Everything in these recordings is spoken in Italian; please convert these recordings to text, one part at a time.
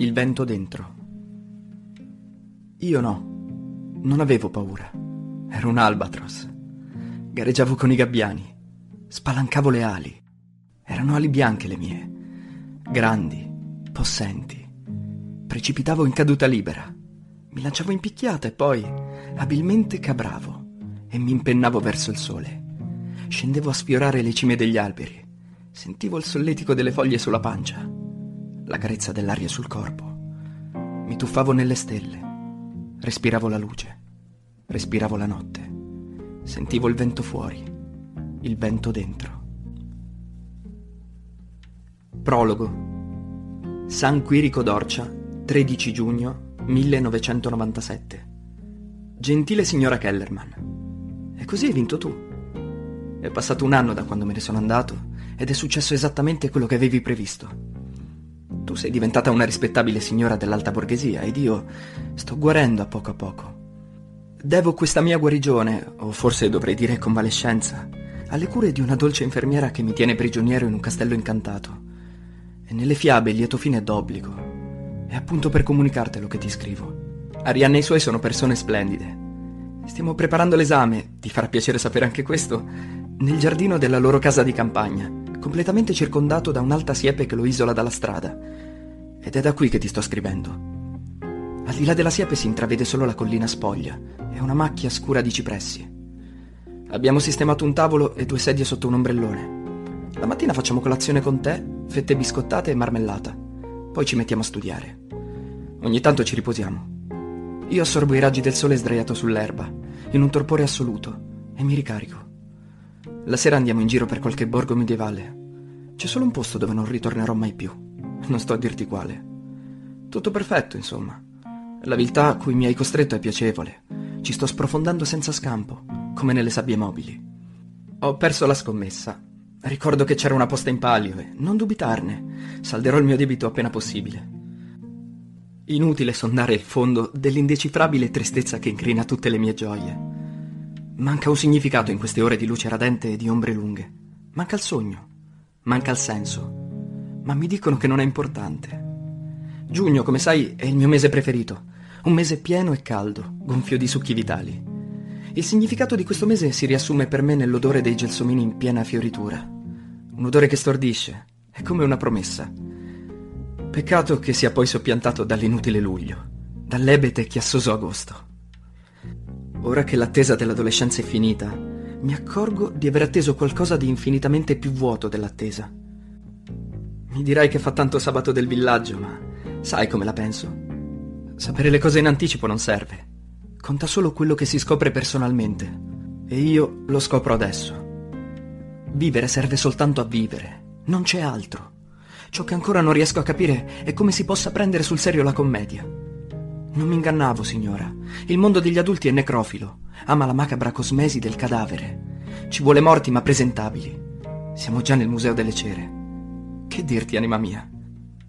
Il vento dentro. Io no, non avevo paura. Ero un albatros. Gareggiavo con i gabbiani. Spalancavo le ali. Erano ali bianche le mie. Grandi, possenti. Precipitavo in caduta libera. Mi lanciavo in picchiata e poi, abilmente cabravo e mi impennavo verso il sole. Scendevo a sfiorare le cime degli alberi. Sentivo il solletico delle foglie sulla pancia, la carezza dell'aria sul corpo. Mi tuffavo nelle stelle. Respiravo la luce. Respiravo la notte. Sentivo il vento fuori, il vento dentro. Prologo. San Quirico d'Orcia, 13 giugno 1997. Gentile signora Kellerman. E così hai vinto tu. È passato un anno da quando me ne sono andato ed è successo esattamente quello che avevi previsto. Tu sei diventata una rispettabile signora dell'alta borghesia ed io sto guarendo a poco a poco. Devo questa mia guarigione, o forse dovrei dire convalescenza, alle cure di una dolce infermiera che mi tiene prigioniero in un castello incantato. E nelle fiabe il lieto fine è d'obbligo. È appunto per comunicartelo che ti scrivo. Arianna e i suoi sono persone splendide. Stiamo preparando l'esame, ti farà piacere sapere anche questo, nel giardino della loro casa di campagna, completamente circondato da un'alta siepe che lo isola dalla strada. Ed è da qui che ti sto scrivendo. Al di là della siepe si intravede solo la collina spoglia e una macchia scura di cipressi. Abbiamo sistemato un tavolo e due sedie sotto un ombrellone. La mattina facciamo colazione con tè, fette biscottate e marmellata. Poi ci mettiamo a studiare. Ogni tanto ci riposiamo. Io assorbo i raggi del sole sdraiato sull'erba, in un torpore assoluto, e mi ricarico. La sera andiamo in giro per qualche borgo medievale. C'è solo un posto dove non ritornerò mai più. Non sto a dirti quale. Tutto perfetto, insomma. La viltà a cui mi hai costretto è piacevole. Ci sto sprofondando senza scampo, come nelle sabbie mobili. Ho perso la scommessa. Ricordo che c'era una posta in palio e non dubitarne. Salderò il mio debito appena possibile. Inutile sondare il fondo dell'indecifrabile tristezza che incrina tutte le mie gioie. Manca un significato in queste ore di luce radente e di ombre lunghe. Manca il sogno. Manca il senso. Ma mi dicono che non è importante. Giugno, come sai, è il mio mese preferito. Un mese pieno e caldo, gonfio di succhi vitali. Il significato di questo mese si riassume per me nell'odore dei gelsomini in piena fioritura. Un odore che stordisce. È come una promessa. Peccato che sia poi soppiantato dall'inutile luglio, dall'ebete e chiassoso agosto. Ora che l'attesa dell'adolescenza è finita, mi accorgo di aver atteso qualcosa di infinitamente più vuoto dell'attesa. Mi dirai che fa tanto sabato del villaggio, ma sai come la penso? Sapere le cose in anticipo non serve. Conta solo quello che si scopre personalmente. E io lo scopro adesso. Vivere serve soltanto a vivere, non c'è altro. Ciò che ancora non riesco a capire è come si possa prendere sul serio la commedia. Non mi ingannavo, signora. Il mondo degli adulti è necrofilo. Ama la macabra cosmesi del cadavere. Ci vuole morti ma presentabili. Siamo già nel Museo delle Cere. Che dirti, anima mia?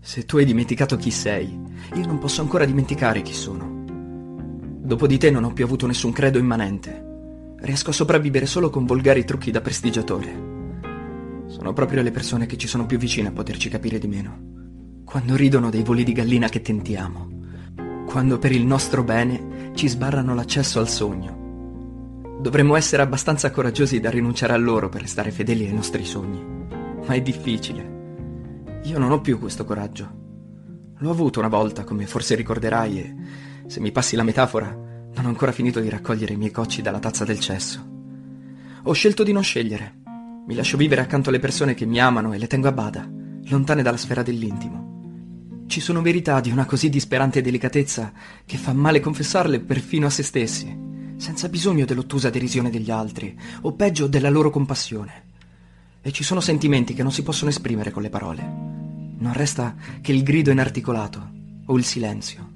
Se tu hai dimenticato chi sei, io non posso ancora dimenticare chi sono. Dopo di te non ho più avuto nessun credo immanente. Riesco a sopravvivere solo con volgari trucchi da prestigiatore. Sono proprio le persone che ci sono più vicine a poterci capire di meno. Quando ridono dei voli di gallina che tentiamo. Quando per il nostro bene ci sbarrano l'accesso al sogno. Dovremmo essere abbastanza coraggiosi da rinunciare a loro per restare fedeli ai nostri sogni. Ma è difficile. Io non ho più questo coraggio. L'ho avuto una volta, come forse ricorderai, e se mi passi la metafora, non ho ancora finito di raccogliere i miei cocci dalla tazza del cesso. Ho scelto di non scegliere. Mi lascio vivere accanto alle persone che mi amano e le tengo a bada, lontane dalla sfera dell'intimo. Ci sono verità di una così disperante delicatezza che fa male confessarle perfino a se stessi, senza bisogno dell'ottusa derisione degli altri, o peggio della loro compassione. E ci sono sentimenti che non si possono esprimere con le parole. Non resta che il grido inarticolato o il silenzio.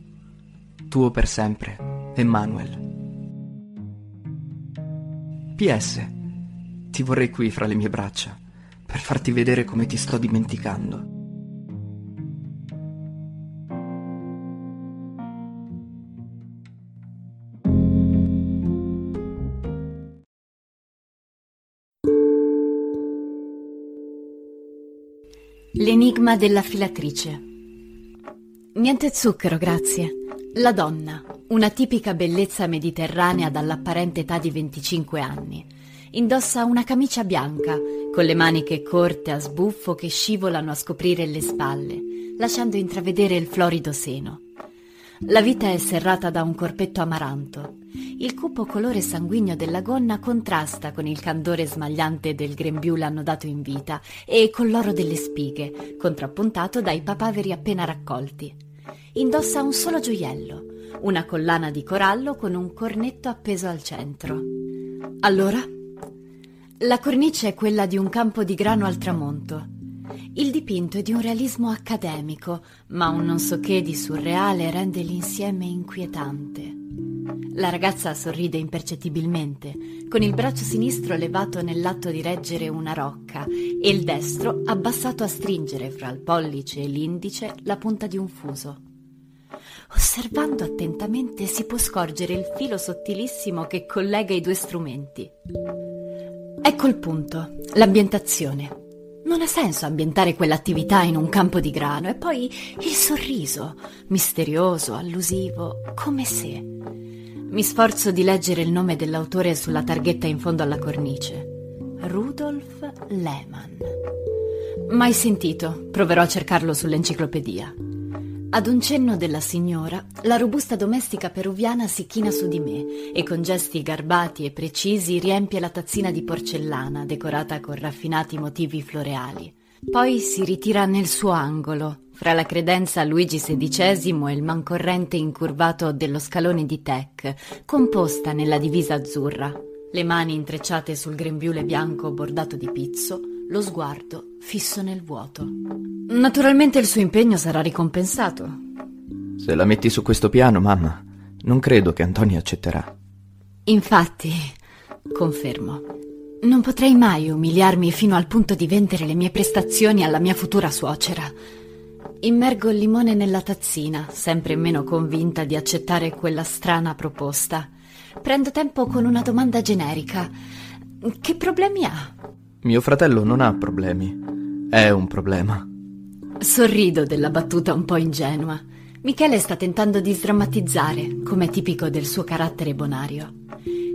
Tuo per sempre, Emmanuel. PS. Ti vorrei qui fra le mie braccia, per farti vedere come ti sto dimenticando. L'enigma della filatrice. Niente zucchero, grazie. La donna, una tipica bellezza mediterranea dall'apparente età di 25 anni. Indossa una camicia bianca, con le maniche corte a sbuffo che scivolano a scoprire le spalle, lasciando intravedere il florido seno. La vita è serrata da un corpetto amaranto. Il cupo colore sanguigno della gonna contrasta con il candore smagliante del grembiule annodato in vita e con l'oro delle spighe, contrappuntato dai papaveri appena raccolti. Indossa un solo gioiello, una collana di corallo con un cornetto appeso al centro. Allora? La cornice è quella di un campo di grano al tramonto il dipinto è di un realismo accademico, ma un non so che di surreale rende l'insieme inquietante. La ragazza sorride impercettibilmente, con il braccio sinistro levato nell'atto di reggere una rocca e il destro abbassato a stringere fra il pollice e l'indice la punta di un fuso. Osservando attentamente si può scorgere il filo sottilissimo che collega i due strumenti. Ecco il punto, l'ambientazione. Non ha senso ambientare quell'attività in un campo di grano e poi il sorriso, misterioso, allusivo, come se. Mi sforzo di leggere il nome dell'autore sulla targhetta in fondo alla cornice. Rudolf Lehmann. Mai sentito, proverò a cercarlo sull'enciclopedia. Ad un cenno della signora, la robusta domestica peruviana si china su di me e con gesti garbati e precisi riempie la tazzina di porcellana decorata con raffinati motivi floreali. Poi si ritira nel suo angolo, fra la credenza a Luigi XVI e il mancorrente incurvato dello scalone di Tech, composta nella divisa azzurra. Le mani intrecciate sul grembiule bianco bordato di pizzo, lo sguardo fisso nel vuoto. Naturalmente il suo impegno sarà ricompensato. Se la metti su questo piano, mamma, non credo che Antonia accetterà. Infatti, confermo, non potrei mai umiliarmi fino al punto di vendere le mie prestazioni alla mia futura suocera. Immergo il limone nella tazzina, sempre meno convinta di accettare quella strana proposta. Prendo tempo con una domanda generica. Che problemi ha? Mio fratello non ha problemi. È un problema. Sorrido della battuta un po' ingenua. Michele sta tentando di sdrammatizzare, come tipico del suo carattere bonario.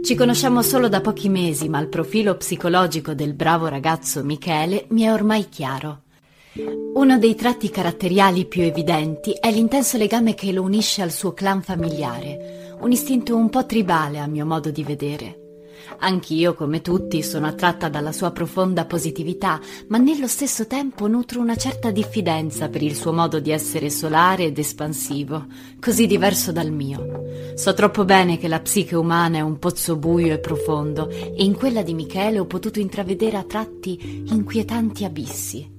Ci conosciamo solo da pochi mesi, ma il profilo psicologico del bravo ragazzo Michele mi è ormai chiaro. Uno dei tratti caratteriali più evidenti è l'intenso legame che lo unisce al suo clan familiare, un istinto un po' tribale a mio modo di vedere. Anch'io, come tutti, sono attratta dalla sua profonda positività, ma nello stesso tempo nutro una certa diffidenza per il suo modo di essere solare ed espansivo, così diverso dal mio. So troppo bene che la psiche umana è un pozzo buio e profondo, e in quella di Michele ho potuto intravedere a tratti inquietanti abissi.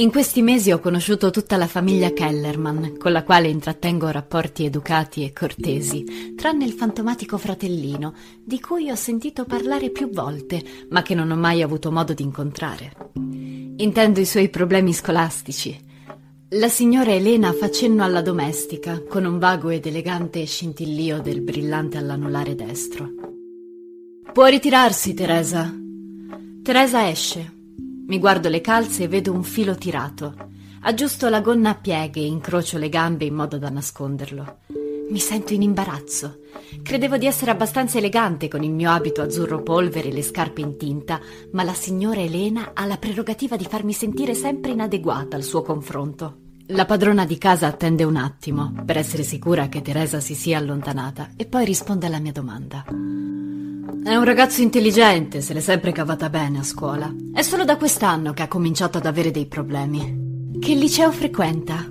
In questi mesi ho conosciuto tutta la famiglia Kellerman, con la quale intrattengo rapporti educati e cortesi, tranne il fantomatico fratellino, di cui ho sentito parlare più volte, ma che non ho mai avuto modo di incontrare. Intendo i suoi problemi scolastici. La signora Elena fa cenno alla domestica, con un vago ed elegante scintillio del brillante all'anulare destro. Può ritirarsi, Teresa. Teresa esce. Mi guardo le calze e vedo un filo tirato. Aggiusto la gonna a pieghe e incrocio le gambe in modo da nasconderlo. Mi sento in imbarazzo. Credevo di essere abbastanza elegante con il mio abito azzurro polvere e le scarpe in tinta, ma la signora Elena ha la prerogativa di farmi sentire sempre inadeguata al suo confronto. La padrona di casa attende un attimo per essere sicura che Teresa si sia allontanata e poi risponde alla mia domanda. È un ragazzo intelligente, se l'è sempre cavata bene a scuola. È solo da quest'anno che ha cominciato ad avere dei problemi. Che liceo frequenta?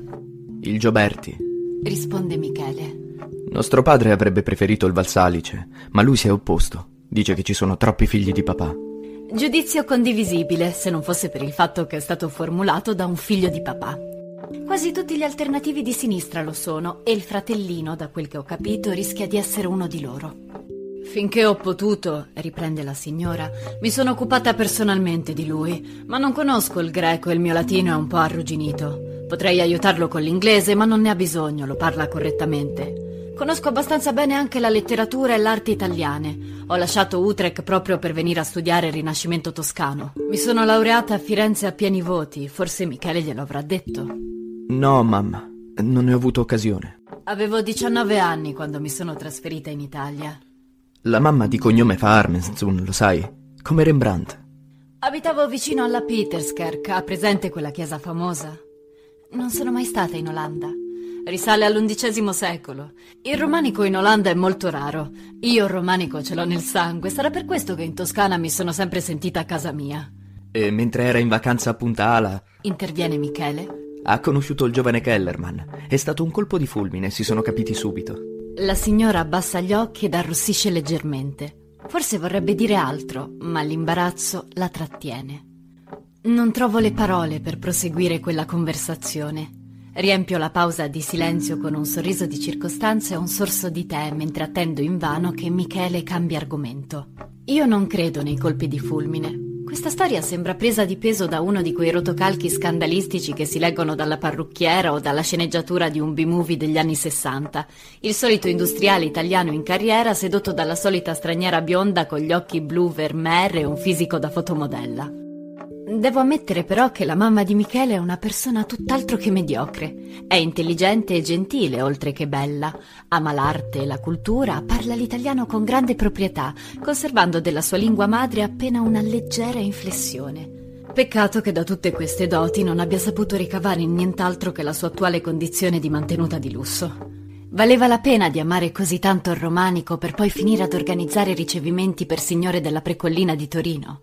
Il Gioberti. Risponde Michele. Nostro padre avrebbe preferito il Valsalice, ma lui si è opposto. Dice che ci sono troppi figli di papà. Giudizio condivisibile, se non fosse per il fatto che è stato formulato da un figlio di papà. Quasi tutti gli alternativi di sinistra lo sono e il fratellino, da quel che ho capito, rischia di essere uno di loro. Finché ho potuto, riprende la signora, mi sono occupata personalmente di lui, ma non conosco il greco e il mio latino è un po' arrugginito. Potrei aiutarlo con l'inglese, ma non ne ha bisogno, lo parla correttamente. Conosco abbastanza bene anche la letteratura e l'arte italiane. Ho lasciato Utrecht proprio per venire a studiare il Rinascimento toscano. Mi sono laureata a Firenze a pieni voti, forse Michele glielo avrà detto. No, mamma. Non ne ho avuto occasione. Avevo 19 anni quando mi sono trasferita in Italia. La mamma di cognome fa Armstrong, lo sai? Come Rembrandt. Abitavo vicino alla Peterskerk, ha presente quella chiesa famosa? Non sono mai stata in Olanda. Risale all'undicesimo secolo. Il romanico in Olanda è molto raro. Io il romanico ce l'ho nel sangue. Sarà per questo che in Toscana mi sono sempre sentita a casa mia. E mentre era in vacanza a Punta Ala... Interviene Michele. Ha conosciuto il giovane Kellerman. È stato un colpo di fulmine, si sono capiti subito. La signora abbassa gli occhi ed arrossisce leggermente. Forse vorrebbe dire altro, ma l'imbarazzo la trattiene. Non trovo le parole per proseguire quella conversazione. Riempio la pausa di silenzio con un sorriso di circostanza e un sorso di tè mentre attendo invano che Michele cambia argomento. Io non credo nei colpi di fulmine. Questa storia sembra presa di peso da uno di quei rotocalchi scandalistici che si leggono dalla parrucchiera o dalla sceneggiatura di un B-movie degli anni Sessanta. Il solito industriale italiano in carriera sedotto dalla solita straniera bionda con gli occhi blu vermeer e un fisico da fotomodella. Devo ammettere però che la mamma di Michele è una persona tutt'altro che mediocre. È intelligente e gentile, oltre che bella. Ama l'arte e la cultura, parla l'italiano con grande proprietà, conservando della sua lingua madre appena una leggera inflessione. Peccato che da tutte queste doti non abbia saputo ricavare nient'altro che la sua attuale condizione di mantenuta di lusso. Valeva la pena di amare così tanto il romanico per poi finire ad organizzare ricevimenti per signore della precollina di Torino.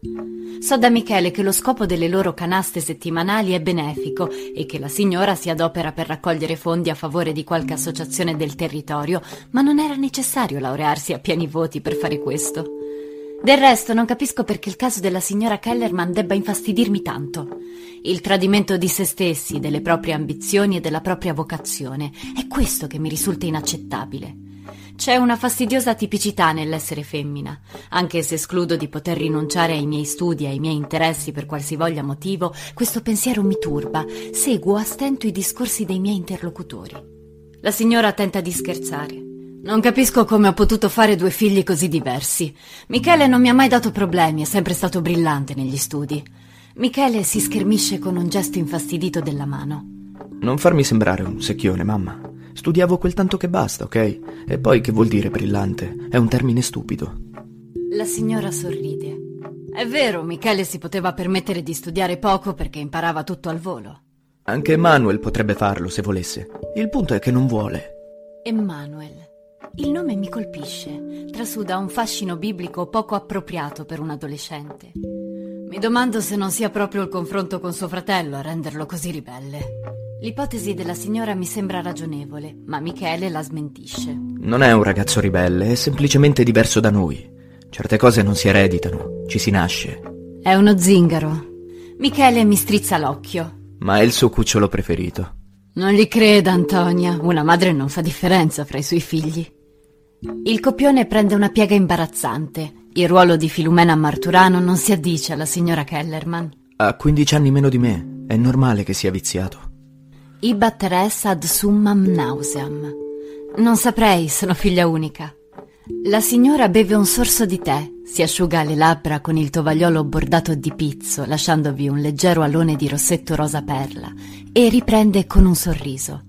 So da Michele che lo scopo delle loro canaste settimanali è benefico e che la signora si adopera per raccogliere fondi a favore di qualche associazione del territorio, ma non era necessario laurearsi a pieni voti per fare questo. Del resto non capisco perché il caso della signora Kellerman debba infastidirmi tanto. Il tradimento di se stessi, delle proprie ambizioni e della propria vocazione è questo che mi risulta inaccettabile. C'è una fastidiosa tipicità nell'essere femmina. Anche se escludo di poter rinunciare ai miei studi e ai miei interessi per qualsivoglia motivo, questo pensiero mi turba. Seguo a stento i discorsi dei miei interlocutori. La signora tenta di scherzare. Non capisco come ho potuto fare due figli così diversi. Michele non mi ha mai dato problemi, è sempre stato brillante negli studi. Michele si schermisce con un gesto infastidito della mano. Non farmi sembrare un secchione, mamma. Studiavo quel tanto che basta, ok? E poi che vuol dire brillante? È un termine stupido. La signora sorride. È vero, Michele si poteva permettere di studiare poco perché imparava tutto al volo. Anche Manuel potrebbe farlo se volesse. Il punto è che non vuole. Emanuel. Il nome mi colpisce, trasuda un fascino biblico poco appropriato per un adolescente. Mi domando se non sia proprio il confronto con suo fratello a renderlo così ribelle. L'ipotesi della signora mi sembra ragionevole, ma Michele la smentisce. Non è un ragazzo ribelle, è semplicemente diverso da noi. Certe cose non si ereditano, ci si nasce. È uno zingaro. Michele mi strizza l'occhio. Ma è il suo cucciolo preferito. Non gli creda, Antonia. Una madre non fa differenza fra i suoi figli. Il copione prende una piega imbarazzante. Il ruolo di Filumena Marturano non si addice alla signora Kellerman. Ha 15 anni meno di me. È normale che sia viziato. Ibat res ad summam nauseam. Non saprei, sono figlia unica. La signora beve un sorso di tè, si asciuga le labbra con il tovagliolo bordato di pizzo, lasciandovi un leggero alone di rossetto rosa perla, e riprende con un sorriso.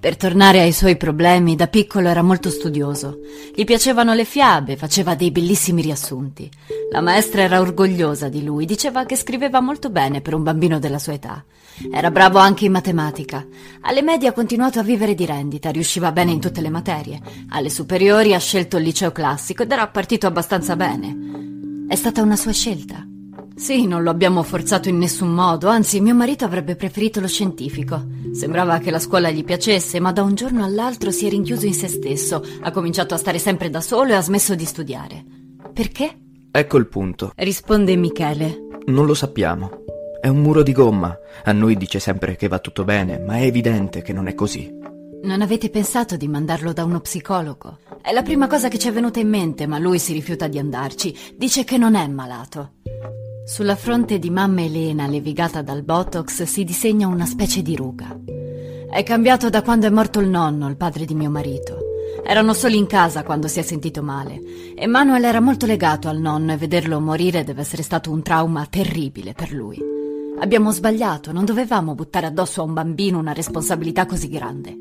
Per tornare ai suoi problemi, da piccolo era molto studioso. Gli piacevano le fiabe, faceva dei bellissimi riassunti. La maestra era orgogliosa di lui, diceva che scriveva molto bene per un bambino della sua età. Era bravo anche in matematica. Alle medie ha continuato a vivere di rendita, riusciva bene in tutte le materie. Alle superiori ha scelto il liceo classico ed era partito abbastanza bene. È stata una sua scelta. Sì, non lo abbiamo forzato in nessun modo, anzi mio marito avrebbe preferito lo scientifico. Sembrava che la scuola gli piacesse, ma da un giorno all'altro si è rinchiuso in se stesso, ha cominciato a stare sempre da solo e ha smesso di studiare. Perché? Ecco il punto. Risponde Michele. Non lo sappiamo. È un muro di gomma. A noi dice sempre che va tutto bene, ma è evidente che non è così. Non avete pensato di mandarlo da uno psicologo? È la prima cosa che ci è venuta in mente, ma lui si rifiuta di andarci. Dice che non è malato. Sulla fronte di mamma Elena, levigata dal Botox, si disegna una specie di ruga. È cambiato da quando è morto il nonno, il padre di mio marito. Erano soli in casa quando si è sentito male. Emanuele era molto legato al nonno e vederlo morire deve essere stato un trauma terribile per lui. Abbiamo sbagliato, non dovevamo buttare addosso a un bambino una responsabilità così grande.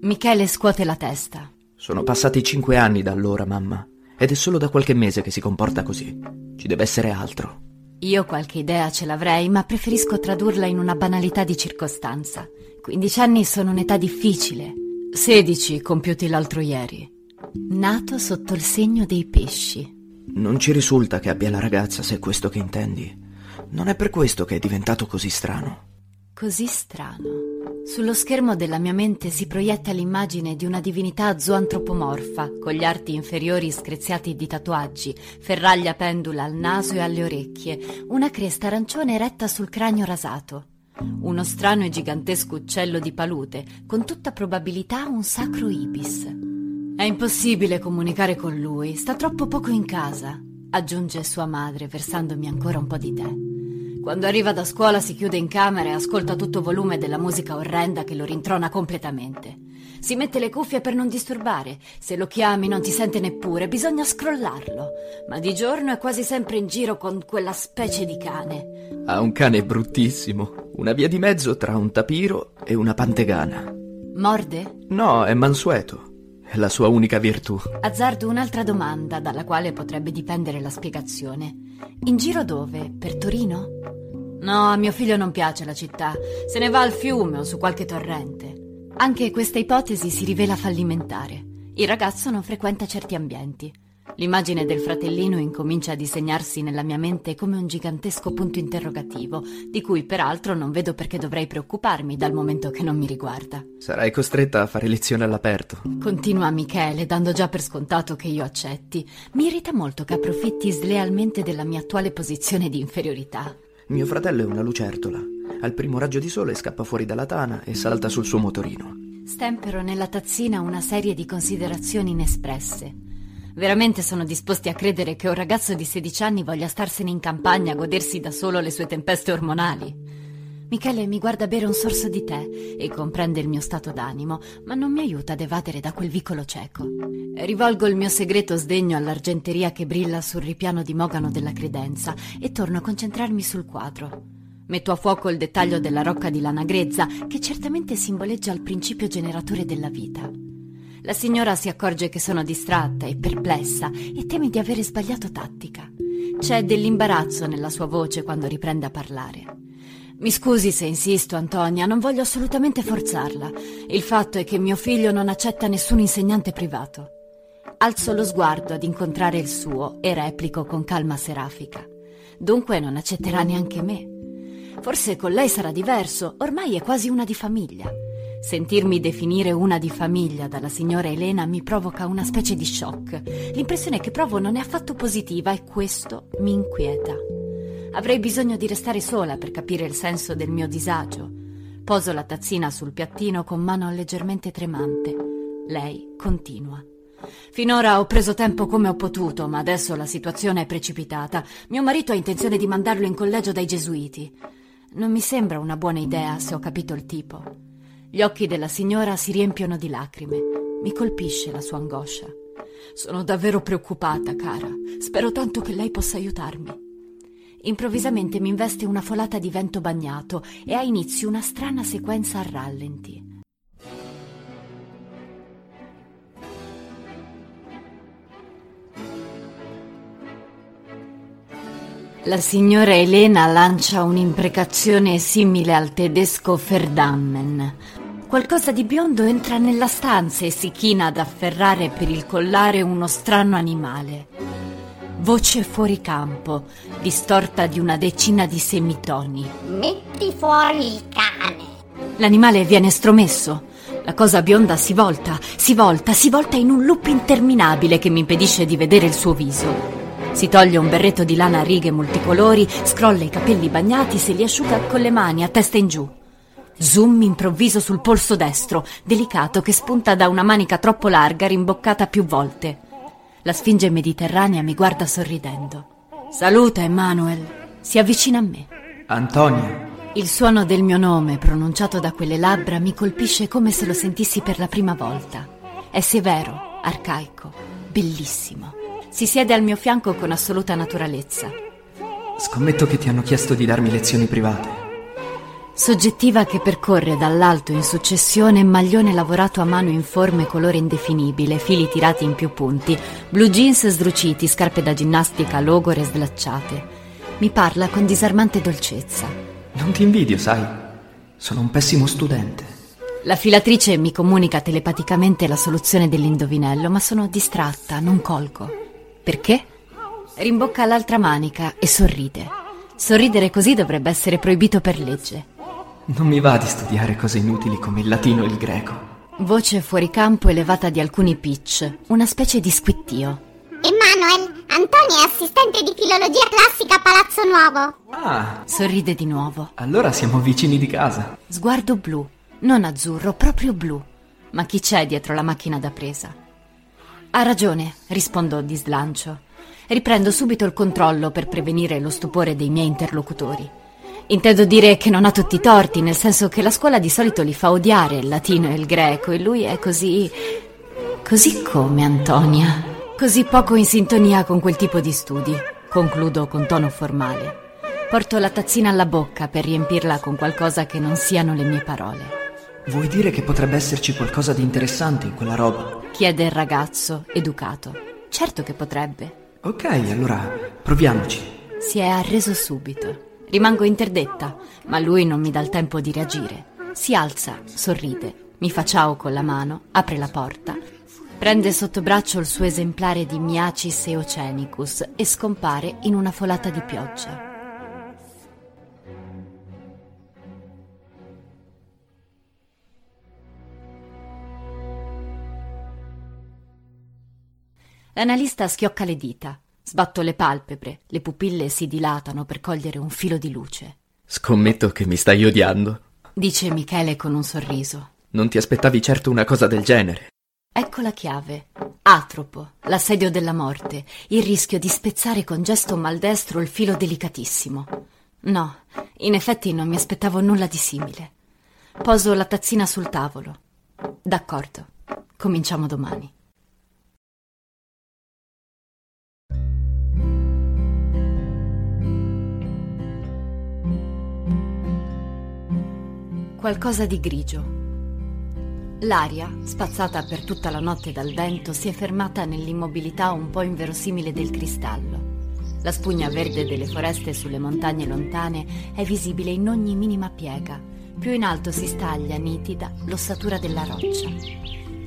Michele scuote la testa. Sono passati cinque anni da allora, mamma, ed è solo da qualche mese che si comporta così. Ci deve essere altro. Io qualche idea ce l'avrei, ma preferisco tradurla in una banalità di circostanza. 15 anni sono un'età difficile. 16 compiuti l'altro ieri. Nato sotto il segno dei pesci. Non ci risulta che abbia la ragazza, se è questo che intendi. Non è per questo che è diventato così strano. Così strano. Sullo schermo della mia mente si proietta l'immagine di una divinità zoantropomorfa, con gli arti inferiori screziati di tatuaggi, ferraglia pendula al naso e alle orecchie, una cresta arancione eretta sul cranio rasato. Uno strano e gigantesco uccello di palute, con tutta probabilità un sacro ibis. È impossibile comunicare con lui, sta troppo poco in casa, aggiunge sua madre, versandomi ancora un po' di tè. Quando arriva da scuola si chiude in camera e ascolta tutto volume della musica orrenda che lo rintrona completamente. Si mette le cuffie per non disturbare. Se lo chiami non ti sente neppure, bisogna scrollarlo. Ma di giorno è quasi sempre in giro con quella specie di cane. Ha un cane bruttissimo, una via di mezzo tra un tapiro e una pantegana. Morde? No, è mansueto. È la sua unica virtù. Azzardo un'altra domanda dalla quale potrebbe dipendere la spiegazione. In giro dove? Per Torino? No, a mio figlio non piace la città. Se ne va al fiume o su qualche torrente. Anche questa ipotesi si rivela fallimentare. Il ragazzo non frequenta certi ambienti. L'immagine del fratellino incomincia a disegnarsi nella mia mente come un gigantesco punto interrogativo, di cui peraltro non vedo perché dovrei preoccuparmi dal momento che non mi riguarda. Sarai costretta a fare lezione all'aperto. Continua Michele, dando già per scontato che io accetti. Mi irrita molto che approfitti slealmente della mia attuale posizione di inferiorità. Mio fratello è una lucertola. Al primo raggio di sole scappa fuori dalla tana e salta sul suo motorino. Stempero nella tazzina una serie di considerazioni inespresse. Veramente sono disposti a credere che un ragazzo di 16 anni voglia starsene in campagna a godersi da solo le sue tempeste ormonali. Michele mi guarda bere un sorso di tè e comprende il mio stato d'animo, ma non mi aiuta ad evadere da quel vicolo cieco. Rivolgo il mio segreto sdegno all'argenteria che brilla sul ripiano di mogano della credenza e torno a concentrarmi sul quadro. Metto a fuoco il dettaglio della rocca di lana grezza, che certamente simboleggia il principio generatore della vita. La signora si accorge che sono distratta e perplessa e teme di avere sbagliato tattica. C'è dell'imbarazzo nella sua voce quando riprende a parlare. Mi scusi se insisto, Antonia, non voglio assolutamente forzarla. Il fatto è che mio figlio non accetta nessun insegnante privato. Alzo lo sguardo ad incontrare il suo e replico con calma serafica. Dunque non accetterà neanche me. Forse con lei sarà diverso, ormai è quasi una di famiglia. Sentirmi definire una di famiglia dalla signora Elena mi provoca una specie di shock. L'impressione che provo non è affatto positiva e questo mi inquieta. Avrei bisogno di restare sola per capire il senso del mio disagio. Poso la tazzina sul piattino con mano leggermente tremante. Lei continua. Finora ho preso tempo come ho potuto, ma adesso la situazione è precipitata. Mio marito ha intenzione di mandarlo in collegio dai gesuiti. Non mi sembra una buona idea, se ho capito il tipo. Gli occhi della signora si riempiono di lacrime. Mi colpisce la sua angoscia. Sono davvero preoccupata, cara. Spero tanto che lei possa aiutarmi. Improvvisamente mi investe una folata di vento bagnato e ha inizio una strana sequenza a rallenti. La signora Elena lancia un'imprecazione simile al tedesco Verdammen. Qualcosa di biondo entra nella stanza e si china ad afferrare per il collare uno strano animale. Voce fuori campo, distorta di una decina di semitoni. Metti fuori il cane. L'animale viene stromesso. La cosa bionda si volta, si volta, si volta in un loop interminabile che mi impedisce di vedere il suo viso. Si toglie un berretto di lana a righe multicolori, scrolla i capelli bagnati, se li asciuga con le mani a testa in giù. Zoom improvviso sul polso destro, delicato che spunta da una manica troppo larga rimboccata più volte. La sfinge mediterranea mi guarda sorridendo. Saluta, Emanuel. Si avvicina a me. Antonia. Il suono del mio nome, pronunciato da quelle labbra, mi colpisce come se lo sentissi per la prima volta. È severo, arcaico, bellissimo. Si siede al mio fianco con assoluta naturalezza. Scommetto che ti hanno chiesto di darmi lezioni private. Soggettiva che percorre dall'alto in successione maglione lavorato a mano in forme colore indefinibile, fili tirati in più punti, blue jeans sdruciti, scarpe da ginnastica logore slacciate. Mi parla con disarmante dolcezza. Non ti invidio, sai. Sono un pessimo studente. La filatrice mi comunica telepaticamente la soluzione dell'indovinello, ma sono distratta, non colgo. Perché? Rimbocca l'altra manica e sorride. Sorridere così dovrebbe essere proibito per legge. Non mi va di studiare cose inutili come il latino e il greco. Voce fuori campo elevata di alcuni pitch, una specie di squittio. Emanuel, Antonio è assistente di filologia classica a Palazzo Nuovo. Ah, Sorride di nuovo. allora siamo vicini di casa. Sguardo blu, non azzurro, proprio blu. Ma chi c'è dietro la macchina da presa? Ha ragione, rispondo di slancio. Riprendo subito il controllo per prevenire lo stupore dei miei interlocutori. Intendo dire che non ha tutti i torti, nel senso che la scuola di solito li fa odiare il latino e il greco e lui è così... così come Antonia. Così poco in sintonia con quel tipo di studi. Concludo con tono formale. Porto la tazzina alla bocca per riempirla con qualcosa che non siano le mie parole. Vuoi dire che potrebbe esserci qualcosa di interessante in quella roba? Chiede il ragazzo, educato. Certo che potrebbe. Ok, allora proviamoci. Si è arreso subito. Rimango interdetta, ma lui non mi dà il tempo di reagire. Si alza, sorride, mi fa ciao con la mano, apre la porta, prende sotto braccio il suo esemplare di Miacis eocenicus e scompare in una folata di pioggia. L'analista schiocca le dita. Sbatto le palpebre, le pupille si dilatano per cogliere un filo di luce. Scommetto che mi stai odiando. Dice Michele con un sorriso. Non ti aspettavi certo una cosa del genere. Ecco la chiave. Atropo, l'assedio della morte, il rischio di spezzare con gesto maldestro il filo delicatissimo. No, in effetti non mi aspettavo nulla di simile. Poso la tazzina sul tavolo. D'accordo, cominciamo domani. Qualcosa di grigio. L'aria, spazzata per tutta la notte dal vento, si è fermata nell'immobilità un po' inverosimile del cristallo. La spugna verde delle foreste sulle montagne lontane è visibile in ogni minima piega. Più in alto si staglia, nitida, l'ossatura della roccia.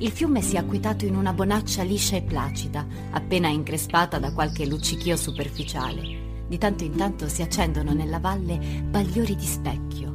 Il fiume si è acquitato in una bonaccia liscia e placida, appena increspata da qualche luccichio superficiale. Di tanto in tanto si accendono nella valle bagliori di specchio.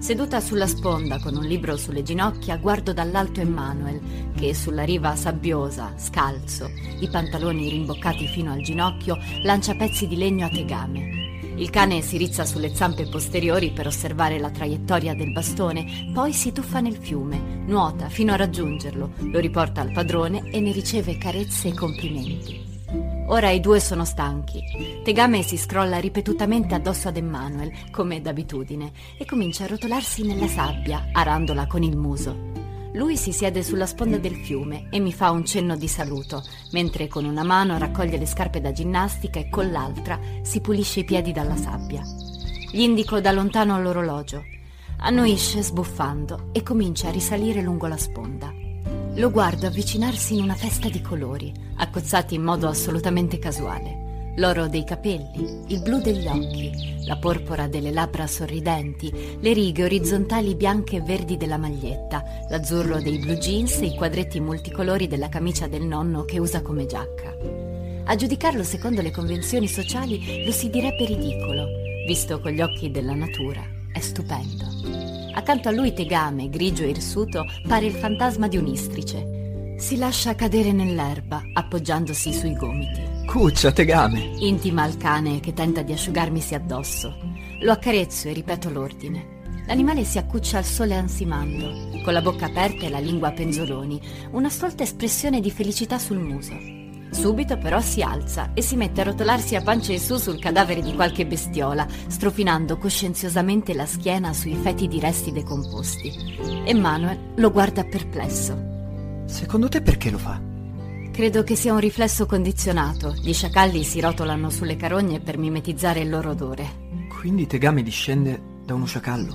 Seduta sulla sponda con un libro sulle ginocchia, guardo dall'alto Emmanuel, che sulla riva sabbiosa, scalzo, i pantaloni rimboccati fino al ginocchio, lancia pezzi di legno a tegame. Il cane si rizza sulle zampe posteriori per osservare la traiettoria del bastone, poi si tuffa nel fiume, nuota fino a raggiungerlo, lo riporta al padrone e ne riceve carezze e complimenti. Ora i due sono stanchi. Tegame si scrolla ripetutamente addosso ad Emmanuel, come d'abitudine, e comincia a rotolarsi nella sabbia, arandola con il muso. Lui si siede sulla sponda del fiume e mi fa un cenno di saluto, mentre con una mano raccoglie le scarpe da ginnastica e con l'altra si pulisce i piedi dalla sabbia. Gli indico da lontano l'orologio. Annuisce sbuffando e comincia a risalire lungo la sponda. Lo guardo avvicinarsi in una festa di colori, accozzati in modo assolutamente casuale. L'oro dei capelli, il blu degli occhi, la porpora delle labbra sorridenti, le righe orizzontali bianche e verdi della maglietta, l'azzurro dei blue jeans e i quadretti multicolori della camicia del nonno che usa come giacca. A giudicarlo secondo le convenzioni sociali lo si direbbe ridicolo, visto con gli occhi della natura. È stupendo. Accanto a lui Tegame, grigio e irsuto, pare il fantasma di un'istrice. Si lascia cadere nell'erba, appoggiandosi sui gomiti. Cuccia, tegame. Intima al cane che tenta di asciugarmisi addosso. Lo accarezzo e ripeto l'ordine. L'animale si accuccia al sole ansimando, con la bocca aperta e la lingua a penzoloni, una stolta espressione di felicità sul muso. Subito però si alza e si mette a rotolarsi a pancia in su sul cadavere di qualche bestiola, strofinando coscienziosamente la schiena sui fetidi resti decomposti. Emanuel lo guarda perplesso. Secondo te perché lo fa? Credo che sia un riflesso condizionato. Gli sciacalli si rotolano sulle carogne per mimetizzare il loro odore. Quindi Tegame discende da uno sciacallo.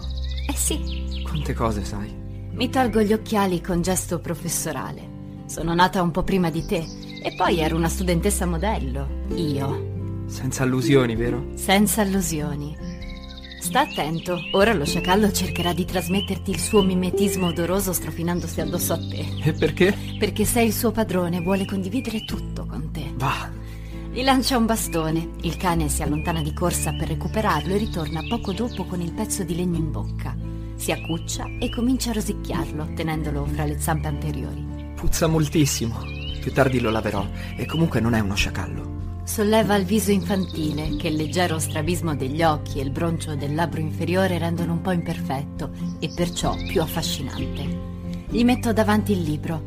Eh sì. Quante cose sai. Mi tolgo gli occhiali con gesto professorale. Sono nata un po' prima di te e poi ero una studentessa modello. Io. Senza allusioni, vero? Senza allusioni. Sta attento, ora lo sciacallo cercherà di trasmetterti il suo mimetismo odoroso strofinandosi addosso a te. E perché? Perché sei il suo padrone e vuole condividere tutto con te. Va. Gli lancia un bastone, il cane si allontana di corsa per recuperarlo e ritorna poco dopo con il pezzo di legno in bocca. Si accuccia e comincia a rosicchiarlo, tenendolo fra le zampe anteriori. Puzza moltissimo. Più tardi lo laverò. E comunque non è uno sciacallo. Solleva il viso infantile, che il leggero strabismo degli occhi e il broncio del labbro inferiore rendono un po' imperfetto e perciò più affascinante. Gli metto davanti il libro.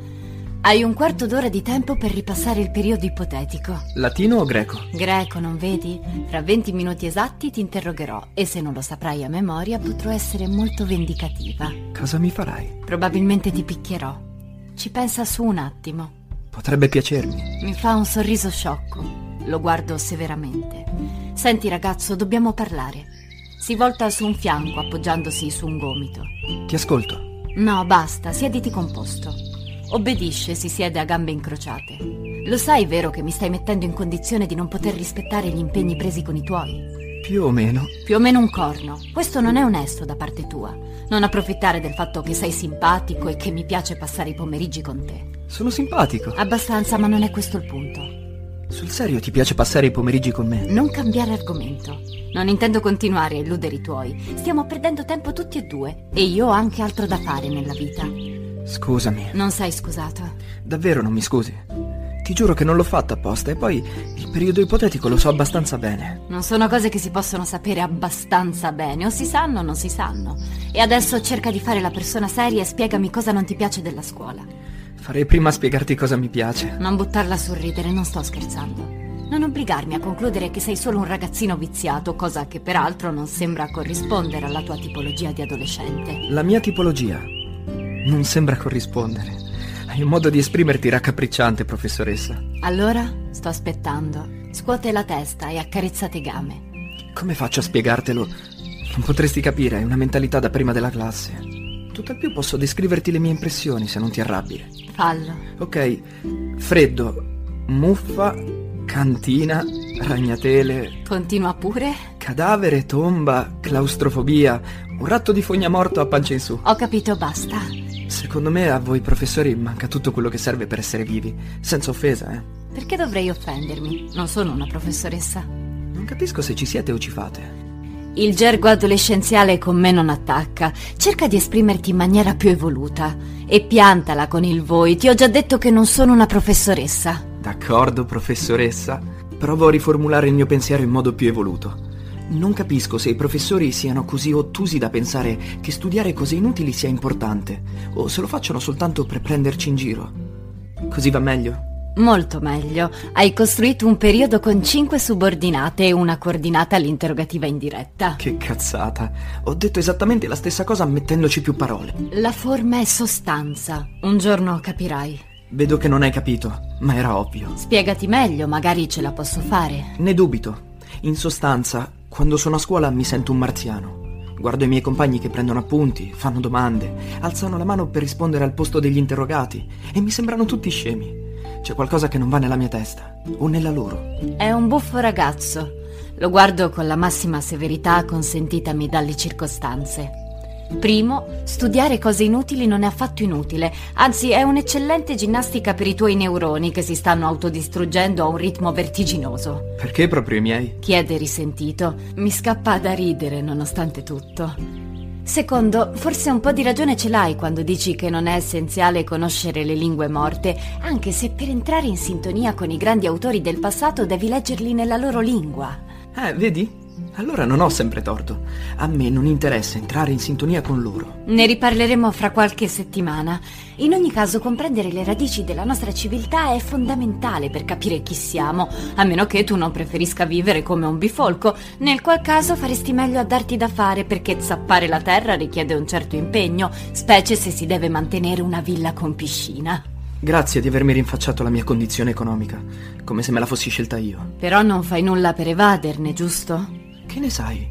Hai un quarto d'ora di tempo per ripassare il periodo ipotetico. Latino o greco? Greco, non vedi? Fra 20 minuti esatti ti interrogherò e se non lo saprai a memoria potrò essere molto vendicativa. Cosa mi farai? Probabilmente ti picchierò. Ci pensa su un attimo. Potrebbe piacermi. Mi fa un sorriso sciocco. Lo guardo severamente. Senti ragazzo, dobbiamo parlare. Si volta su un fianco appoggiandosi su un gomito. Ti ascolto. No, basta, siediti composto. Obbedisce, si siede a gambe incrociate. Lo sai, vero, che mi stai mettendo in condizione di non poter rispettare gli impegni presi con i tuoi? Più o meno. Più o meno un corno. Questo non è onesto da parte tua. Non approfittare del fatto che sei simpatico e che mi piace passare i pomeriggi con te. Sono simpatico. Abbastanza, ma non è questo il punto. Sul serio ti piace passare i pomeriggi con me? Non cambiare argomento. Non intendo continuare a illudere i tuoi. Stiamo perdendo tempo tutti e due. E io ho anche altro da fare nella vita. Scusami. Non sei scusato. Davvero non mi scusi? Ti giuro che non l'ho fatto apposta e poi il periodo ipotetico lo so abbastanza bene. Non sono cose che si possono sapere abbastanza bene. O si sanno o non si sanno. E adesso cerca di fare la persona seria e spiegami cosa non ti piace della scuola. Farei prima a spiegarti cosa mi piace. Non buttarla sul ridere, non sto scherzando. Non obbligarmi a concludere che sei solo un ragazzino viziato, cosa che peraltro non sembra corrispondere alla tua tipologia di adolescente. La mia tipologia non sembra corrispondere. Un modo di esprimerti raccapricciante, professoressa. Allora, sto aspettando. Scuote la testa e accarezza tegame. Come faccio a spiegartelo? Non potresti capire, è una mentalità da prima della classe. Tutt'al più posso descriverti le mie impressioni se non ti arrabbi. Fallo. Ok, freddo, muffa, cantina, ragnatele, Continua pure. cadavere, tomba, claustrofobia, un ratto di fogna morto a pancia in su. Ho capito, basta. Secondo me a voi professori manca tutto quello che serve per essere vivi, senza offesa, eh. Perché dovrei offendermi? Non sono una professoressa. Non capisco se ci siete o ci fate. Il gergo adolescenziale con me non attacca. Cerca di esprimerti in maniera più evoluta. E piantala con il voi. Ti ho già detto che non sono una professoressa. D'accordo, professoressa. Provo a riformulare il mio pensiero in modo più evoluto. Non capisco se i professori siano così ottusi da pensare che studiare cose inutili sia importante, o se lo facciano soltanto per prenderci in giro. Così va meglio? Molto meglio. Hai costruito un periodo con cinque subordinate e una coordinata all'interrogativa indiretta. Che cazzata. Ho detto esattamente la stessa cosa mettendoci più parole. La forma è sostanza. Un giorno capirai. Vedo che non hai capito, ma era ovvio. Spiegati meglio, magari ce la posso fare. Ne dubito. In sostanza, quando sono a scuola mi sento un marziano. Guardo i miei compagni che prendono appunti, fanno domande, alzano la mano per rispondere al posto degli interrogati e mi sembrano tutti scemi. C'è qualcosa che non va nella mia testa, o nella loro. È un buffo ragazzo. Lo guardo con la massima severità consentitami dalle circostanze. Primo, studiare cose inutili non è affatto inutile, anzi è un'eccellente ginnastica per i tuoi neuroni che si stanno autodistruggendo a un ritmo vertiginoso. Perché proprio i miei? Chiede risentito. Mi scappa da ridere nonostante tutto. Secondo, forse un po' di ragione ce l'hai quando dici che non è essenziale conoscere le lingue morte, anche se per entrare in sintonia con i grandi autori del passato devi leggerli nella loro lingua. Eh, vedi? Allora non ho sempre torto. A me non interessa entrare in sintonia con loro. Ne riparleremo fra qualche settimana. In ogni caso, comprendere le radici della nostra civiltà è fondamentale per capire chi siamo, a meno che tu non preferisca vivere come un bifolco, nel qual caso faresti meglio a darti da fare perché zappare la terra richiede un certo impegno, specie se si deve mantenere una villa con piscina. Grazie di avermi rinfacciato la mia condizione economica, come se me la fossi scelta io. Però non fai nulla per evaderne, giusto? Che ne sai?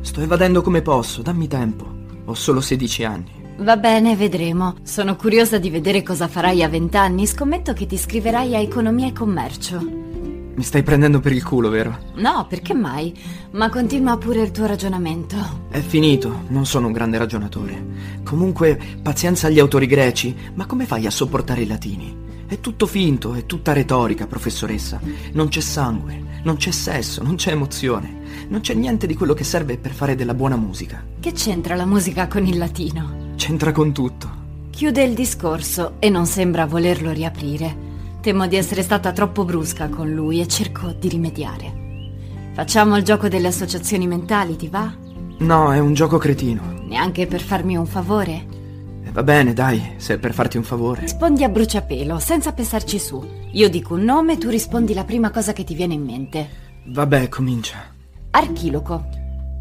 Sto evadendo come posso, dammi tempo. Ho solo 16 anni. Va bene, vedremo. Sono curiosa di vedere cosa farai a vent'anni. Scommetto che ti iscriverai a economia e commercio. Mi stai prendendo per il culo, vero? No, perché mai? Ma continua pure il tuo ragionamento. È finito, non sono un grande ragionatore. Comunque, pazienza agli autori greci, ma come fai a sopportare i latini? È tutto finto, è tutta retorica, professoressa. Non c'è sangue, non c'è sesso, non c'è emozione. Non c'è niente di quello che serve per fare della buona musica. Che c'entra la musica con il latino? C'entra con tutto. Chiude il discorso e non sembra volerlo riaprire. Temo di essere stata troppo brusca con lui e cerco di rimediare. Facciamo il gioco delle associazioni mentali, ti va? No, è un gioco cretino. Neanche per farmi un favore? Va bene, dai, se è per farti un favore. Rispondi a bruciapelo, senza pensarci su. Io dico un nome, tu rispondi la prima cosa che ti viene in mente. Vabbè, comincia. Archiloco,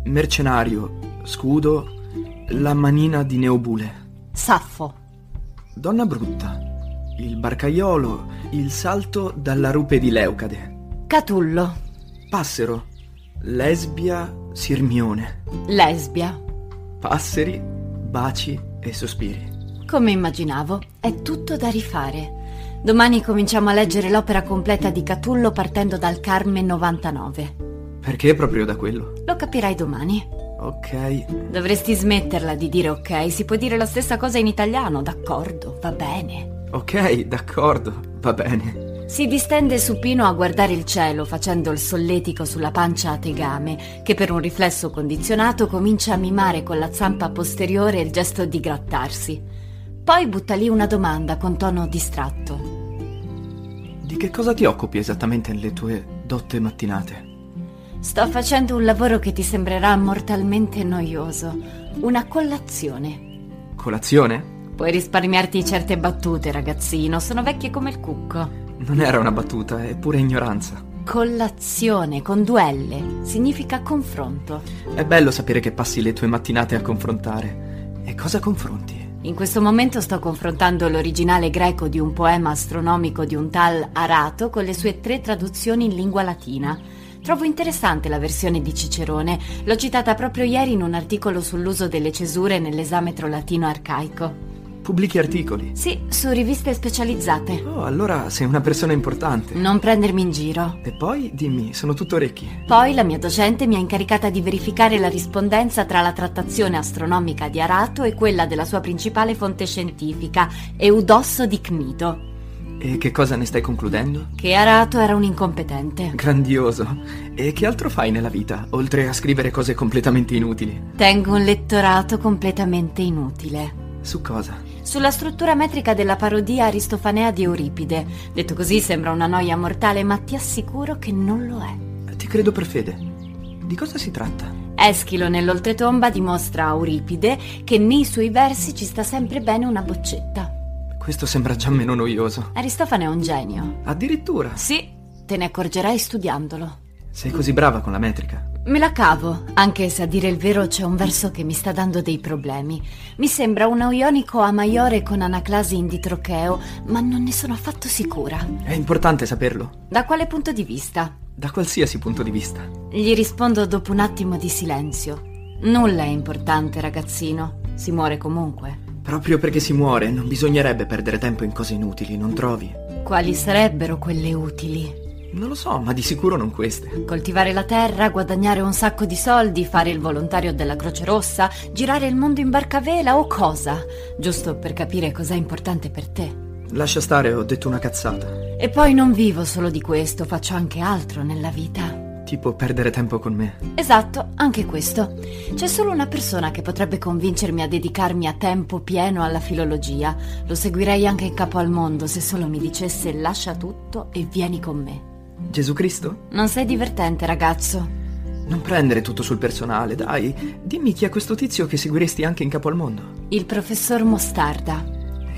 Mercenario, scudo, la manina di Neobule. Saffo, Donna brutta, il barcaiolo, il salto dalla rupe di Leucade. Catullo, Passero, lesbia, sirmione. lesbia. Passeri, baci e sospiri. Come immaginavo, è tutto da rifare. Domani cominciamo a leggere l'opera completa di Catullo partendo dal Carmen 99. Perché proprio da quello? Lo capirai domani. Ok, Dovresti smetterla di dire ok, si può dire la stessa cosa in italiano, d'accordo, va bene. ok, d'accordo, va bene. Si distende supino a guardare il cielo facendo il solletico sulla pancia a tegame, che per un riflesso condizionato comincia a mimare con la zampa posteriore il gesto di grattarsi. Poi butta lì una domanda con tono distratto. Di che cosa ti occupi esattamente nelle tue dotte mattinate? Sto facendo un lavoro che ti sembrerà mortalmente noioso. Una collazione. Colazione? Puoi risparmiarti certe battute, ragazzino, sono vecchie come il cucco. Non era una battuta, è pura ignoranza. Collazione con due L significa confronto. È bello sapere che passi le tue mattinate a confrontare. E cosa confronti? In questo momento sto confrontando l'originale greco di un poema astronomico di un tal Arato con le sue tre traduzioni in lingua latina. Trovo interessante la versione di Cicerone, l'ho citata proprio ieri in un articolo sull'uso delle cesure nell'esametro latino arcaico. Pubblichi articoli. Sì, su riviste specializzate. Oh, allora sei una persona importante. Non prendermi in giro. E poi, dimmi, sono tutto orecchi. Poi la mia docente mi ha incaricata di verificare la rispondenza tra la trattazione astronomica di Arato e quella della sua principale fonte scientifica, Eudosso di Cnito, E che cosa ne stai concludendo? che Arato era un incompetente. Grandioso. E che altro fai nella vita, oltre a scrivere cose completamente inutili? Tengo un lettorato completamente inutile. Su cosa? Sulla struttura metrica della parodia aristofanea di Euripide. Detto così sembra una noia mortale, ma ti assicuro che non lo è. Ti credo per fede. Di cosa si tratta? Eschilo nell'oltretomba dimostra a Euripide che nei suoi versi ci sta sempre bene una boccetta. Questo sembra già meno noioso. Aristofane è un genio. Addirittura. Sì, te ne accorgerai studiandolo. Sei così brava con la metrica. Me la cavo, anche se a dire il vero c'è un verso che mi sta dando dei problemi. Mi sembra un ionico a maiore con anaclasi in ditrocheo, ma non ne sono affatto sicura. È importante saperlo. Da quale punto di vista? Da qualsiasi punto di vista. Gli rispondo dopo un attimo di silenzio. Nulla è importante, ragazzino. Si muore comunque. Proprio perché si muore, non bisognerebbe perdere tempo in cose inutili, non trovi? Quali sarebbero quelle utili? Non lo so, ma di sicuro non queste. Coltivare la terra, guadagnare un sacco di soldi, fare il volontario della Croce Rossa, girare il mondo in barcavela o cosa? Giusto per capire cos'è importante per te. Lascia stare, ho detto una cazzata. E poi non vivo solo di questo, faccio anche altro nella vita. Tipo perdere tempo con me. Esatto, anche questo. C'è solo una persona che potrebbe convincermi a dedicarmi a tempo pieno alla filologia. Lo seguirei anche in capo al mondo se solo mi dicesse lascia tutto e vieni con me. Gesù Cristo? Non sei divertente, ragazzo. Non prendere tutto sul personale, dai. Dimmi chi è questo tizio che seguiresti anche in capo al mondo. Il professor Mostarda.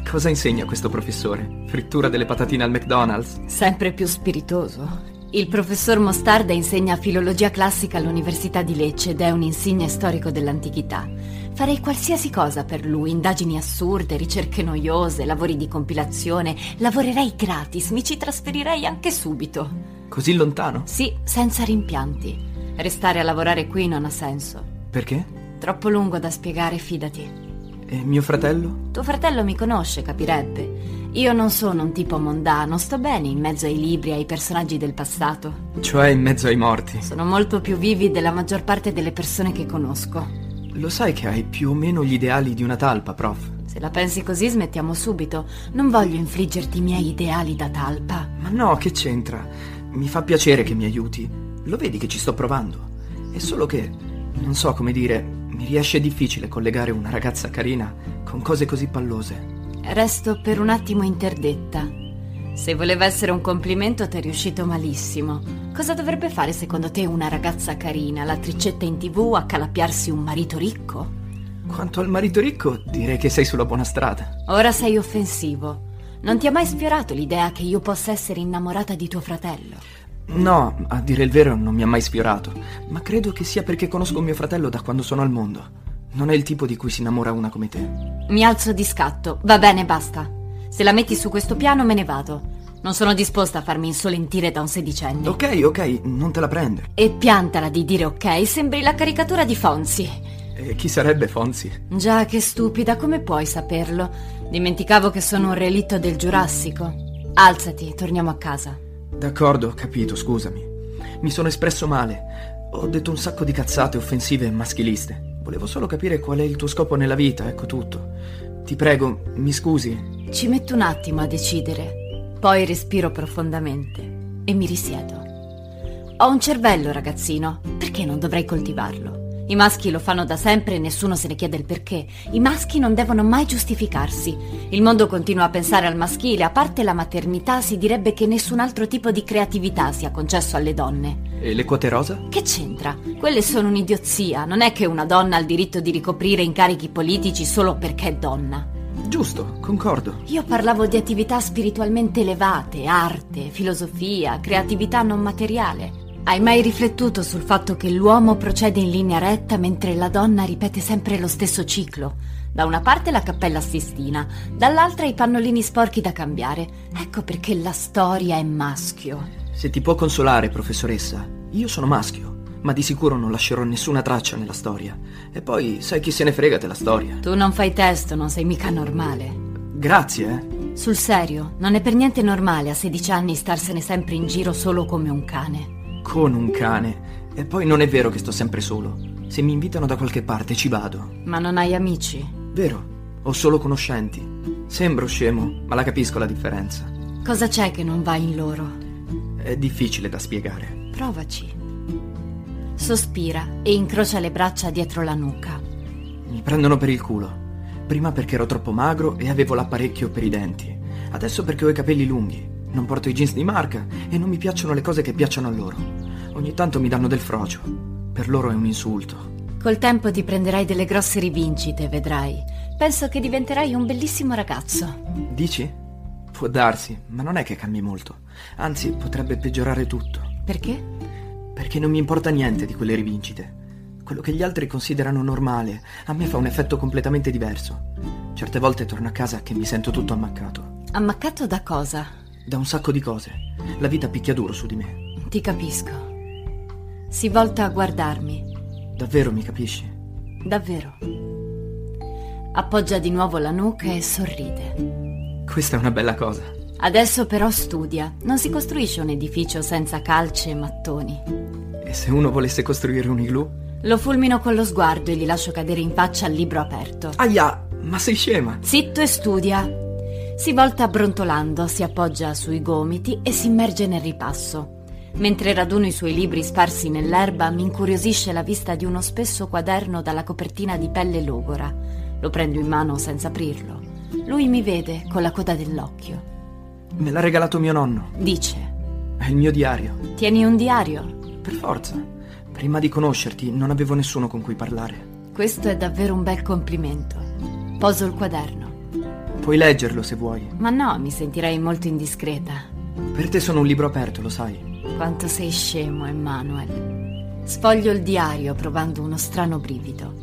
Cosa insegna questo professore? Frittura delle patatine al McDonald's? Sempre più spiritoso. Il professor Mostarda insegna filologia classica all'Università di Lecce ed è un insigne storico dell'antichità. Farei qualsiasi cosa per lui, indagini assurde, ricerche noiose, lavori di compilazione. Lavorerei gratis, mi ci trasferirei anche subito. Così lontano? Sì, senza rimpianti. Restare a lavorare qui non ha senso. Perché? troppo lungo da spiegare, fidati. E mio fratello? Tuo fratello mi conosce, capirebbe. Io non sono un tipo mondano, sto bene in mezzo ai libri e ai personaggi del passato. Cioè in mezzo ai morti. Sono molto più vivi della maggior parte delle persone che conosco. Lo sai che hai più o meno gli ideali di una talpa, prof? Se la pensi così smettiamo subito. Non voglio infliggerti i miei ideali da talpa. Ma no, che c'entra? Mi fa piacere che mi aiuti. Lo vedi che ci sto provando. È solo che, non so come dire, mi riesce difficile collegare una ragazza carina con cose così pallose. Resto per un attimo interdetta. Se voleva essere un complimento, ti è riuscito malissimo. Cosa dovrebbe fare secondo te una ragazza carina, la triccetta in tv, a calappiarsi un marito ricco? Quanto al marito ricco, direi che sei sulla buona strada. Ora sei offensivo. Non ti ha mai sfiorato l'idea che io possa essere innamorata di tuo fratello? No, a dire il vero non mi ha mai sfiorato, ma credo che sia perché conosco mio fratello da quando sono al mondo. Non è il tipo di cui si innamora una come te. Mi alzo di scatto. Va bene, basta. Se la metti su questo piano me ne vado. Non sono disposta a farmi insolentire da un sedicenne. Ok, ok, non te la prendere. E piantala di dire ok, sembri la caricatura di Fonzi. E chi sarebbe Fonzi? Già, che stupida, come puoi saperlo? Dimenticavo che sono un relitto del Giurassico. Alzati, torniamo a casa. D'accordo, ho capito, scusami. Mi sono espresso male. Ho detto un sacco di cazzate offensive e maschiliste. Volevo solo capire qual è il tuo scopo nella vita, ecco tutto. Ti prego, mi scusi. Ci metto un attimo a decidere, poi respiro profondamente e mi risiedo. Ho un cervello, ragazzino, perché non dovrei coltivarlo? I maschi lo fanno da sempre e nessuno se ne chiede il perché. I maschi non devono mai giustificarsi. Il mondo continua a pensare al maschile, a parte la maternità si direbbe che nessun altro tipo di creatività sia concesso alle donne. E le quote rosa? Che c'entra? Quelle sono un'idiozia. Non è che una donna ha il diritto di ricoprire incarichi politici solo perché è donna. Giusto, concordo. Io parlavo di attività spiritualmente elevate, arte, filosofia, creatività non materiale. Hai mai riflettuto sul fatto che l'uomo procede in linea retta mentre la donna ripete sempre lo stesso ciclo? Da una parte la cappella Sistina, dall'altra i pannolini sporchi da cambiare. Ecco perché la storia è maschio. Se ti può consolare, professoressa, io sono maschio, ma di sicuro non lascerò nessuna traccia nella storia. E poi, sai chi se ne frega della storia. Tu non fai testo, non sei mica normale. Grazie, eh. Sul serio, non è per niente normale a 16 anni starsene sempre in giro solo come un cane con un cane. E poi non è vero che sto sempre solo. Se mi invitano da qualche parte ci vado. Ma non hai amici? Vero, ho solo conoscenti. Sembro scemo, ma la capisco la differenza. Cosa c'è che non va in loro? È difficile da spiegare. Provaci. Sospira e incrocia le braccia dietro la nuca. Mi prendono per il culo. Prima perché ero troppo magro e avevo l'apparecchio per i denti. Adesso perché ho i capelli lunghi. Non porto i jeans di marca e non mi piacciono le cose che piacciono a loro. Ogni tanto mi danno del frocio. Per loro è un insulto. Col tempo ti prenderai delle grosse rivincite, vedrai. Penso che diventerai un bellissimo ragazzo. Dici? Può darsi, ma non è che cambi molto. Anzi, potrebbe peggiorare tutto. Perché? Perché non mi importa niente di quelle rivincite. Quello che gli altri considerano normale, a me fa un effetto completamente diverso. Certe volte torno a casa che mi sento tutto ammaccato. Ammaccato da cosa? Da un sacco di cose. La vita picchia duro su di me. Ti capisco. Si volta a guardarmi. Davvero mi capisci? Davvero. Appoggia di nuovo la nuca e sorride. Questa è una bella cosa. Adesso però studia. Non si costruisce un edificio senza calce e mattoni. E se uno volesse costruire un igloo? Lo fulmino con lo sguardo e gli lascio cadere in faccia il libro aperto. Aia, ma sei scema! Zitto e studia. Si volta brontolando, si appoggia sui gomiti e si immerge nel ripasso. Mentre raduno i suoi libri sparsi nell'erba, mi incuriosisce la vista di uno spesso quaderno dalla copertina di pelle logora. Lo prendo in mano senza aprirlo. Lui mi vede con la coda dell'occhio. Me l'ha regalato mio nonno. Dice. È il mio diario. Tieni un diario? Per forza. Prima di conoscerti non avevo nessuno con cui parlare. Questo è davvero un bel complimento. Poso il quaderno. Puoi leggerlo se vuoi. Ma no, mi sentirei molto indiscreta. Per te sono un libro aperto, lo sai. Quanto sei scemo, Emmanuel. Sfoglio il diario provando uno strano brivido.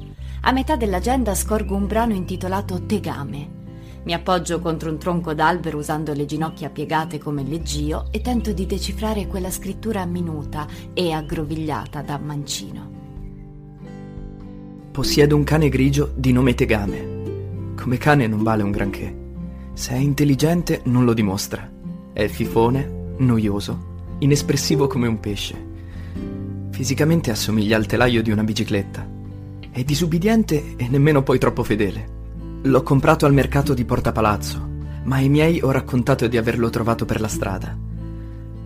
A metà dell'agenda scorgo un brano intitolato Tegame. Mi appoggio contro un tronco d'albero usando le ginocchia piegate come leggio e tento di decifrare quella scrittura minuta e aggrovigliata da mancino. Possiedo un cane grigio di nome Tegame. Come cane non vale un granché. Se è intelligente non lo dimostra. È fifone, noioso, inespressivo come un pesce. Fisicamente assomiglia al telaio di una bicicletta. È disubbidiente e nemmeno poi troppo fedele. L'ho comprato al mercato di Porta Palazzo, ma ai miei ho raccontato di averlo trovato per la strada.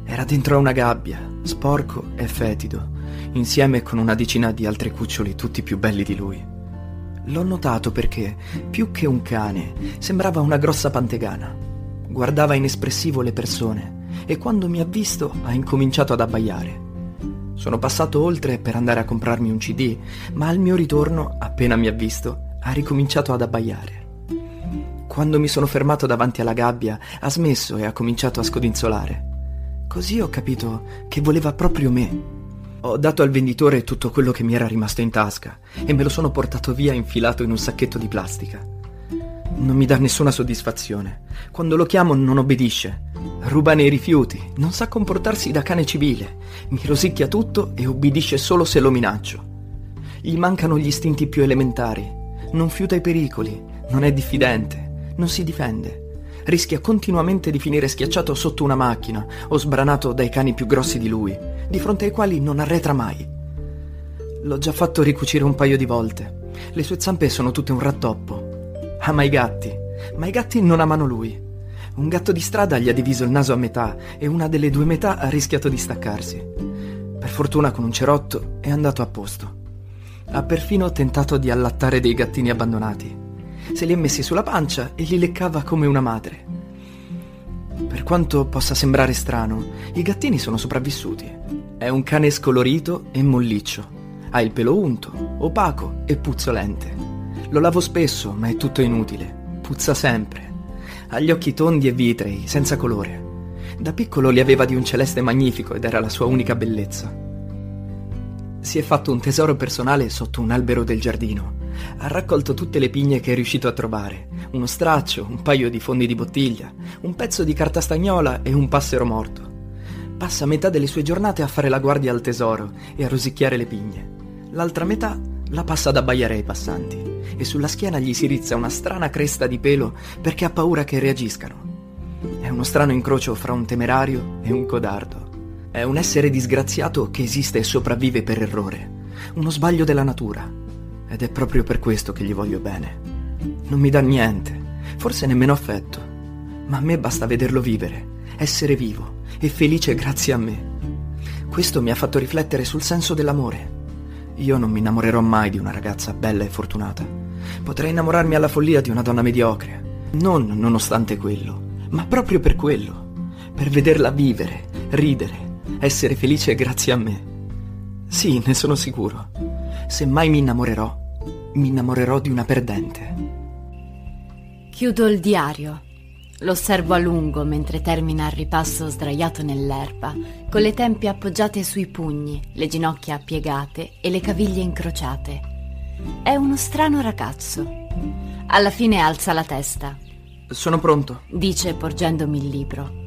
Era dentro a una gabbia, sporco e fetido, insieme con una decina di altri cuccioli tutti più belli di lui. L'ho notato perché, più che un cane, sembrava una grossa pantegana. Guardava inespressivo le persone e quando mi ha visto ha incominciato ad abbaiare. Sono passato oltre per andare a comprarmi un CD, ma al mio ritorno, appena mi ha visto, ha ricominciato ad abbaiare. Quando mi sono fermato davanti alla gabbia, ha smesso e ha cominciato a scodinzolare. Così ho capito che voleva proprio me. Ho dato al venditore tutto quello che mi era rimasto in tasca e me lo sono portato via infilato in un sacchetto di plastica. Non mi dà nessuna soddisfazione. Quando lo chiamo non obbedisce. Ruba nei rifiuti, non sa comportarsi da cane civile, mi rosicchia tutto e obbedisce solo se lo minaccio. Gli mancano gli istinti più elementari. Non fiuta i pericoli, non è diffidente, non si difende. Rischia continuamente di finire schiacciato sotto una macchina o sbranato dai cani più grossi di lui, di fronte ai quali non arretra mai. L'ho già fatto ricucire un paio di volte. Le sue zampe sono tutte un rattoppo Ama i gatti, ma i gatti non amano lui. Un gatto di strada gli ha diviso il naso a metà e una delle due metà ha rischiato di staccarsi. Per fortuna con un cerotto è andato a posto. Ha perfino tentato di allattare dei gattini abbandonati. Se li ha messi sulla pancia e li leccava come una madre. Per quanto possa sembrare strano, i gattini sono sopravvissuti. È un cane scolorito e molliccio. Ha il pelo unto, opaco e puzzolente. Lo lavo spesso, ma è tutto inutile. Puzza sempre. Ha gli occhi tondi e vitrei, senza colore. Da piccolo li aveva di un celeste magnifico ed era la sua unica bellezza. Si è fatto un tesoro personale sotto un albero del giardino. Ha raccolto tutte le pigne che è riuscito a trovare. Uno straccio, un paio di fondi di bottiglia, un pezzo di carta stagnola e un passero morto. Passa metà delle sue giornate a fare la guardia al tesoro e a rosicchiare le pigne. L'altra metà la passa ad abbaiare ai passanti e sulla schiena gli si rizza una strana cresta di pelo perché ha paura che reagiscano. È uno strano incrocio fra un temerario e un codardo. È un essere disgraziato che esiste e sopravvive per errore, uno sbaglio della natura. Ed è proprio per questo che gli voglio bene. Non mi dà niente, forse nemmeno affetto, ma a me basta vederlo vivere, essere vivo e felice grazie a me. Questo mi ha fatto riflettere sul senso dell'amore io non mi innamorerò mai di una ragazza bella e fortunata. Potrei innamorarmi alla follia di una donna mediocre. Non nonostante quello, ma proprio per quello. Per vederla vivere, ridere, essere felice grazie a me. Sì, ne sono sicuro. Se mai mi innamorerò, mi innamorerò di una perdente. Chiudo il diario lo osservo a lungo mentre termina al ripasso sdraiato nell'erba, con le tempie appoggiate sui pugni, le ginocchia piegate e le caviglie incrociate. È uno strano ragazzo. Alla fine alza la testa. Sono pronto, dice porgendomi il libro.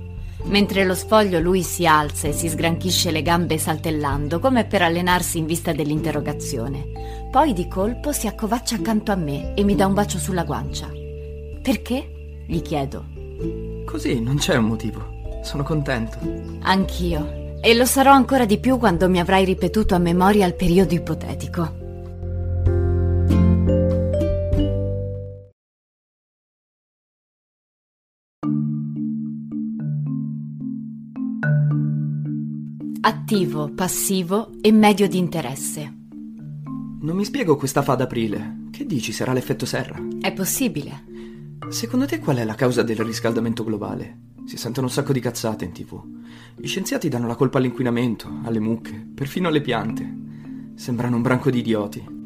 Mentre lo sfoglio lui si alza e si sgranchisce le gambe saltellando, come per allenarsi in vista dell'interrogazione. Poi di colpo si accovaccia accanto a me e mi dà un bacio sulla guancia. Perché? gli chiedo. Così non c'è un motivo. Sono contento. Anch'io. E lo sarò ancora di più quando mi avrai ripetuto a memoria il periodo ipotetico. Attivo, passivo e medio di interesse. Non mi spiego questa fa d'aprile. Che dici, sarà l'effetto serra? È possibile. Secondo te qual è la causa del riscaldamento globale? Si sentono un sacco di cazzate in tv. Gli scienziati danno la colpa all'inquinamento, alle mucche, perfino alle piante. Sembrano un branco di idioti.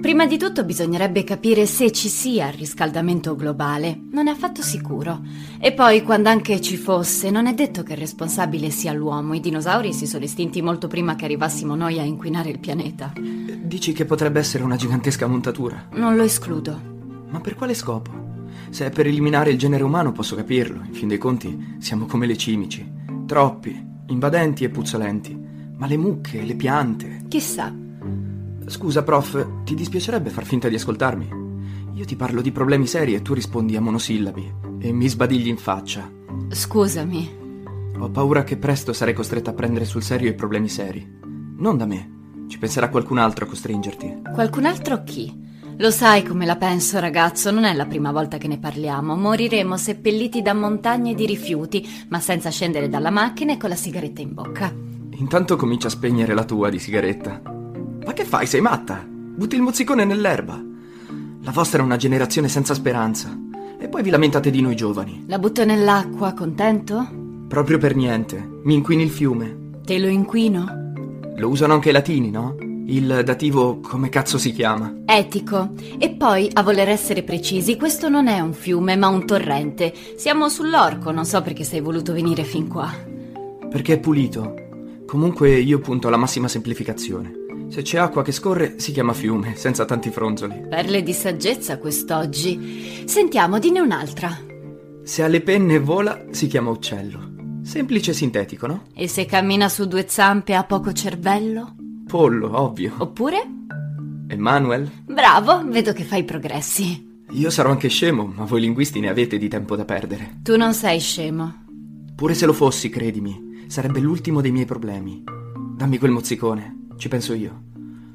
Prima di tutto bisognerebbe capire se ci sia il riscaldamento globale. Non è affatto sicuro. E poi, quando anche ci fosse, non è detto che il responsabile sia l'uomo. I dinosauri si sono estinti molto prima che arrivassimo noi a inquinare il pianeta. Dici che potrebbe essere una gigantesca montatura? Non lo escludo. Ma per quale scopo? Se è per eliminare il genere umano posso capirlo, in fin dei conti siamo come le cimici, troppi, invadenti e puzzolenti. Ma le mucche, le piante... Chissà. Scusa, prof, ti dispiacerebbe far finta di ascoltarmi? Io ti parlo di problemi seri e tu rispondi a monosillabi e mi sbadigli in faccia. Scusami. Ho paura che presto sarei costretta a prendere sul serio i problemi seri. Non da me. Ci penserà qualcun altro a costringerti. Qualcun altro chi? Lo sai come la penso, ragazzo, non è la prima volta che ne parliamo. Moriremo seppelliti da montagne di rifiuti, ma senza scendere dalla macchina e con la sigaretta in bocca. Intanto comincia a spegnere la tua di sigaretta. Ma che fai? Sei matta? Butti il mozzicone nell'erba. La vostra è una generazione senza speranza. E poi vi lamentate di noi giovani. La butto nell'acqua, contento? Proprio per niente. Mi inquini il fiume. Te lo inquino? Lo usano anche i latini, no? Il dativo come cazzo si chiama? Etico. E poi, a voler essere precisi, questo non è un fiume, ma un torrente. Siamo sull'orco, non so perché sei voluto venire fin qua. Perché è pulito. Comunque io punto alla massima semplificazione. Se c'è acqua che scorre si chiama fiume, senza tanti fronzoli. Perle di saggezza quest'oggi. Sentiamo, dine un'altra. Se ha le penne e vola si chiama uccello. Semplice e sintetico, no? E se cammina su due zampe e ha poco cervello? Pollo, ovvio. Oppure? Emanuel? Bravo, vedo che fai progressi. Io sarò anche scemo, ma voi linguisti ne avete di tempo da perdere. Tu non sei scemo. Pure se lo fossi, credimi, sarebbe l'ultimo dei miei problemi. Dammi quel mozzicone, ci penso io.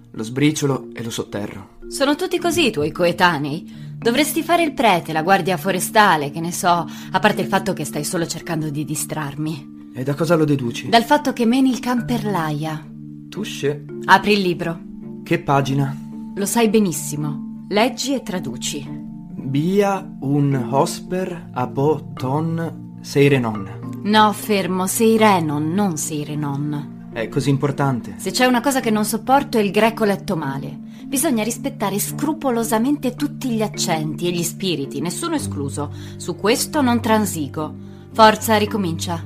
Lo sbriciolo e lo sotterro. Sono tutti così i tuoi coetanei? Dovresti fare il prete, la guardia forestale, che ne so, a parte il fatto che stai solo cercando di distrarmi. E da cosa lo deduci? Dal fatto che meni il camperlaia. Tusce? Apri il libro. Che pagina? Lo sai benissimo. Leggi e traduci. Bia un hosper abo ton seirenon. No, fermo, sei renon, non sei renon. È così importante. Se c'è una cosa che non sopporto è il greco letto male. Bisogna rispettare scrupolosamente tutti gli accenti e gli spiriti, nessuno escluso. Su questo non transigo. Forza, ricomincia.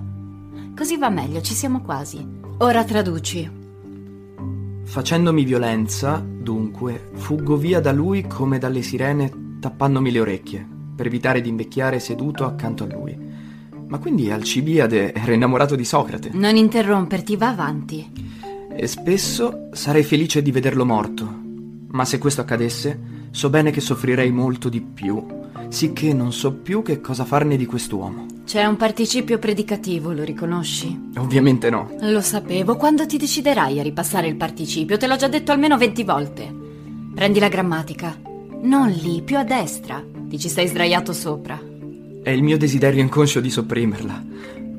Così va meglio, ci siamo quasi. Ora traduci. Facendomi violenza, dunque, fuggo via da lui come dalle sirene, tappandomi le orecchie, per evitare di invecchiare seduto accanto a lui. Ma quindi Alcibiade era innamorato di Socrate. Non interromperti, va avanti. E spesso sarei felice di vederlo morto. Ma se questo accadesse, so bene che soffrirei molto di più, sicché non so più che cosa farne di quest'uomo. C'è un participio predicativo, lo riconosci? Ovviamente no. Lo sapevo. Quando ti deciderai a ripassare il participio? Te l'ho già detto almeno venti volte. Prendi la grammatica. Non lì, più a destra. Ti ci stai sdraiato sopra. È il mio desiderio inconscio di sopprimerla.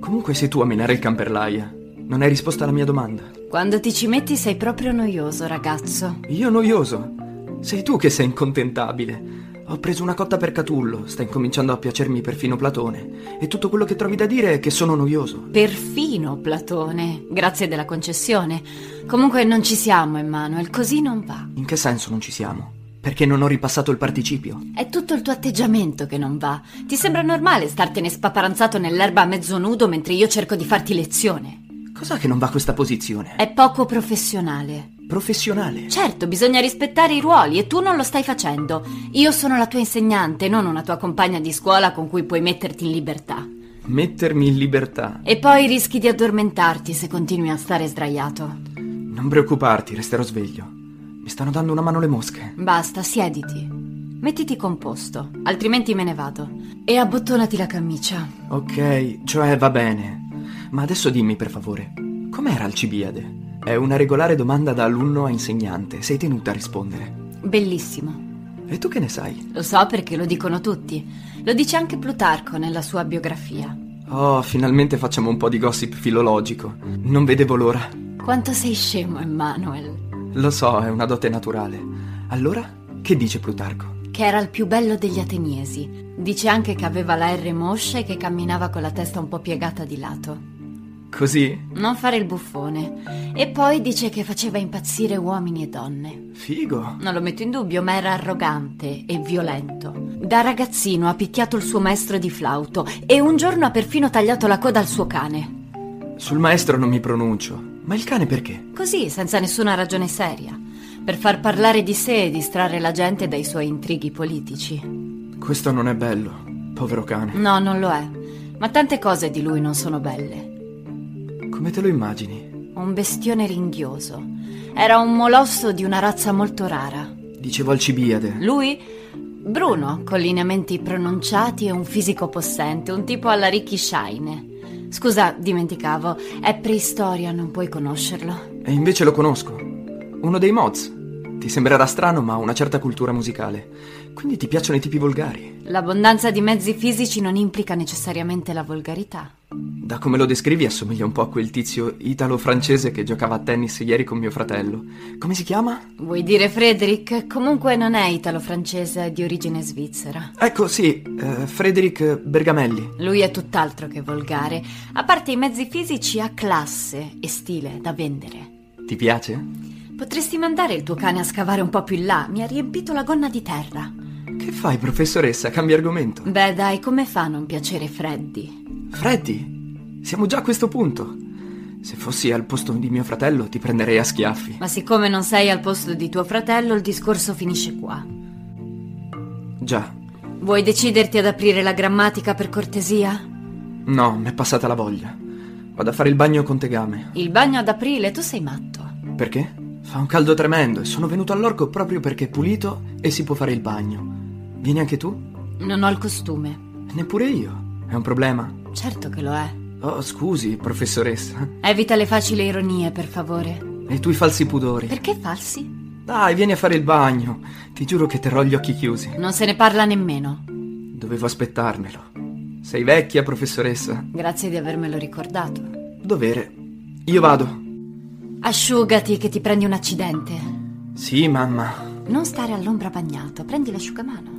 Comunque sei tu a menare il camperlaia. Non hai risposto alla mia domanda. Quando ti ci metti sei proprio noioso, ragazzo. Io noioso? Sei tu che sei incontentabile. Ho preso una cotta per Catullo, sta incominciando a piacermi perfino Platone. E tutto quello che trovi da dire è che sono noioso. Perfino Platone. Grazie della concessione. Comunque non ci siamo, Emanuel, così non va. In che senso non ci siamo? Perché non ho ripassato il participio? È tutto il tuo atteggiamento che non va. Ti sembra normale startene spaparanzato nell'erba a mezzo nudo mentre io cerco di farti lezione? Cos'ha che non va questa posizione? È poco professionale. Professionale? Certo, bisogna rispettare i ruoli e tu non lo stai facendo. Io sono la tua insegnante, non una tua compagna di scuola con cui puoi metterti in libertà. Mettermi in libertà? E poi rischi di addormentarti se continui a stare sdraiato. Non preoccuparti, resterò sveglio. Mi stanno dando una mano le mosche. Basta, siediti. Mettiti composto, altrimenti me ne vado. E abbottonati la camicia. Ok, cioè va bene. Ma adesso dimmi per favore, com'era Alcibiade? È una regolare domanda da alunno a insegnante. Sei tenuta a rispondere. Bellissimo. E tu che ne sai? Lo so perché lo dicono tutti. Lo dice anche Plutarco nella sua biografia. Oh, finalmente facciamo un po' di gossip filologico. Non vedevo l'ora. Quanto sei scemo, Emanuel. Lo so, è una dote naturale. Allora, che dice Plutarco? Che era il più bello degli ateniesi. Dice anche che aveva la R moscia e che camminava con la testa un po' piegata di lato. Così? Non fare il buffone. E poi dice che faceva impazzire uomini e donne. Figo. Non lo metto in dubbio, ma era arrogante e violento. Da ragazzino ha picchiato il suo maestro di flauto e un giorno ha perfino tagliato la coda al suo cane. Sul maestro non mi pronuncio. Ma il cane perché? Così, senza nessuna ragione seria. Per far parlare di sé e distrarre la gente dai suoi intrighi politici. Questo non è bello, povero cane. No, non lo è. Ma tante cose di lui non sono belle. Come te lo immagini? Un bestione ringhioso. Era un molosso di una razza molto rara. Dicevo Alcibiade. Lui? Bruno, con lineamenti pronunciati e un fisico possente, un tipo alla Ricky Shine. Scusa, dimenticavo, è preistoria, non puoi conoscerlo. E invece lo conosco. Uno dei mods. Ti sembrerà strano, ma ha una certa cultura musicale. Quindi ti piacciono i tipi volgari. L'abbondanza di mezzi fisici non implica necessariamente la volgarità. Da come lo descrivi assomiglia un po' a quel tizio italo-francese che giocava a tennis ieri con mio fratello. Come si chiama? Vuoi dire Frederick? Comunque non è italo-francese, è di origine svizzera. Ecco, sì, eh, Frederick Bergamelli. Lui è tutt'altro che volgare. A parte i mezzi fisici ha classe e stile da vendere. Ti piace? Potresti mandare il tuo cane a scavare un po' più in là, mi ha riempito la gonna di terra. Che fai, professoressa? Cambia argomento. Beh, dai, come fa a non piacere Freddy? Freddy? Siamo già a questo punto. Se fossi al posto di mio fratello ti prenderei a schiaffi. Ma siccome non sei al posto di tuo fratello, il discorso finisce qua. Già. Vuoi deciderti ad aprire la grammatica per cortesia? No, m'è passata la voglia. Vado a fare il bagno con tegame. Il bagno ad aprile, tu sei matto. Perché? Fa un caldo tremendo e sono venuto all'orco proprio perché è pulito e si può fare il bagno. Vieni anche tu? Non ho il costume. Neppure io. È un problema? Certo che lo è. Oh, scusi, professoressa. Evita le facili ironie, per favore. E i tuoi falsi pudori. Perché falsi? Dai, vieni a fare il bagno. Ti giuro che terrò gli occhi chiusi. Non se ne parla nemmeno. Dovevo aspettarmelo. Sei vecchia, professoressa. Grazie di avermelo ricordato. Dovere. Io vado. Asciugati che ti prendi un accidente. Sì, mamma. Non stare all'ombra bagnato, prendi l'asciugamano.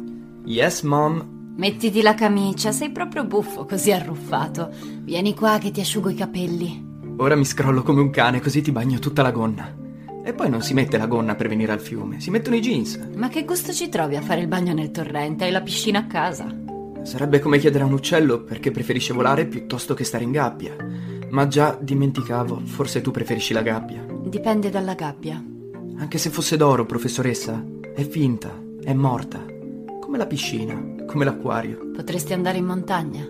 Yes, mom. Mettiti la camicia, sei proprio buffo, così arruffato. Vieni qua che ti asciugo i capelli. Ora mi scrollo come un cane così ti bagno tutta la gonna. E poi non si mette la gonna per venire al fiume, si mettono i jeans. Ma che gusto ci trovi a fare il bagno nel torrente? Hai la piscina a casa. Sarebbe come chiedere a un uccello perché preferisce volare piuttosto che stare in gabbia. Ma già dimenticavo, forse tu preferisci la gabbia. Dipende dalla gabbia. Anche se fosse d'oro, professoressa, è finta, è morta. Come la piscina, come l'acquario. Potresti andare in montagna.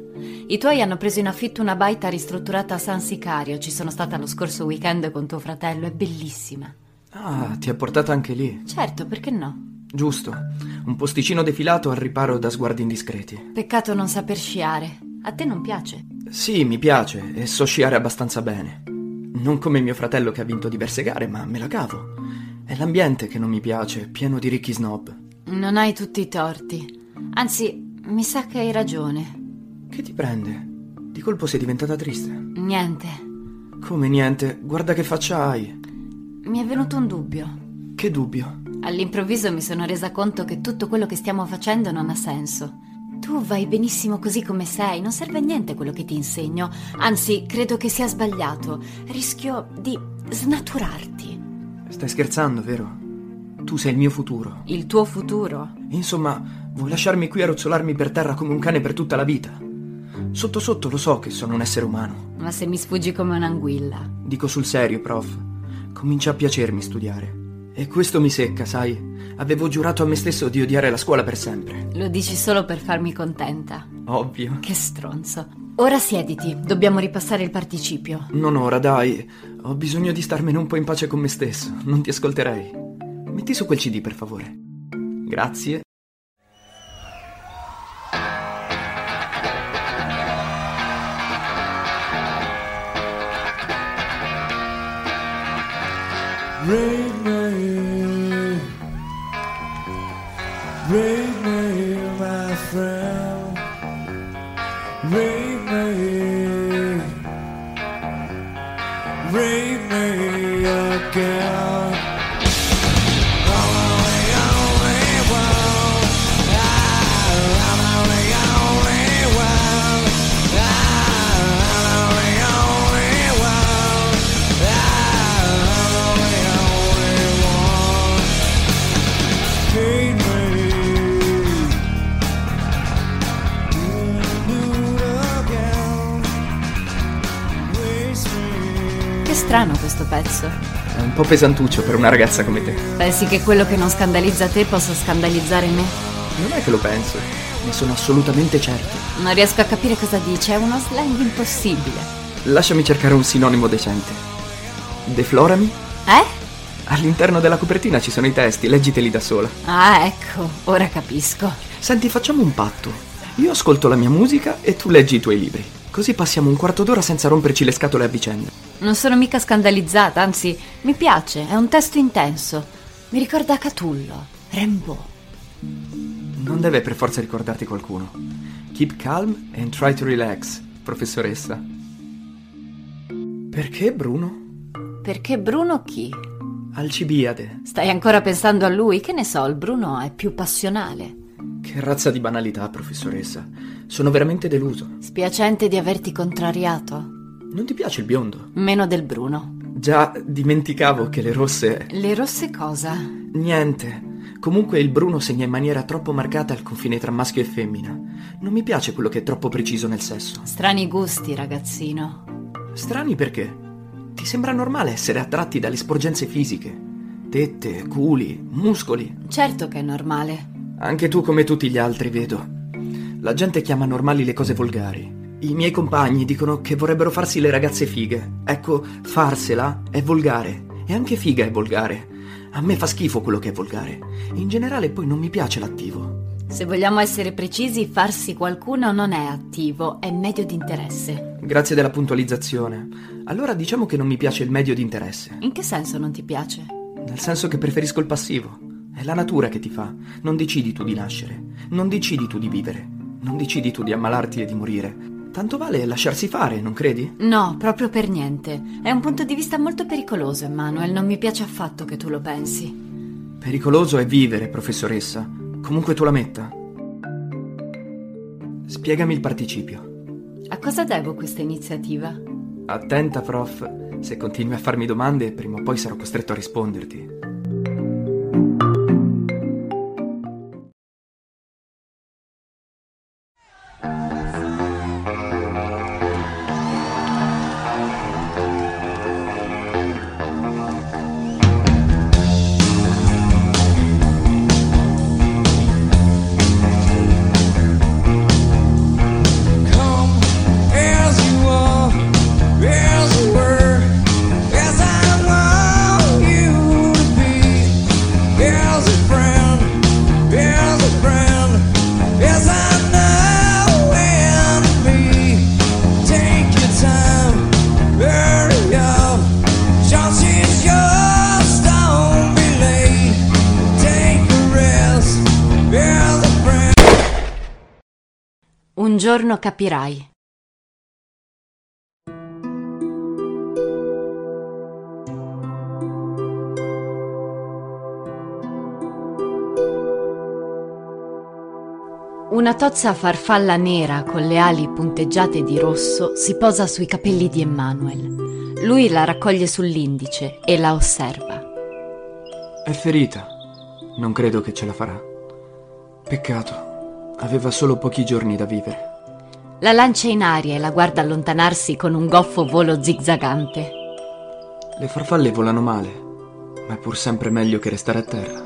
I tuoi hanno preso in affitto una baita ristrutturata a San Sicario. Ci sono stata lo scorso weekend con tuo fratello, è bellissima. Ah, ti ha portata anche lì. Certo, perché no? Giusto. Un posticino defilato al riparo da sguardi indiscreti. Peccato non saper sciare. A te non piace? Sì, mi piace e so sciare abbastanza bene. Non come mio fratello che ha vinto diverse gare, ma me la cavo. È l'ambiente che non mi piace, pieno di ricchi snob. Non hai tutti i torti. Anzi, mi sa che hai ragione. Che ti prende? Di colpo sei diventata triste. Niente. Come niente? Guarda che faccia hai. Mi è venuto un dubbio. Che dubbio. All'improvviso mi sono resa conto che tutto quello che stiamo facendo non ha senso. Tu vai benissimo così come sei, non serve a niente quello che ti insegno, anzi credo che sia sbagliato. Rischio di snaturarti. Stai scherzando, vero? Tu sei il mio futuro. Il tuo futuro? Insomma, vuoi lasciarmi qui a rotzolarmi per terra come un cane per tutta la vita? Sotto sotto lo so che sono un essere umano. Ma se mi sfuggi come un'anguilla. Dico sul serio, prof. Comincia a piacermi studiare. E questo mi secca, sai? Avevo giurato a me stesso di odiare la scuola per sempre. Lo dici solo per farmi contenta. Ovvio. Che stronzo. Ora siediti, dobbiamo ripassare il participio. Non ora, dai. Ho bisogno di starmene un po' in pace con me stesso. Non ti ascolterei. Metti su quel CD, per favore. Grazie. Read strano questo pezzo. È un po' pesantuccio per una ragazza come te. Pensi che quello che non scandalizza te possa scandalizzare me? Non è che lo penso. Ne sono assolutamente certo. Non riesco a capire cosa dice, è uno slang impossibile. Lasciami cercare un sinonimo decente. Deflorami? Eh? All'interno della copertina ci sono i testi, leggiteli da sola. Ah, ecco, ora capisco. Senti, facciamo un patto. Io ascolto la mia musica e tu leggi i tuoi libri. Così passiamo un quarto d'ora senza romperci le scatole a vicenda. Non sono mica scandalizzata, anzi, mi piace, è un testo intenso. Mi ricorda Catullo, Rimbaud. Non deve per forza ricordarti qualcuno. Keep calm and try to relax, professoressa. Perché Bruno? Perché Bruno chi? Alcibiade. Stai ancora pensando a lui? Che ne so, il Bruno è più passionale. Che razza di banalità, professoressa. Sono veramente deluso. Spiacente di averti contrariato. Non ti piace il biondo? Meno del Bruno. Già, dimenticavo che le rosse... Le rosse cosa? Niente. Comunque il Bruno segna in maniera troppo marcata il confine tra maschio e femmina. Non mi piace quello che è troppo preciso nel sesso. Strani gusti, ragazzino. Strani perché? Ti sembra normale essere attratti dalle sporgenze fisiche? Tette, culi, muscoli. Certo che è normale. Anche tu come tutti gli altri, vedo. La gente chiama normali le cose volgari. I miei compagni dicono che vorrebbero farsi le ragazze fighe. Ecco, farsela è volgare. E anche figa è volgare. A me fa schifo quello che è volgare. In generale poi non mi piace l'attivo. Se vogliamo essere precisi, farsi qualcuno non è attivo, è medio di interesse. Grazie della puntualizzazione. Allora diciamo che non mi piace il medio di interesse. In che senso non ti piace? Nel senso che preferisco il passivo. È la natura che ti fa. Non decidi tu di nascere. Non decidi tu di vivere. Non decidi tu di ammalarti e di morire. Tanto vale lasciarsi fare, non credi? No, proprio per niente. È un punto di vista molto pericoloso, Emanuel. Non mi piace affatto che tu lo pensi. Pericoloso è vivere, professoressa. Comunque tu la metta. Spiegami il participio. A cosa devo questa iniziativa? Attenta, prof. Se continui a farmi domande, prima o poi sarò costretto a risponderti. Giorno capirai. Una tozza farfalla nera con le ali punteggiate di rosso si posa sui capelli di Emmanuel. Lui la raccoglie sull'indice e la osserva. È ferita. Non credo che ce la farà. Peccato. Aveva solo pochi giorni da vivere. La lancia in aria e la guarda allontanarsi con un goffo volo zigzagante. Le farfalle volano male, ma è pur sempre meglio che restare a terra.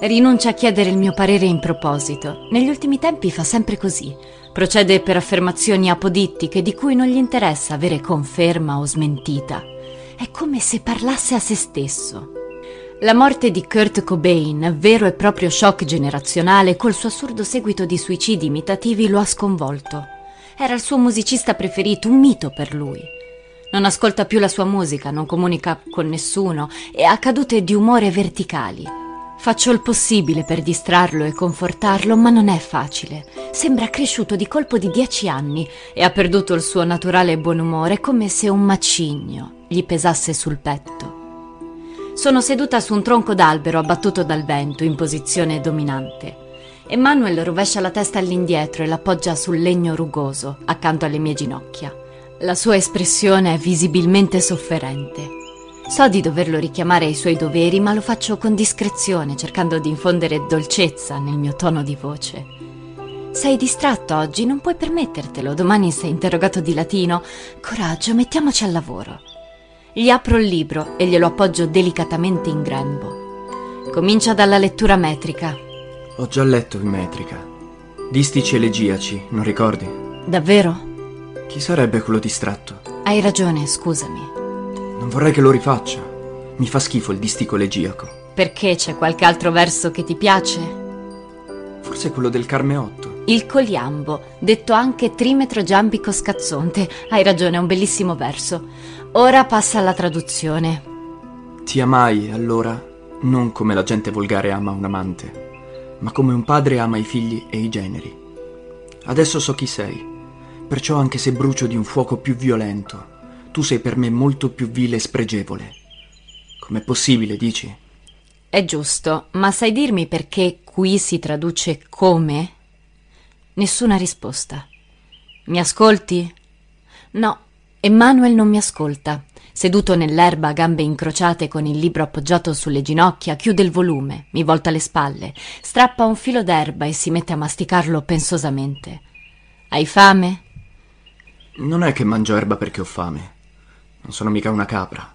Rinuncia a chiedere il mio parere in proposito. Negli ultimi tempi fa sempre così. Procede per affermazioni apodittiche di cui non gli interessa avere conferma o smentita. È come se parlasse a se stesso. La morte di Kurt Cobain, vero e proprio shock generazionale, col suo assurdo seguito di suicidi imitativi, lo ha sconvolto. Era il suo musicista preferito, un mito per lui. Non ascolta più la sua musica, non comunica con nessuno e ha cadute di umore verticali. Faccio il possibile per distrarlo e confortarlo, ma non è facile. Sembra cresciuto di colpo di dieci anni e ha perduto il suo naturale buon umore come se un macigno gli pesasse sul petto. Sono seduta su un tronco d'albero abbattuto dal vento in posizione dominante. Emanuel rovescia la testa all'indietro e l'appoggia sul legno rugoso, accanto alle mie ginocchia. La sua espressione è visibilmente sofferente. So di doverlo richiamare ai suoi doveri, ma lo faccio con discrezione, cercando di infondere dolcezza nel mio tono di voce. Sei distratto oggi, non puoi permettertelo. Domani sei interrogato di latino. Coraggio, mettiamoci al lavoro. Gli apro il libro e glielo appoggio delicatamente in grembo. Comincia dalla lettura metrica. Ho già letto in metrica. Distici elegiaci, non ricordi? Davvero? Chi sarebbe quello distratto? Hai ragione, scusami. Non vorrei che lo rifaccia. Mi fa schifo il distico elegiaco. Perché c'è qualche altro verso che ti piace? Forse quello del Carmeotto. Il coliambo, detto anche trimetro giambico scazzonte. Hai ragione, è un bellissimo verso. Ora passa alla traduzione. Ti amai, allora, non come la gente volgare ama un amante, ma come un padre ama i figli e i generi. Adesso so chi sei, perciò anche se brucio di un fuoco più violento, tu sei per me molto più vile e spregevole. Com'è possibile, dici? È giusto, ma sai dirmi perché qui si traduce come? Nessuna risposta. Mi ascolti? No, Emanuel non mi ascolta. Seduto nell'erba a gambe incrociate con il libro appoggiato sulle ginocchia, chiude il volume, mi volta le spalle, strappa un filo d'erba e si mette a masticarlo pensosamente. Hai fame? Non è che mangio erba perché ho fame. Non sono mica una capra.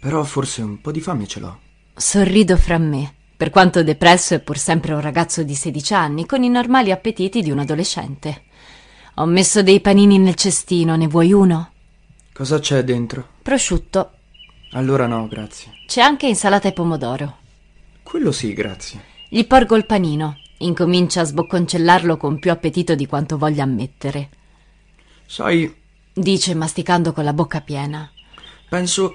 Però forse un po' di fame ce l'ho. Sorrido fra me. Per quanto depresso è pur sempre un ragazzo di 16 anni, con i normali appetiti di un adolescente. Ho messo dei panini nel cestino, ne vuoi uno? Cosa c'è dentro? Prosciutto. Allora no, grazie. C'è anche insalata e pomodoro. Quello sì, grazie. Gli porgo il panino. Incomincia a sbocconcellarlo con più appetito di quanto voglia ammettere. Sai, Dice masticando con la bocca piena. penso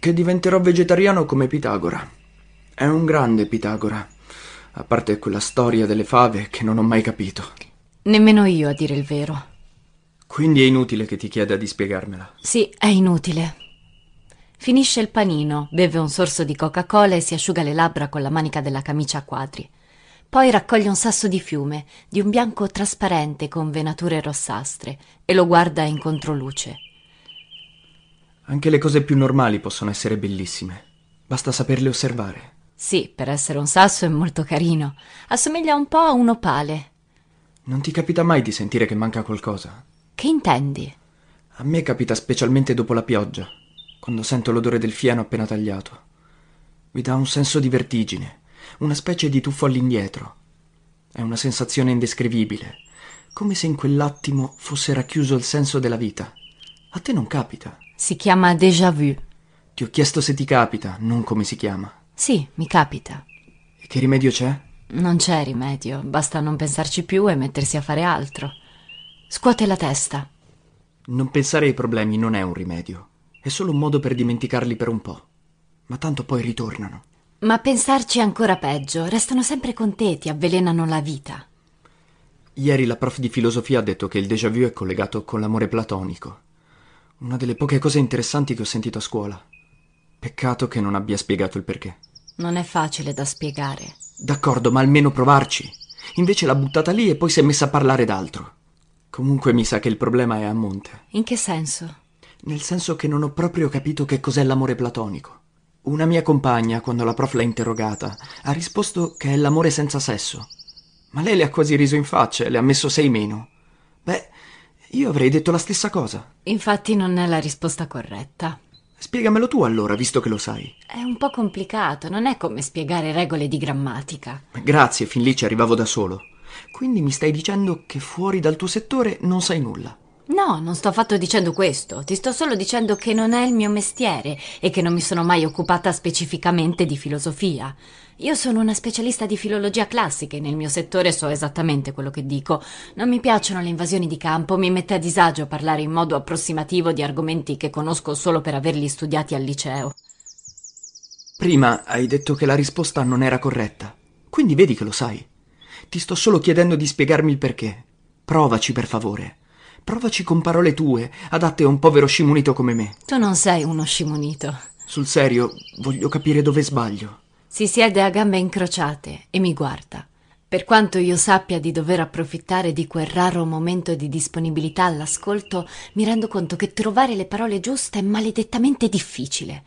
che diventerò vegetariano come Pitagora. È un grande Pitagora. A parte quella storia delle fave che non ho mai capito. Nemmeno io, a dire il vero. Quindi è inutile che ti chieda di spiegarmela. Sì, è inutile. Finisce il panino, beve un sorso di Coca-Cola e si asciuga le labbra con la manica della camicia a quadri. Poi raccoglie un sasso di fiume, di un bianco trasparente con venature rossastre, e lo guarda in controluce. Anche le cose più normali possono essere bellissime. Basta saperle osservare. Sì, per essere un sasso è molto carino. Assomiglia un po' a un opale. Non ti capita mai di sentire che manca qualcosa? Che intendi? A me capita specialmente dopo la pioggia, quando sento l'odore del fieno appena tagliato. Mi dà un senso di vertigine, una specie di tuffo all'indietro. È una sensazione indescrivibile, come se in quell'attimo fosse racchiuso il senso della vita. A te non capita? Si chiama déjà vu. Ti ho chiesto se ti capita, non come si chiama. Sì, mi capita. E che rimedio c'è? Non c'è rimedio, basta non pensarci più e mettersi a fare altro. Scuote la testa. Non pensare ai problemi non è un rimedio, è solo un modo per dimenticarli per un po'. Ma tanto poi ritornano. Ma pensarci è ancora peggio, restano sempre con te, ti avvelenano la vita. Ieri la prof di filosofia ha detto che il déjà vu è collegato con l'amore platonico. Una delle poche cose interessanti che ho sentito a scuola. Peccato che non abbia spiegato il perché. Non è facile da spiegare. D'accordo, ma almeno provarci. Invece l'ha buttata lì e poi si è messa a parlare d'altro. Comunque mi sa che il problema è a monte. In che senso? Nel senso che non ho proprio capito che cos'è l'amore platonico. Una mia compagna, quando la prof l'ha interrogata, ha risposto che è l'amore senza sesso. Ma lei le ha quasi riso in faccia e le ha messo sei meno. Beh, io avrei detto la stessa cosa. Infatti non è la risposta corretta. Spiegamelo tu allora, visto che lo sai. È un po' complicato, non è come spiegare regole di grammatica. Grazie, fin lì ci arrivavo da solo. Quindi mi stai dicendo che fuori dal tuo settore non sai nulla. No, non sto affatto dicendo questo, ti sto solo dicendo che non è il mio mestiere e che non mi sono mai occupata specificamente di filosofia. Io sono una specialista di filologia classica e nel mio settore so esattamente quello che dico. Non mi piacciono le invasioni di campo, mi mette a disagio parlare in modo approssimativo di argomenti che conosco solo per averli studiati al liceo. Prima hai detto che la risposta non era corretta. Quindi vedi che lo sai. Ti sto solo chiedendo di spiegarmi il perché. Provaci, per favore. Provaci con parole tue, adatte a un povero scimunito come me. Tu non sei uno scimunito. Sul serio, voglio capire dove sbaglio. Si siede a gambe incrociate e mi guarda. Per quanto io sappia di dover approfittare di quel raro momento di disponibilità all'ascolto, mi rendo conto che trovare le parole giuste è maledettamente difficile.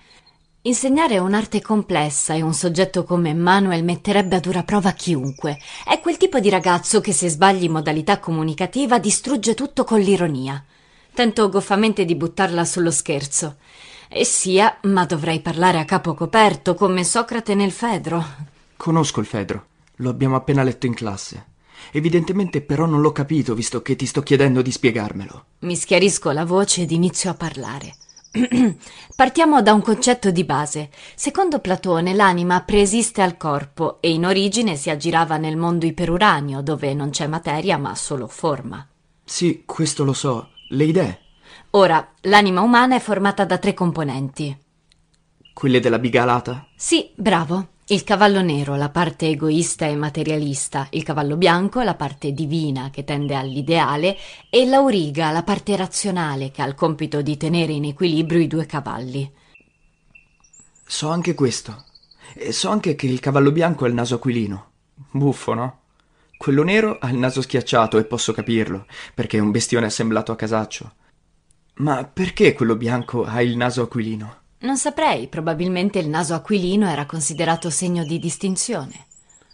Insegnare è un'arte complessa e un soggetto come Manuel metterebbe a dura prova chiunque. È quel tipo di ragazzo che se sbagli in modalità comunicativa distrugge tutto con l'ironia. Tento goffamente di buttarla sullo scherzo. E sia, ma dovrei parlare a capo coperto come Socrate nel Fedro. Conosco il Fedro. Lo abbiamo appena letto in classe. Evidentemente però non l'ho capito, visto che ti sto chiedendo di spiegarmelo. Mi schiarisco la voce ed inizio a parlare. Partiamo da un concetto di base. Secondo Platone, l'anima preesiste al corpo e in origine si aggirava nel mondo iperuranio, dove non c'è materia ma solo forma. Sì, questo lo so. Le idee. Ora, l'anima umana è formata da tre componenti. Quelle della bigalata? Sì, bravo. Il cavallo nero, la parte egoista e materialista, il cavallo bianco, la parte divina che tende all'ideale, e l'auriga, la parte razionale che ha il compito di tenere in equilibrio i due cavalli. So anche questo. E so anche che il cavallo bianco ha il naso aquilino. Buffo, no? Quello nero ha il naso schiacciato e posso capirlo, perché è un bestione assemblato a casaccio. Ma perché quello bianco ha il naso aquilino? Non saprei, probabilmente il naso aquilino era considerato segno di distinzione.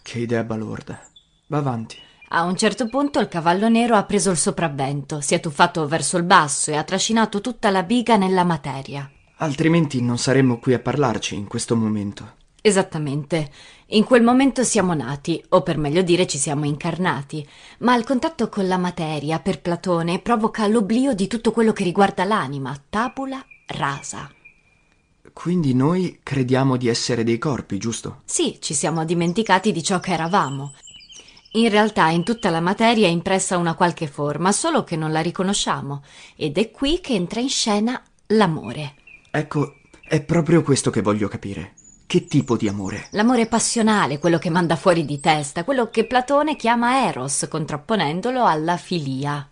Che idea balorda. Va avanti. A un certo punto il cavallo nero ha preso il sopravvento, si è tuffato verso il basso e ha trascinato tutta la biga nella materia. Altrimenti non saremmo qui a parlarci in questo momento. Esattamente. In quel momento siamo nati, o per meglio dire ci siamo incarnati, ma il contatto con la materia, per Platone, provoca l'oblio di tutto quello che riguarda l'anima, tabula rasa. Quindi noi crediamo di essere dei corpi, giusto? Sì, ci siamo dimenticati di ciò che eravamo. In realtà in tutta la materia è impressa una qualche forma, solo che non la riconosciamo, ed è qui che entra in scena l'amore. Ecco, è proprio questo che voglio capire. Che tipo di amore? L'amore passionale, quello che manda fuori di testa, quello che Platone chiama Eros, contrapponendolo alla filia.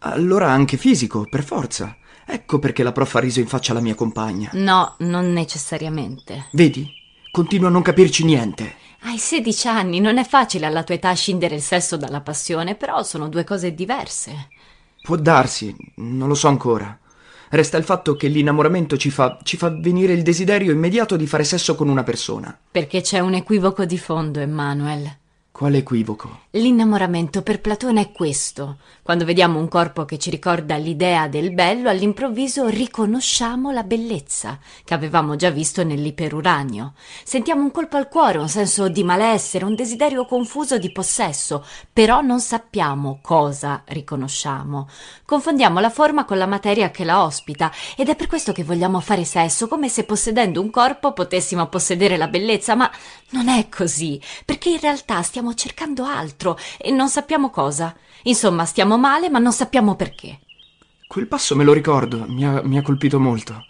Allora anche fisico, per forza. Ecco perché la prof ha riso in faccia alla mia compagna. No, non necessariamente. Vedi? Continuo a non capirci niente. Hai 16 anni, non è facile alla tua età scindere il sesso dalla passione, però sono due cose diverse. Può darsi, non lo so ancora. Resta il fatto che l'innamoramento ci fa, ci fa venire il desiderio immediato di fare sesso con una persona. Perché c'è un equivoco di fondo, Emmanuel. Quale equivoco? L'innamoramento per Platone è questo. Quando vediamo un corpo che ci ricorda l'idea del bello, all'improvviso riconosciamo la bellezza che avevamo già visto nell'iperuranio. Sentiamo un colpo al cuore, un senso di malessere, un desiderio confuso di possesso, però non sappiamo cosa riconosciamo. Confondiamo la forma con la materia che la ospita ed è per questo che vogliamo fare sesso, come se possedendo un corpo potessimo possedere la bellezza, ma non è così, perché in realtà stiamo cercando altro e non sappiamo cosa. Insomma, stiamo male, ma non sappiamo perché. Quel passo me lo ricordo, mi ha, mi ha colpito molto.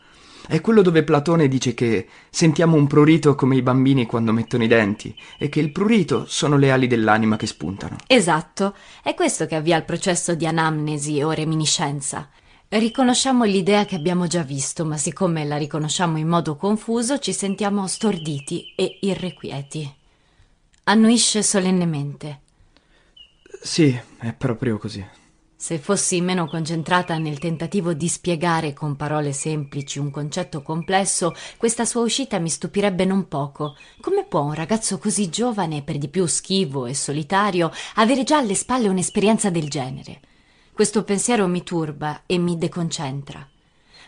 È quello dove Platone dice che sentiamo un prurito come i bambini quando mettono i denti e che il prurito sono le ali dell'anima che spuntano. Esatto, è questo che avvia il processo di anamnesi o reminiscenza. Riconosciamo l'idea che abbiamo già visto, ma siccome la riconosciamo in modo confuso, ci sentiamo storditi e irrequieti. Annuisce solennemente. Sì, è proprio così. Se fossi meno concentrata nel tentativo di spiegare con parole semplici un concetto complesso, questa sua uscita mi stupirebbe non poco. Come può un ragazzo così giovane, per di più schivo e solitario, avere già alle spalle un'esperienza del genere? Questo pensiero mi turba e mi deconcentra.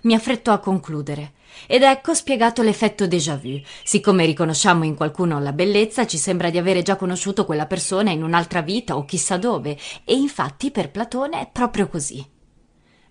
Mi affretto a concludere. Ed ecco spiegato l'effetto déjà vu. Siccome riconosciamo in qualcuno la bellezza, ci sembra di avere già conosciuto quella persona in un'altra vita o chissà dove, e infatti per Platone è proprio così.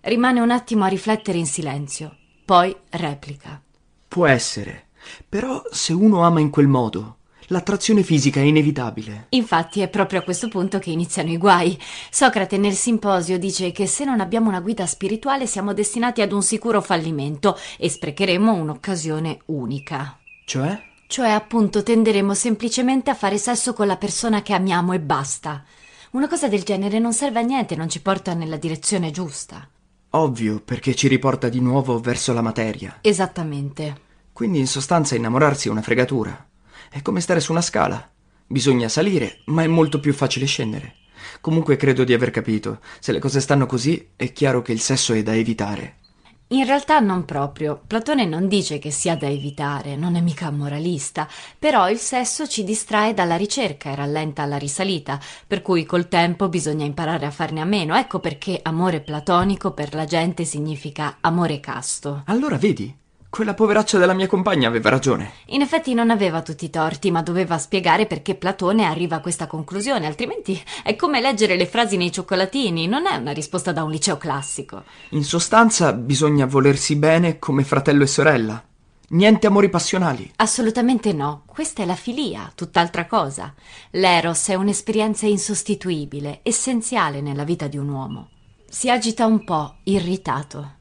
Rimane un attimo a riflettere in silenzio, poi replica. Può essere. Però se uno ama in quel modo, l'attrazione fisica è inevitabile. Infatti è proprio a questo punto che iniziano i guai. Socrate nel simposio dice che se non abbiamo una guida spirituale siamo destinati ad un sicuro fallimento e sprecheremo un'occasione unica. Cioè? Cioè, appunto, tenderemo semplicemente a fare sesso con la persona che amiamo e basta. Una cosa del genere non serve a niente, non ci porta nella direzione giusta. Ovvio, perché ci riporta di nuovo verso la materia. Esattamente. Quindi in sostanza innamorarsi è una fregatura. È come stare su una scala. Bisogna salire, ma è molto più facile scendere. Comunque credo di aver capito. Se le cose stanno così, è chiaro che il sesso è da evitare. In realtà non proprio. Platone non dice che sia da evitare, non è mica moralista, però il sesso ci distrae dalla ricerca e rallenta la risalita, per cui col tempo bisogna imparare a farne a meno. Ecco perché amore platonico per la gente significa amore casto. Allora vedi, Quella poveraccia della mia compagna aveva ragione. In effetti non aveva tutti i torti, ma doveva spiegare perché Platone arriva a questa conclusione, altrimenti è come leggere le frasi nei cioccolatini, non è una risposta da un liceo classico. In sostanza bisogna volersi bene come fratello e sorella. Niente amori passionali. Assolutamente no, questa è la filia, tutt'altra cosa. L'eros è un'esperienza insostituibile, essenziale nella vita di un uomo. Si agita un po', irritato.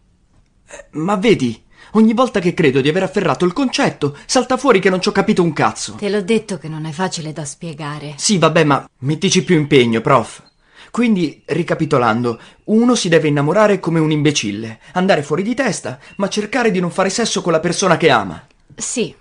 Ma vedi, ogni volta che credo di aver afferrato il concetto, salta fuori che non ci ho capito un cazzo. Te l'ho detto che non è facile da spiegare. Sì, vabbè, ma mettici più impegno, prof. Quindi, ricapitolando, uno si deve innamorare come un imbecille, andare fuori di testa, ma cercare di non fare sesso con la persona che ama. Sì,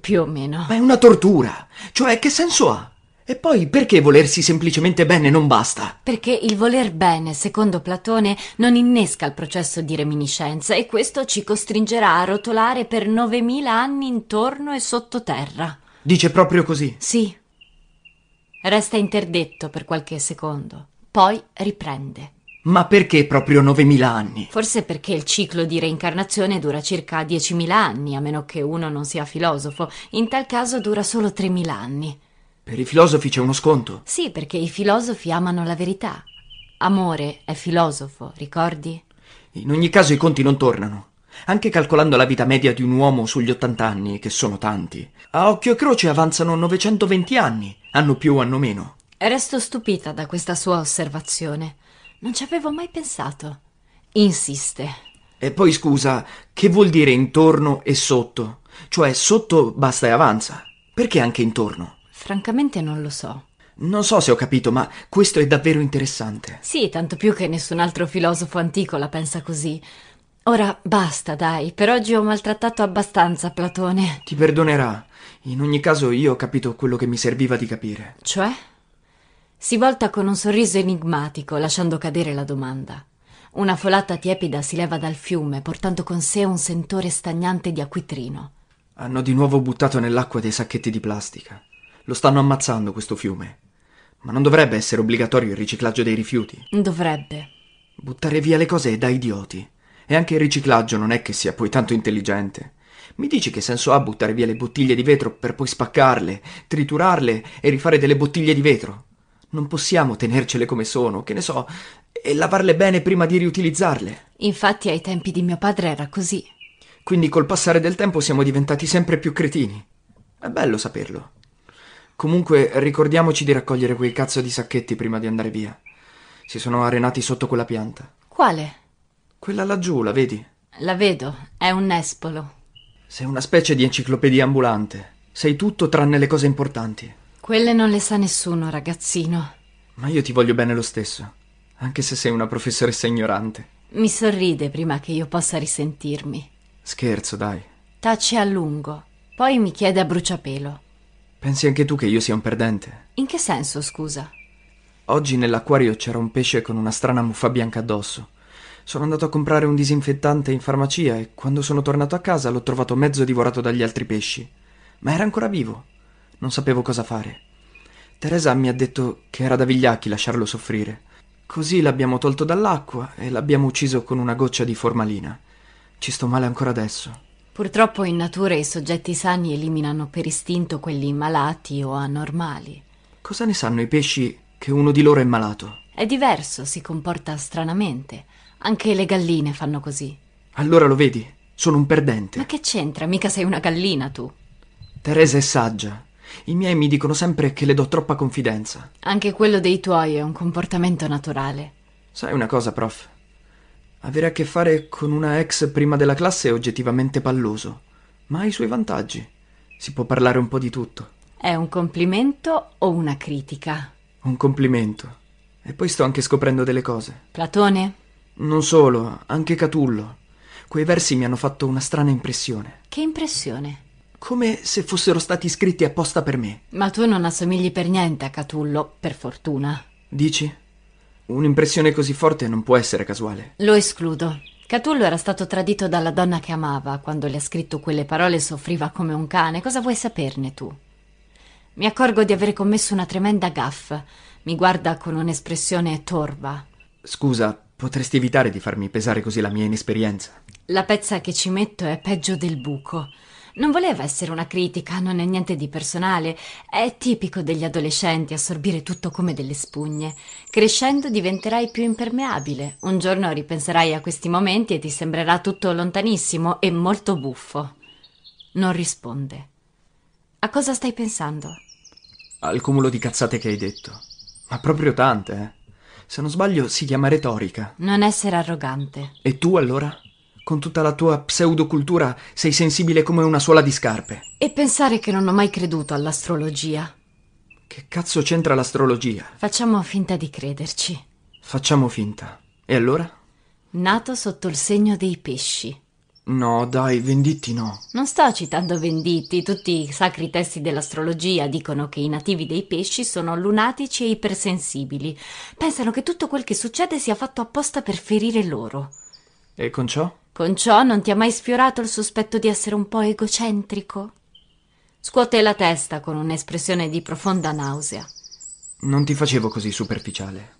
più o meno. Ma è una tortura. Cioè, che senso ha? E poi, perché volersi semplicemente bene non basta? Perché il voler bene, secondo Platone, non innesca il processo di reminiscenza e questo ci costringerà a rotolare per 9000 anni intorno e sottoterra. Dice proprio così. Sì. Resta interdetto per qualche secondo, poi riprende. Ma perché proprio 9000 anni? Forse perché il ciclo di reincarnazione dura circa 10.000 anni, a meno che uno non sia filosofo. In tal caso dura solo 3.000 anni. Per i filosofi c'è uno sconto. Sì, perché i filosofi amano la verità. Amore è filosofo, ricordi? In ogni caso i conti non tornano. Anche calcolando la vita media di un uomo sugli 80 anni, che sono tanti, a occhio e croce avanzano 920 anni, hanno più o hanno meno. Resto stupita da questa sua osservazione. Non ci avevo mai pensato. Insiste. E poi scusa, che vuol dire intorno e sotto? Cioè sotto basta e avanza. Perché anche intorno? Francamente non lo so. Non so se ho capito, ma questo è davvero interessante. Sì, tanto più che nessun altro filosofo antico la pensa così. Ora basta, dai, per oggi ho maltrattato abbastanza Platone. Ti perdonerà. In ogni caso io ho capito quello che mi serviva di capire. Cioè? Si volta con un sorriso enigmatico, lasciando cadere la domanda. Una folata tiepida si leva dal fiume, portando con sé un sentore stagnante di acquitrino. Hanno di nuovo buttato nell'acqua dei sacchetti di plastica. Lo stanno ammazzando questo fiume. Ma non dovrebbe essere obbligatorio il riciclaggio dei rifiuti. Dovrebbe. Buttare via le cose è da idioti. E anche il riciclaggio non è che sia poi tanto intelligente. Mi dici che senso ha buttare via le bottiglie di vetro per poi spaccarle, triturarle e rifare delle bottiglie di vetro? Non possiamo tenercele come sono, che ne so, e lavarle bene prima di riutilizzarle. Infatti ai tempi di mio padre era così. Quindi col passare del tempo siamo diventati sempre più cretini. È bello saperlo. Comunque ricordiamoci di raccogliere quei cazzo di sacchetti prima di andare via. Si sono arenati sotto quella pianta. Quale? Quella laggiù, la vedi? La vedo, è un nespolo. Sei una specie di enciclopedia ambulante. Sei tutto tranne le cose importanti. Quelle non le sa nessuno, ragazzino. Ma io ti voglio bene lo stesso, anche se sei una professoressa ignorante. Mi sorride prima che io possa risentirmi. Scherzo, dai. Tace a lungo, poi mi chiede a bruciapelo. Pensi anche tu che io sia un perdente? In che senso, scusa? Oggi nell'acquario c'era un pesce con una strana muffa bianca addosso. Sono andato a comprare un disinfettante in farmacia e quando sono tornato a casa l'ho trovato mezzo divorato dagli altri pesci. Ma era ancora vivo. Non sapevo cosa fare. Teresa mi ha detto che era da vigliacchi lasciarlo soffrire. Così l'abbiamo tolto dall'acqua e l'abbiamo ucciso con una goccia di formalina. Ci sto male ancora adesso. Purtroppo in natura i soggetti sani eliminano per istinto quelli malati o anormali. Cosa ne sanno i pesci che uno di loro è malato? È diverso, si comporta stranamente. Anche le galline fanno così. Allora lo vedi? Sono un perdente. Ma che c'entra? Mica sei una gallina tu. Teresa è saggia. I miei mi dicono sempre che le do troppa confidenza. Anche quello dei tuoi è un comportamento naturale. Sai una cosa, prof? Avere a che fare con una ex prima della classe è oggettivamente palloso, ma ha i suoi vantaggi. Si può parlare un po' di tutto. È un complimento o una critica? Un complimento. E poi sto anche scoprendo delle cose. Platone? Non solo, anche Catullo. Quei versi mi hanno fatto una strana impressione. Che impressione. Come se fossero stati scritti apposta per me. Ma tu non assomigli per niente a Catullo, per fortuna. Dici? Un'impressione così forte non può essere casuale. Lo escludo. Catullo era stato tradito dalla donna che amava. Quando le ha scritto quelle parole soffriva come un cane. Cosa vuoi saperne tu? Mi accorgo di aver commesso una tremenda gaffa. Mi guarda con un'espressione torva. Scusa, potresti evitare di farmi pesare così la mia inesperienza? La pezza che ci metto è peggio del buco. Non voleva essere una critica, non è niente di personale. È tipico degli adolescenti assorbire tutto come delle spugne. Crescendo diventerai più impermeabile. Un giorno ripenserai a questi momenti e ti sembrerà tutto lontanissimo e molto buffo. Non risponde. A cosa stai pensando? Al cumulo di cazzate che hai detto. Ma proprio tante, eh. Se non sbaglio si chiama retorica. Non essere arrogante. E tu allora? Con tutta la tua pseudocultura sei sensibile come una suola di scarpe. E pensare che non ho mai creduto all'astrologia. Che cazzo c'entra l'astrologia? Facciamo finta di crederci. Facciamo finta. E allora? Nato sotto il segno dei pesci. No, dai, venditti no. Non sto citando Venditti, tutti i sacri testi dell'astrologia dicono che i nativi dei pesci sono lunatici e ipersensibili. Pensano che tutto quel che succede sia fatto apposta per ferire loro. E con ciò? Con ciò non ti ha mai sfiorato il sospetto di essere un po' egocentrico? Scuote la testa con un'espressione di profonda nausea. Non ti facevo così superficiale.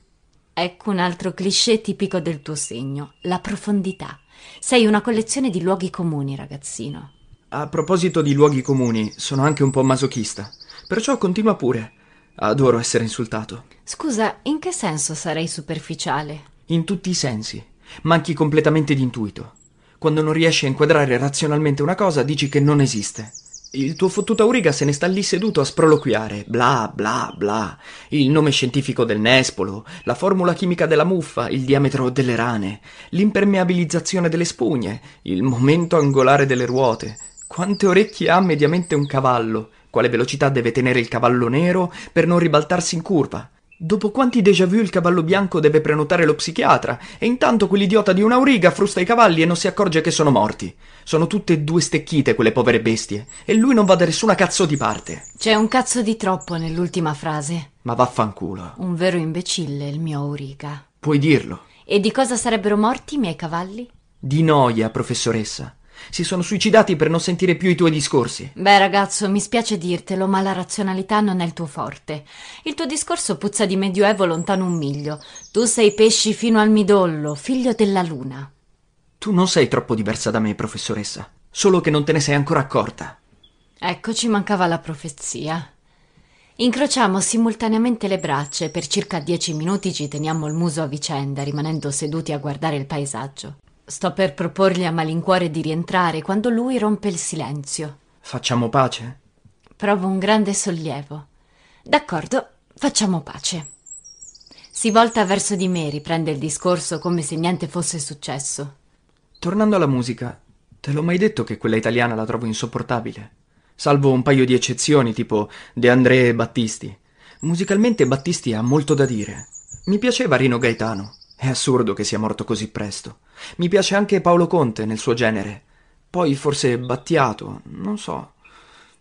Ecco un altro cliché tipico del tuo segno, la profondità. Sei una collezione di luoghi comuni, ragazzino. A proposito di luoghi comuni, sono anche un po' masochista. Perciò continua pure. Adoro essere insultato. Scusa, in che senso sarei superficiale? In tutti i sensi. Manchi completamente di intuito. Quando non riesci a inquadrare razionalmente una cosa, dici che non esiste. Il tuo fottuto Auriga se ne sta lì seduto a sproloquiare, bla bla bla, il nome scientifico del nespolo, la formula chimica della muffa, il diametro delle rane, l'impermeabilizzazione delle spugne, il momento angolare delle ruote. Quante orecchie ha mediamente un cavallo? Quale velocità deve tenere il cavallo nero per non ribaltarsi in curva? Dopo quanti déjà vu il cavallo bianco deve prenotare lo psichiatra e intanto quell'idiota di un'auriga frusta i cavalli e non si accorge che sono morti. Sono tutte e due stecchite quelle povere bestie e lui non va da nessuna cazzo di parte. C'è un cazzo di troppo nell'ultima frase. Ma vaffanculo. Un vero imbecille il mio Auriga. Puoi dirlo. E di cosa sarebbero morti i miei cavalli? Di noia, professoressa. Si sono suicidati per non sentire più i tuoi discorsi. Beh, ragazzo, mi spiace dirtelo, ma la razionalità non è il tuo forte. Il tuo discorso puzza di medioevo lontano un miglio. Tu sei pesci fino al midollo, figlio della luna. Tu non sei troppo diversa da me, professoressa. Solo che non te ne sei ancora accorta. Ecco, ci mancava la profezia. Incrociamo simultaneamente le braccia e per circa dieci minuti ci teniamo il muso a vicenda, rimanendo seduti a guardare il paesaggio. Sto per proporgli a malincuore di rientrare quando lui rompe il silenzio. Facciamo pace? Provo un grande sollievo. D'accordo, facciamo pace. Si volta verso di me, riprende il discorso come se niente fosse successo. Tornando alla musica, te l'ho mai detto che quella italiana la trovo insopportabile? Salvo un paio di eccezioni, tipo De André e Battisti. Musicalmente Battisti ha molto da dire. Mi piaceva Rino Gaetano. È assurdo che sia morto così presto. Mi piace anche Paolo Conte nel suo genere. Poi forse Battiato, non so.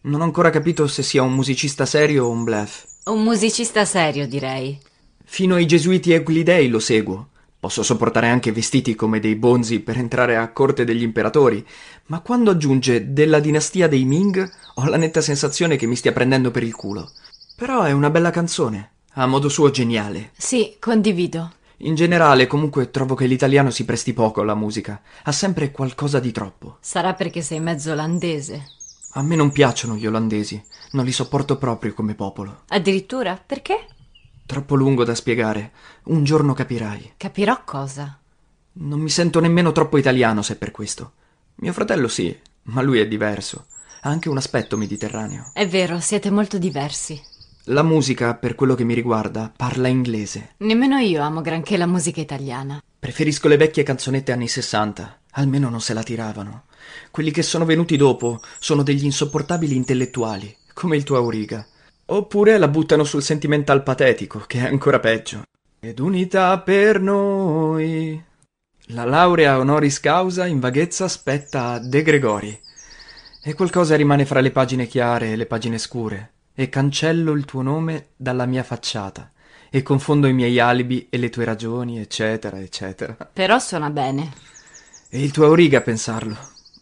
Non ho ancora capito se sia un musicista serio o un bluff. Un musicista serio, direi. Fino ai gesuiti Euclidei lo seguo. Posso sopportare anche vestiti come dei bonzi per entrare a corte degli imperatori, ma quando aggiunge della dinastia dei Ming ho la netta sensazione che mi stia prendendo per il culo. Però è una bella canzone, a modo suo geniale. Sì, condivido. In generale, comunque, trovo che l'italiano si presti poco alla musica. Ha sempre qualcosa di troppo. Sarà perché sei mezzo olandese. A me non piacciono gli olandesi. Non li sopporto proprio come popolo. Addirittura? Perché? Troppo lungo da spiegare. Un giorno capirai. Capirò cosa. Non mi sento nemmeno troppo italiano se è per questo. Mio fratello sì, ma lui è diverso. Ha anche un aspetto mediterraneo. È vero, siete molto diversi. La musica, per quello che mi riguarda, parla inglese. Nemmeno io amo granché la musica italiana. Preferisco le vecchie canzonette anni 60. Almeno non se la tiravano. Quelli che sono venuti dopo sono degli insopportabili intellettuali, come il tuo Auriga. Oppure la buttano sul sentimental patetico, che è ancora peggio. Ed unità per noi. La laurea honoris causa in vaghezza spetta a De Gregori. E qualcosa rimane fra le pagine chiare e le pagine scure. E cancello il tuo nome dalla mia facciata. E confondo i miei alibi e le tue ragioni, eccetera, eccetera. Però suona bene. E il tuo Auriga a pensarlo.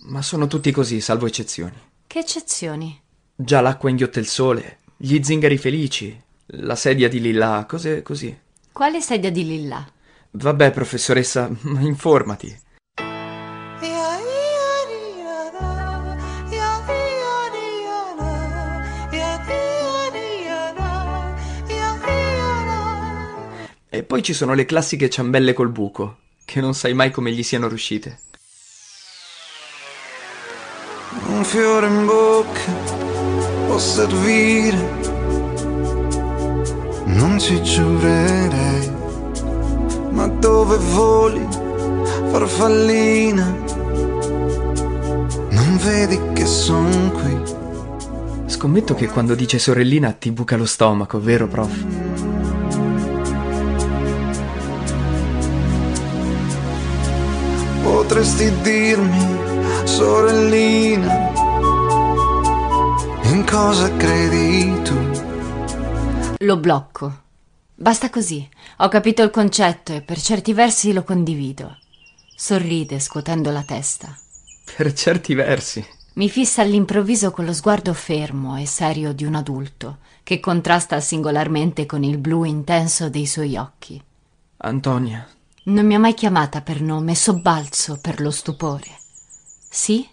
Ma sono tutti così, salvo eccezioni. Che eccezioni? Già l'acqua inghiotte il sole, gli zingari felici, la sedia di lilla, cose così. Quale sedia di lilla? Vabbè, professoressa, ma informati. Poi ci sono le classiche ciambelle col buco, che non sai mai come gli siano riuscite. Un fiore in bocca può servire, non ci giurerei, ma dove voli, farfallina, non vedi che son qui. Scommetto che quando dice sorellina ti buca lo stomaco, vero prof? Potresti dirmi, sorellina, in cosa credi tu? Lo blocco. Basta così. Ho capito il concetto e per certi versi lo condivido. Sorride scuotendo la testa. Per certi versi. Mi fissa all'improvviso con lo sguardo fermo e serio di un adulto, che contrasta singolarmente con il blu intenso dei suoi occhi. Antonia, Non mi ha mai chiamata per nome, sobbalzo per lo stupore. Sì?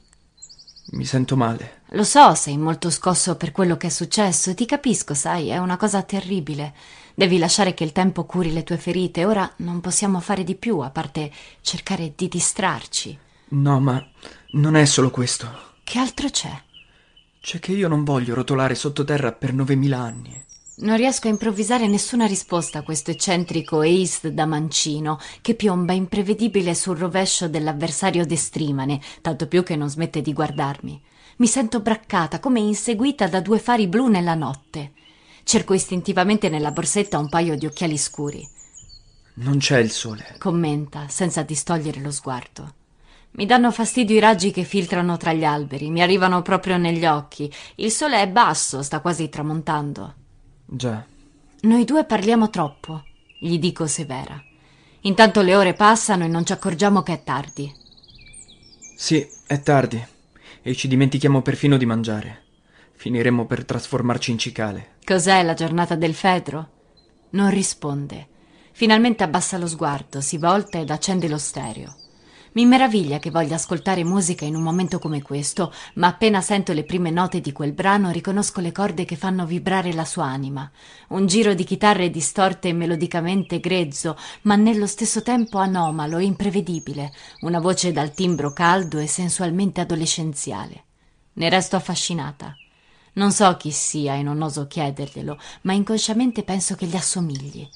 mi sento male. Lo so, sei molto scosso per quello che è successo ti capisco, sai, è una cosa terribile. Devi lasciare che il tempo curi le tue ferite. Ora non possiamo fare di più, a parte cercare di distrarci. No, ma non è solo questo. Che altro c'è? C'è che io non voglio rotolare sottoterra per novemila anni. Non riesco a improvvisare nessuna risposta a questo eccentrico ace da mancino che piomba imprevedibile sul rovescio dell'avversario destrimane, tanto più che non smette di guardarmi. Mi sento braccata, come inseguita da due fari blu nella notte. Cerco istintivamente nella borsetta un paio di occhiali scuri. Non c'è il sole. Commenta, senza distogliere lo sguardo. Mi danno fastidio i raggi che filtrano tra gli alberi, mi arrivano proprio negli occhi. Il sole è basso, sta quasi tramontando. Già. Noi due parliamo troppo, gli dico severa. Intanto le ore passano e non ci accorgiamo che è tardi. Sì, è tardi. E ci dimentichiamo perfino di mangiare. Finiremo per trasformarci in cicale. Cos'è la giornata del Fedro? Non risponde. Finalmente abbassa lo sguardo, si volta ed accende lo stereo. Mi meraviglia che voglia ascoltare musica in un momento come questo, ma appena sento le prime note di quel brano riconosco le corde che fanno vibrare la sua anima. Un giro di chitarre distorte e melodicamente grezzo, ma nello stesso tempo anomalo e imprevedibile, una voce dal timbro caldo e sensualmente adolescenziale. Ne resto affascinata. Non so chi sia e non oso chiederglielo, ma inconsciamente penso che gli assomigli.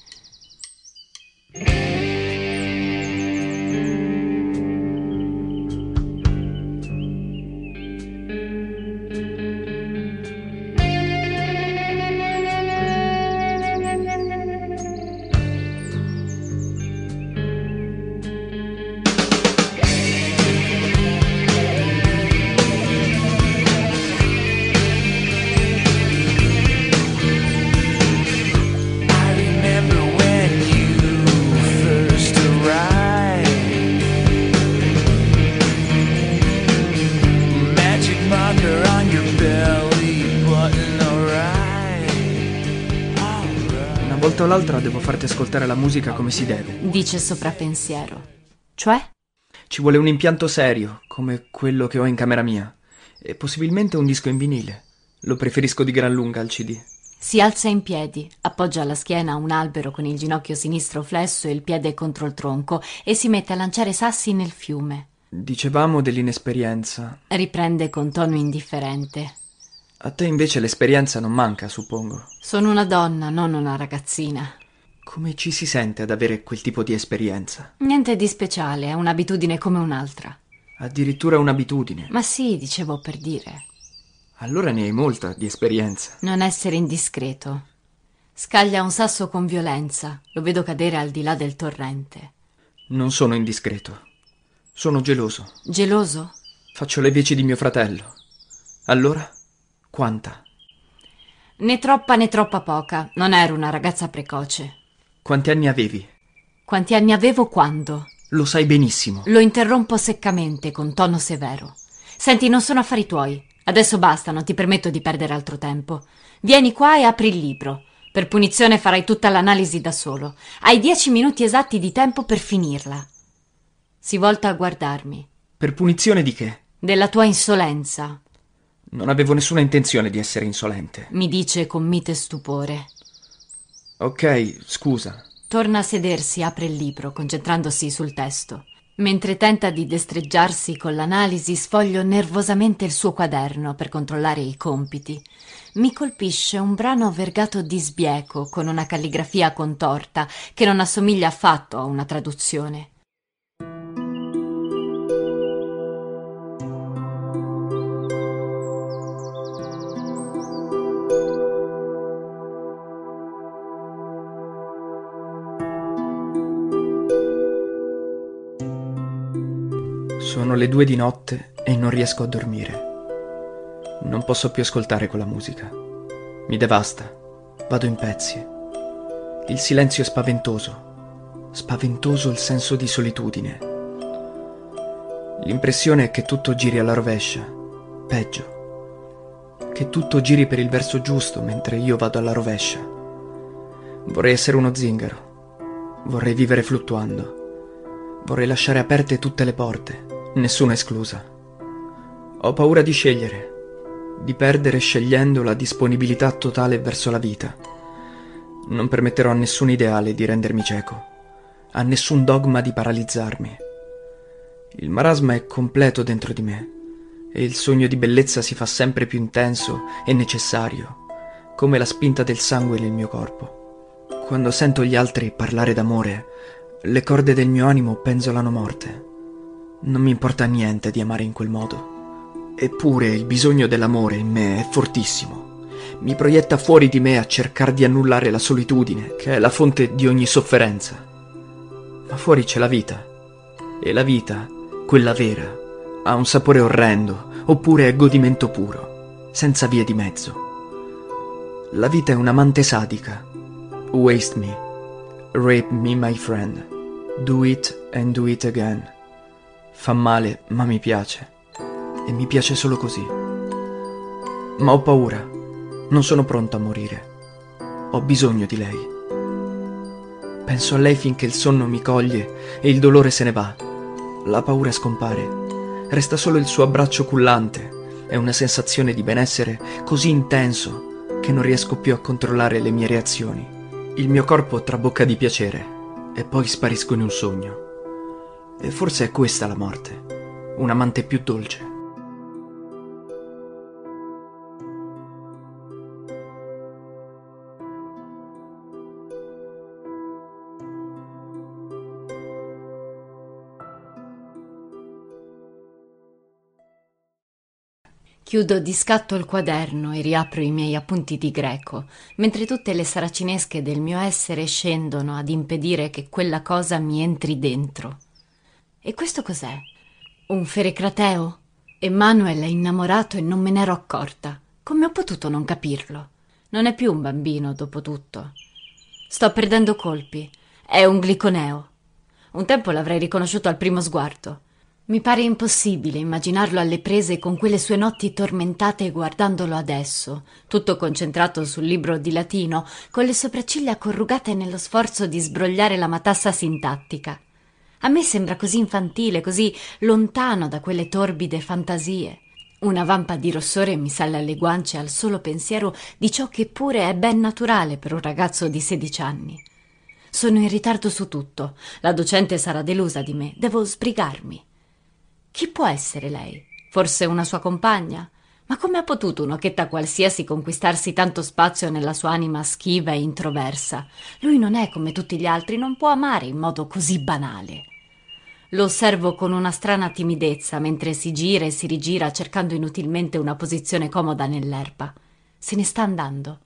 L'altra devo farti ascoltare la musica come si deve. Dice soprapensiero. Cioè? Ci vuole un impianto serio, come quello che ho in camera mia. E possibilmente un disco in vinile. Lo preferisco di gran lunga al CD. Si alza in piedi, appoggia alla schiena un albero con il ginocchio sinistro flesso e il piede contro il tronco e si mette a lanciare sassi nel fiume. Dicevamo dell'inesperienza. Riprende con tono indifferente. A te invece l'esperienza non manca, suppongo. Sono una donna, non una ragazzina. Come ci si sente ad avere quel tipo di esperienza? Niente di speciale, è un'abitudine come un'altra. Addirittura un'abitudine. Ma sì, dicevo per dire. Allora ne hai molta di esperienza. Non essere indiscreto. Scaglia un sasso con violenza, lo vedo cadere al di là del torrente. Non sono indiscreto. Sono geloso. Geloso? Faccio le veci di mio fratello. Allora? Quanta? Né troppa né troppa poca. Non ero una ragazza precoce. Quanti anni avevi? Quanti anni avevo quando? Lo sai benissimo. Lo interrompo seccamente, con tono severo. Senti, non sono affari tuoi. Adesso basta, non ti permetto di perdere altro tempo. Vieni qua e apri il libro. Per punizione farai tutta l'analisi da solo. Hai dieci minuti esatti di tempo per finirla. Si volta a guardarmi. Per punizione di che? Della tua insolenza, Non avevo nessuna intenzione di essere insolente. mi dice con mite stupore. Ok, scusa. Torna a sedersi, apre il libro, concentrandosi sul testo. Mentre tenta di destreggiarsi con l'analisi, sfoglio nervosamente il suo quaderno per controllare i compiti. Mi colpisce un brano vergato di sbieco, con una calligrafia contorta, che non assomiglia affatto a una traduzione. Sono le due di notte e non riesco a dormire. Non posso più ascoltare quella musica. Mi devasta. Vado in pezzi. Il silenzio è spaventoso. Spaventoso il senso di solitudine. L'impressione è che tutto giri alla rovescia. Peggio. Che tutto giri per il verso giusto mentre io vado alla rovescia. Vorrei essere uno zingaro. Vorrei vivere fluttuando. Vorrei lasciare aperte tutte le porte, nessuna esclusa. Ho paura di scegliere, di perdere scegliendo la disponibilità totale verso la vita. Non permetterò a nessun ideale di rendermi cieco, a nessun dogma di paralizzarmi. Il marasma è completo dentro di me e il sogno di bellezza si fa sempre più intenso e necessario, come la spinta del sangue nel mio corpo. Quando sento gli altri parlare d'amore, le corde del mio animo penzolano morte. Non mi importa niente di amare in quel modo. Eppure il bisogno dell'amore in me è fortissimo. Mi proietta fuori di me a cercare di annullare la solitudine, che è la fonte di ogni sofferenza. Ma fuori c'è la vita. E la vita, quella vera, ha un sapore orrendo, oppure è godimento puro, senza vie di mezzo. La vita è un'amante sadica. Waste me. Rape me, my friend. Do it and do it again. Fa male, ma mi piace. E mi piace solo così. Ma ho paura. Non sono pronto a morire. Ho bisogno di lei. Penso a lei finché il sonno mi coglie e il dolore se ne va. La paura scompare. Resta solo il suo abbraccio cullante e una sensazione di benessere così intenso che non riesco più a controllare le mie reazioni. Il mio corpo trabocca di piacere e poi sparisco in un sogno. E forse è questa la morte, un amante più dolce. Chiudo di scatto il quaderno e riapro i miei appunti di greco, mentre tutte le saracinesche del mio essere scendono ad impedire che quella cosa mi entri dentro. E questo cos'è? Un ferecrateo? Emanuel è innamorato e non me n'ero accorta. Come ho potuto non capirlo? Non è più un bambino, dopo tutto. Sto perdendo colpi. È un gliconeo. Un tempo l'avrei riconosciuto al primo sguardo. Mi pare impossibile immaginarlo alle prese con quelle sue notti tormentate guardandolo adesso, tutto concentrato sul libro di latino, con le sopracciglia corrugate nello sforzo di sbrogliare la matassa sintattica. A me sembra così infantile, così lontano da quelle torbide fantasie. Una vampa di rossore mi sale alle guance al solo pensiero di ciò che pure è ben naturale per un ragazzo di sedici anni. Sono in ritardo su tutto. La docente sarà delusa di me. Devo sbrigarmi. Chi può essere lei? Forse una sua compagna? Ma come ha potuto un'occhetta qualsiasi conquistarsi tanto spazio nella sua anima schiva e introversa? Lui non è come tutti gli altri, non può amare in modo così banale. Lo osservo con una strana timidezza mentre si gira e si rigira cercando inutilmente una posizione comoda nell'erba. Se ne sta andando.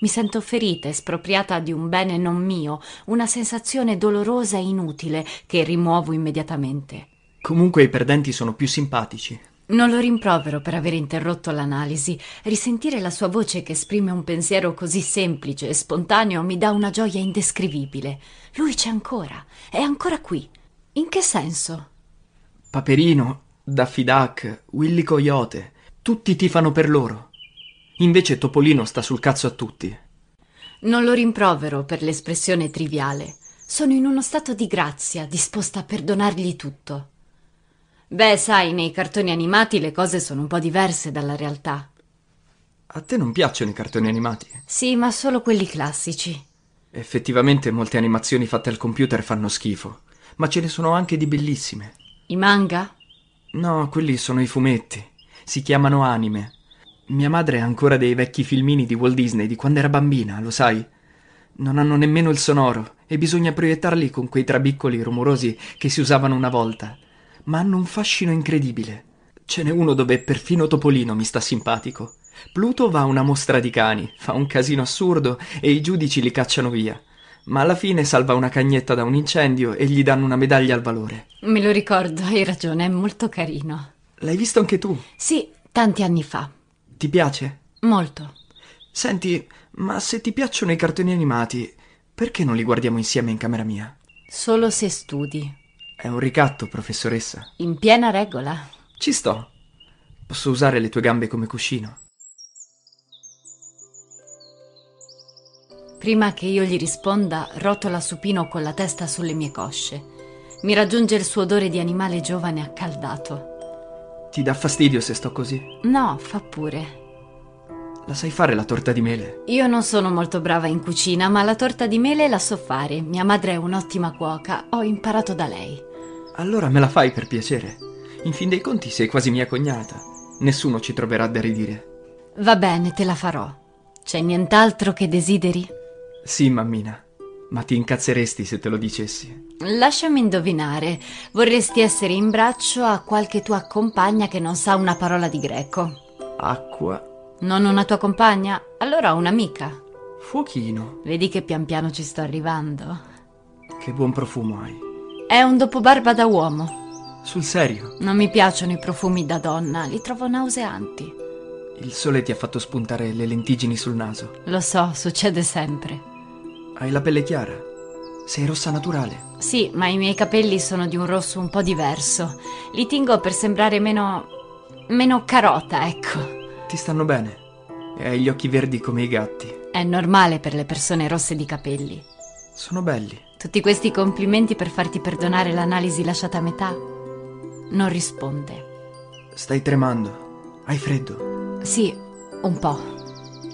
Mi sento ferita, espropriata di un bene non mio, una sensazione dolorosa e inutile che rimuovo immediatamente. Comunque i perdenti sono più simpatici. Non lo rimprovero per aver interrotto l'analisi. Risentire la sua voce che esprime un pensiero così semplice e spontaneo mi dà una gioia indescrivibile. Lui c'è ancora, è ancora qui. In che senso? Paperino, Daffy Duck, Willy Coyote, tutti tifano per loro. Invece Topolino sta sul cazzo a tutti. Non lo rimprovero per l'espressione triviale. Sono in uno stato di grazia, disposta a perdonargli tutto. Beh, sai, nei cartoni animati le cose sono un po' diverse dalla realtà. A te non piacciono i cartoni animati? Sì, ma solo quelli classici. Effettivamente molte animazioni fatte al computer fanno schifo, ma ce ne sono anche di bellissime. I manga? No, quelli sono i fumetti. Si chiamano anime. Mia madre ha ancora dei vecchi filmini di Walt Disney di quando era bambina, lo sai? Non hanno nemmeno il sonoro e bisogna proiettarli con quei trabiccoli rumorosi che si usavano una volta. Ma hanno un fascino incredibile. Ce n'è uno dove perfino Topolino mi sta simpatico. Pluto va a una mostra di cani, fa un casino assurdo e i giudici li cacciano via. Ma alla fine salva una cagnetta da un incendio e gli danno una medaglia al valore. Me lo ricordo, hai ragione, è molto carino. L'hai visto anche tu? Sì, tanti anni fa. Ti piace? Molto. Senti, ma se ti piacciono i cartoni animati, perché non li guardiamo insieme in camera mia? Solo se studi. È un ricatto, professoressa. In piena regola. Ci sto. Posso usare le tue gambe come cuscino. Prima che io gli risponda, rotola supino con la testa sulle mie cosce. Mi raggiunge il suo odore di animale giovane accaldato. Ti dà fastidio se sto così? No, fa pure. La sai fare la torta di mele? Io non sono molto brava in cucina, ma la torta di mele la so fare. Mia madre è un'ottima cuoca, ho imparato da lei. Allora me la fai per piacere. In fin dei conti sei quasi mia cognata. Nessuno ci troverà da ridire. Va bene, te la farò. C'è nient'altro che desideri? Sì, mammina. Ma ti incazzeresti se te lo dicessi. Lasciami indovinare. Vorresti essere in braccio a qualche tua compagna che non sa una parola di greco. Acqua, Non una tua compagna? Allora un'amica. fuochino. Vedi che pian piano ci sto arrivando. Che buon profumo hai. È un dopobarba da uomo. Sul serio, Non mi piacciono i profumi da donna, li trovo nauseanti. il sole ti ha fatto spuntare le lentiggini sul naso. Lo so, succede sempre. Hai la pelle chiara. Sei rossa naturale. Sì, ma i miei capelli sono di un rosso un po' diverso. Li tingo per sembrare meno. meno carota, ecco. Ti stanno bene. E hai gli occhi verdi come i gatti. È normale per le persone rosse di capelli. Sono belli. Tutti questi complimenti per farti perdonare l'analisi lasciata a metà? Non risponde. Stai tremando. Hai freddo. Sì, un po'.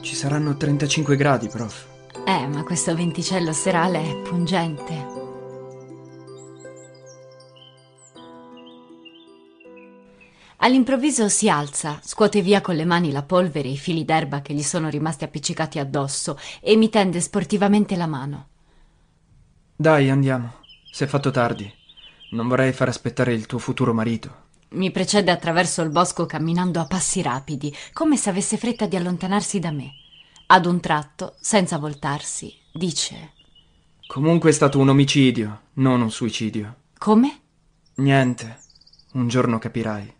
Ci saranno 35 gradi, prof. Eh, ma questo venticello serale è pungente. All'improvviso si alza, scuote via con le mani la polvere e i fili d'erba che gli sono rimasti appiccicati addosso e mi tende sportivamente la mano. Dai, andiamo. Si è fatto tardi. Non vorrei far aspettare il tuo futuro marito. Mi precede attraverso il bosco camminando a passi rapidi, come se avesse fretta di allontanarsi da me. Ad un tratto, senza voltarsi, dice: Comunque è stato un omicidio, non un suicidio. Come? Niente. Un giorno capirai.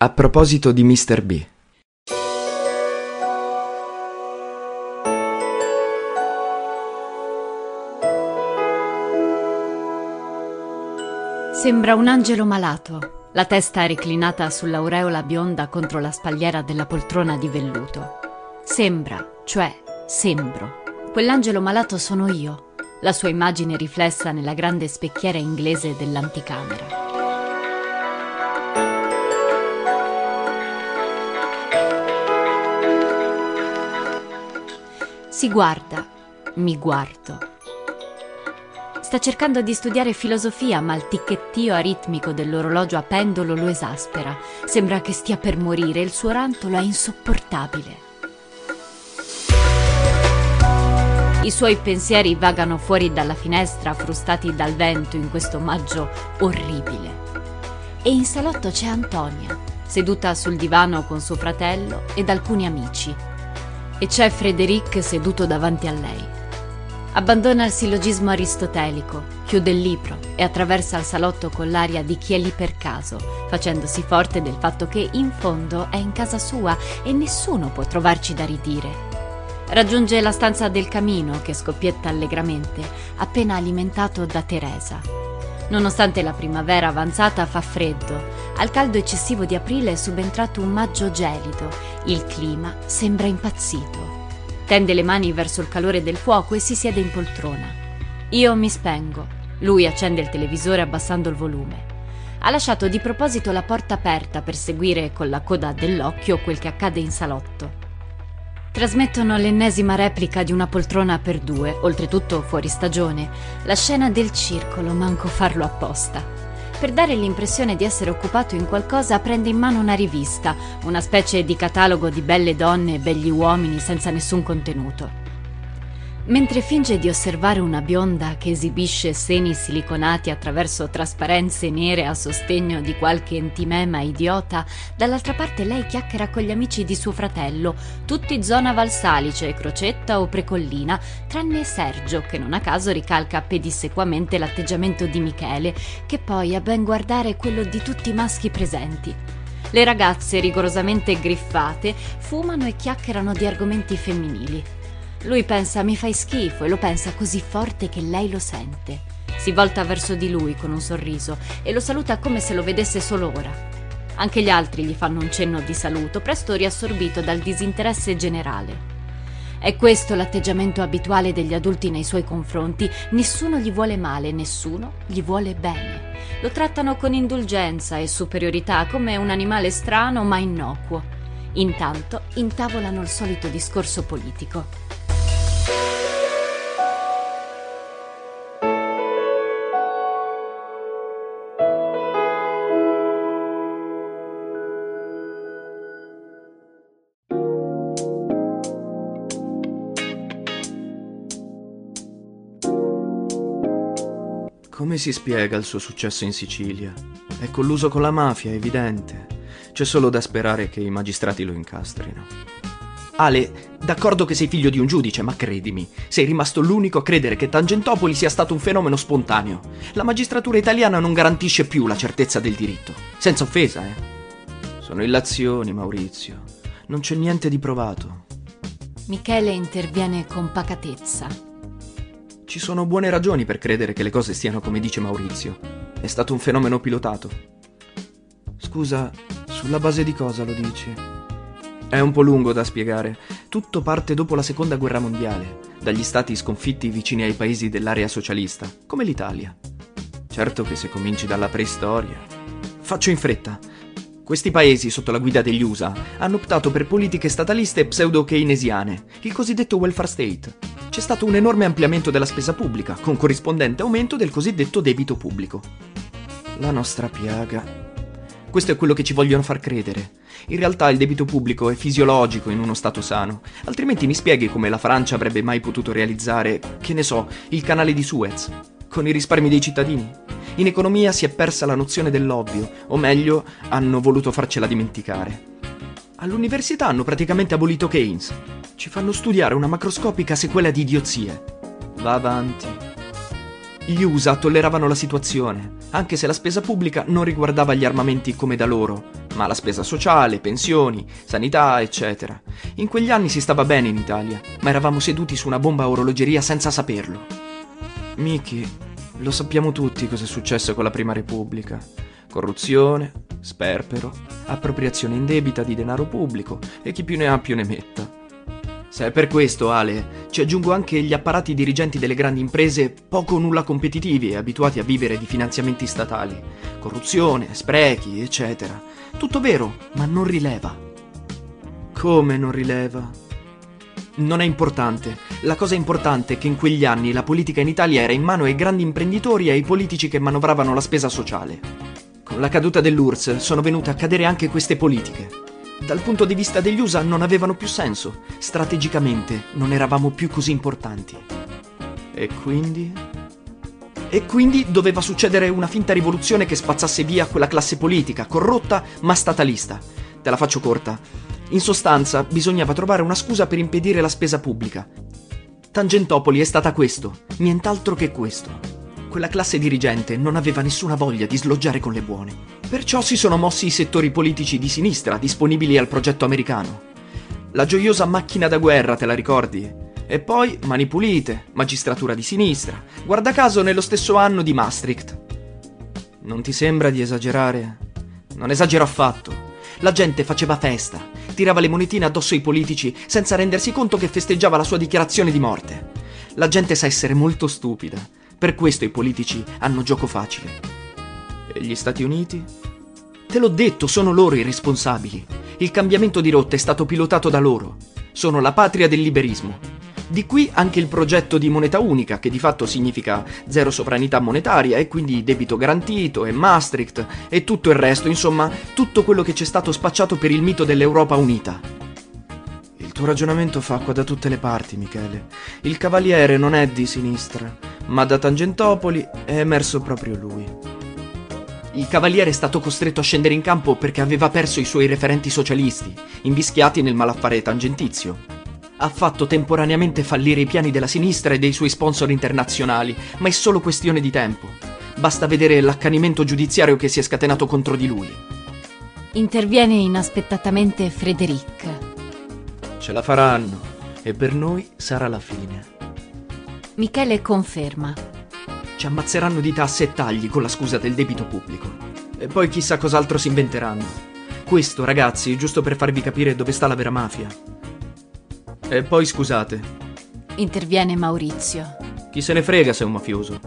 A proposito di Mr. B. Sembra un angelo malato, la testa reclinata sull'aureola bionda contro la spalliera della poltrona di velluto. Sembra, cioè sembro. Quell'angelo malato sono io, la sua immagine riflessa nella grande specchiera inglese dell'anticamera. Si guarda, mi guardo. Sta cercando di studiare filosofia, ma il ticchettio aritmico dell'orologio a pendolo lo esaspera. Sembra che stia per morire, il suo rantolo è insopportabile. I suoi pensieri vagano fuori dalla finestra, frustati dal vento in questo maggio orribile. E in salotto c'è Antonia, seduta sul divano con suo fratello ed alcuni amici. E c'è Frederic seduto davanti a lei. Abbandona il sillogismo aristotelico, chiude il libro e attraversa il salotto con l'aria di chi è lì per caso, facendosi forte del fatto che in fondo è in casa sua e nessuno può trovarci da ridire. Raggiunge la stanza del camino che scoppietta allegramente, appena alimentato da Teresa. Nonostante la primavera avanzata fa freddo, al caldo eccessivo di aprile è subentrato un maggio gelido, il clima sembra impazzito. Tende le mani verso il calore del fuoco e si siede in poltrona. Io mi spengo. Lui accende il televisore abbassando il volume. Ha lasciato di proposito la porta aperta per seguire con la coda dell'occhio quel che accade in salotto. Trasmettono l'ennesima replica di una poltrona per due, oltretutto fuori stagione, la scena del circolo, manco farlo apposta. Per dare l'impressione di essere occupato in qualcosa, prende in mano una rivista, una specie di catalogo di belle donne e begli uomini senza nessun contenuto. Mentre finge di osservare una bionda che esibisce seni siliconati attraverso trasparenze nere a sostegno di qualche entimema idiota, dall'altra parte lei chiacchiera con gli amici di suo fratello, tutti zona Valsalice, Crocetta o Precollina, tranne Sergio, che non a caso ricalca pedissequamente l'atteggiamento di Michele, che poi a ben guardare è quello di tutti i maschi presenti. Le ragazze, rigorosamente griffate, fumano e chiacchierano di argomenti femminili. Lui pensa mi fai schifo e lo pensa così forte che lei lo sente. Si volta verso di lui con un sorriso e lo saluta come se lo vedesse solo ora. Anche gli altri gli fanno un cenno di saluto, presto riassorbito dal disinteresse generale. È questo l'atteggiamento abituale degli adulti nei suoi confronti. Nessuno gli vuole male, nessuno gli vuole bene. Lo trattano con indulgenza e superiorità come un animale strano ma innocuo. Intanto intavolano il solito discorso politico. Come si spiega il suo successo in Sicilia? È colluso con la mafia, evidente. C'è solo da sperare che i magistrati lo incastrino. Ale, d'accordo che sei figlio di un giudice, ma credimi, sei rimasto l'unico a credere che Tangentopoli sia stato un fenomeno spontaneo. La magistratura italiana non garantisce più la certezza del diritto. Senza offesa, eh. Sono illazioni, Maurizio. Non c'è niente di provato. Michele interviene con pacatezza. Ci sono buone ragioni per credere che le cose stiano come dice Maurizio. È stato un fenomeno pilotato. Scusa, sulla base di cosa lo dici? È un po' lungo da spiegare. Tutto parte dopo la seconda guerra mondiale, dagli stati sconfitti vicini ai paesi dell'area socialista, come l'Italia. Certo che se cominci dalla preistoria. Faccio in fretta. Questi paesi, sotto la guida degli USA, hanno optato per politiche stataliste pseudo-keynesiane, il cosiddetto welfare state. C'è stato un enorme ampliamento della spesa pubblica, con corrispondente aumento del cosiddetto debito pubblico. La nostra piaga. Questo è quello che ci vogliono far credere. In realtà il debito pubblico è fisiologico in uno Stato sano, altrimenti mi spieghi come la Francia avrebbe mai potuto realizzare, che ne so, il canale di Suez, con i risparmi dei cittadini? In economia si è persa la nozione dell'ovvio, o meglio, hanno voluto farcela dimenticare. All'università hanno praticamente abolito Keynes. Ci fanno studiare una macroscopica sequela di idiozie. Va avanti. Gli USA tolleravano la situazione, anche se la spesa pubblica non riguardava gli armamenti come da loro, ma la spesa sociale, pensioni, sanità, eccetera. In quegli anni si stava bene in Italia, ma eravamo seduti su una bomba a orologeria senza saperlo. Miki, lo sappiamo tutti cosa è successo con la Prima Repubblica. Corruzione, sperpero, appropriazione indebita di denaro pubblico e chi più ne ha più ne metta. Se è per questo, Ale, ci aggiungo anche gli apparati dirigenti delle grandi imprese poco o nulla competitivi e abituati a vivere di finanziamenti statali. Corruzione, sprechi, eccetera. Tutto vero, ma non rileva. Come non rileva? Non è importante. La cosa importante è che in quegli anni la politica in Italia era in mano ai grandi imprenditori e ai politici che manovravano la spesa sociale. Con la caduta dell'URSS sono venute a cadere anche queste politiche. Dal punto di vista degli USA non avevano più senso. Strategicamente non eravamo più così importanti. E quindi? E quindi doveva succedere una finta rivoluzione che spazzasse via quella classe politica, corrotta ma statalista. Te la faccio corta. In sostanza, bisognava trovare una scusa per impedire la spesa pubblica. Tangentopoli è stata questo, nient'altro che questo. Quella classe dirigente non aveva nessuna voglia di sloggiare con le buone. Perciò si sono mossi i settori politici di sinistra disponibili al progetto americano. La gioiosa macchina da guerra, te la ricordi? E poi mani pulite, magistratura di sinistra, guarda caso nello stesso anno di Maastricht. Non ti sembra di esagerare? Non esagero affatto. La gente faceva festa, tirava le monetine addosso ai politici senza rendersi conto che festeggiava la sua dichiarazione di morte. La gente sa essere molto stupida, per questo i politici hanno gioco facile. E gli Stati Uniti? Te l'ho detto, sono loro i responsabili. Il cambiamento di rotta è stato pilotato da loro. Sono la patria del liberismo. Di qui anche il progetto di moneta unica, che di fatto significa zero sovranità monetaria e quindi debito garantito e Maastricht e tutto il resto, insomma, tutto quello che c'è stato spacciato per il mito dell'Europa unita. Il tuo ragionamento fa acqua da tutte le parti, Michele. Il cavaliere non è di sinistra, ma da Tangentopoli è emerso proprio lui. Il cavaliere è stato costretto a scendere in campo perché aveva perso i suoi referenti socialisti, invischiati nel malaffare tangentizio. Ha fatto temporaneamente fallire i piani della sinistra e dei suoi sponsor internazionali, ma è solo questione di tempo. Basta vedere l'accanimento giudiziario che si è scatenato contro di lui. Interviene inaspettatamente Frederic. Ce la faranno e per noi sarà la fine. Michele conferma. Ci ammazzeranno di tasse e tagli con la scusa del debito pubblico. E poi chissà cos'altro si inventeranno. Questo, ragazzi, giusto per farvi capire dove sta la vera mafia. E poi scusate, Interviene Maurizio. chi se ne frega se è un mafioso?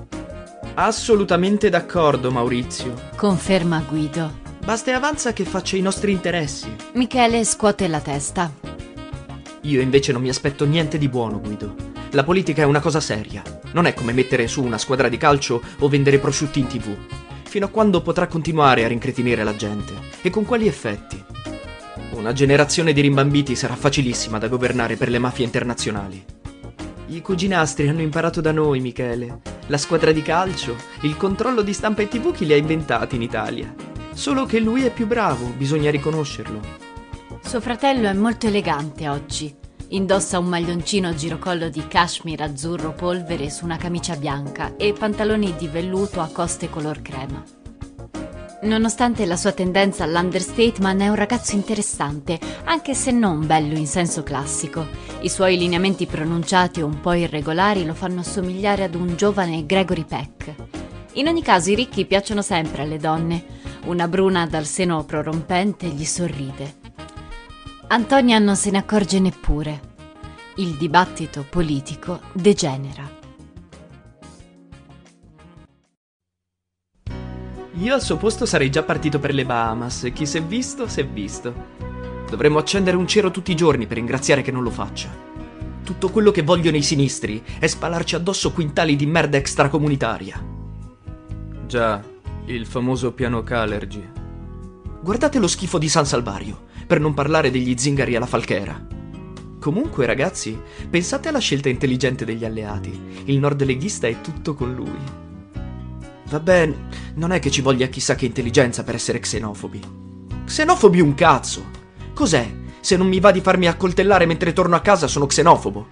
Assolutamente d'accordo, Maurizio. Conferma Guido. Basta e avanza che faccia i nostri interessi. Michele scuote la testa. Io invece non mi aspetto niente di buono, Guido. La politica è una cosa seria. Non è come mettere su una squadra di calcio o vendere prosciutti in tv. Fino a quando potrà continuare a rincretinire la gente? E con quali effetti? Una generazione di rimbambiti sarà facilissima da governare per le mafie internazionali. I cuginastri hanno imparato da noi, Michele. La squadra di calcio, il controllo di stampa e tv chi li ha inventati in Italia. Solo che lui è più bravo, bisogna riconoscerlo. Suo fratello è molto elegante oggi. Indossa un maglioncino a girocollo di cashmere azzurro polvere su una camicia bianca e pantaloni di velluto a coste color crema. Nonostante la sua tendenza all'understatement è un ragazzo interessante, anche se non bello in senso classico. I suoi lineamenti pronunciati e un po' irregolari lo fanno somigliare ad un giovane Gregory Peck. In ogni caso i ricchi piacciono sempre alle donne. Una bruna dal seno prorompente gli sorride. Antonia non se ne accorge neppure. Il dibattito politico degenera. Io al suo posto sarei già partito per le Bahamas e chi si è visto, si è visto. Dovremmo accendere un cero tutti i giorni per ringraziare che non lo faccia. Tutto quello che vogliono i sinistri è spalarci addosso quintali di merda extracomunitaria. Già, il famoso piano Calergy. Guardate lo schifo di San Salvario, per non parlare degli zingari alla falchera. Comunque, ragazzi, pensate alla scelta intelligente degli alleati. Il nord leghista è tutto con lui. Va bene, non è che ci voglia chissà che intelligenza per essere xenofobi. Xenofobi un cazzo! Cos'è? Se non mi va di farmi accoltellare mentre torno a casa sono xenofobo.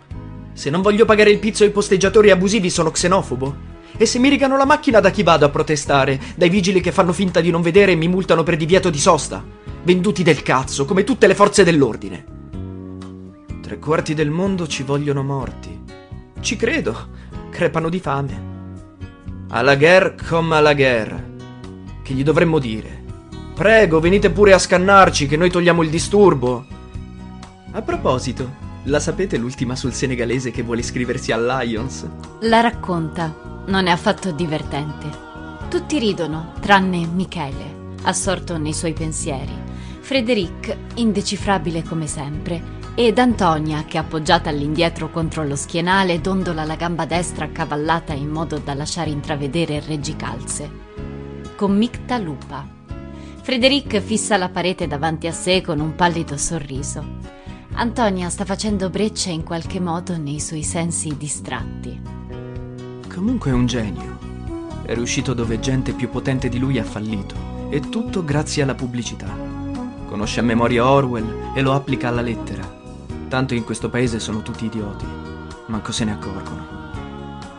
Se non voglio pagare il pizzo ai posteggiatori abusivi sono xenofobo. E se mi rigano la macchina da chi vado a protestare? Dai vigili che fanno finta di non vedere e mi multano per divieto di sosta? Venduti del cazzo, come tutte le forze dell'ordine. Tre quarti del mondo ci vogliono morti. Ci credo, crepano di fame. Alla guerre come alla guerre. Che gli dovremmo dire? Prego, venite pure a scannarci, che noi togliamo il disturbo. A proposito, la sapete l'ultima sul senegalese che vuole iscriversi al Lions? La racconta. Non è affatto divertente. Tutti ridono, tranne Michele, assorto nei suoi pensieri. Frederic, indecifrabile come sempre, ed Antonia, che appoggiata all'indietro contro lo schienale, dondola la gamba destra accavallata in modo da lasciare intravedere il reggicalze. Commicta lupa. Frederic fissa la parete davanti a sé con un pallido sorriso. Antonia sta facendo breccia in qualche modo nei suoi sensi distratti. Comunque è un genio. È riuscito dove gente più potente di lui ha fallito. E tutto grazie alla pubblicità. Conosce a memoria Orwell e lo applica alla lettera. Tanto in questo paese sono tutti idioti. manco se ne accorgono.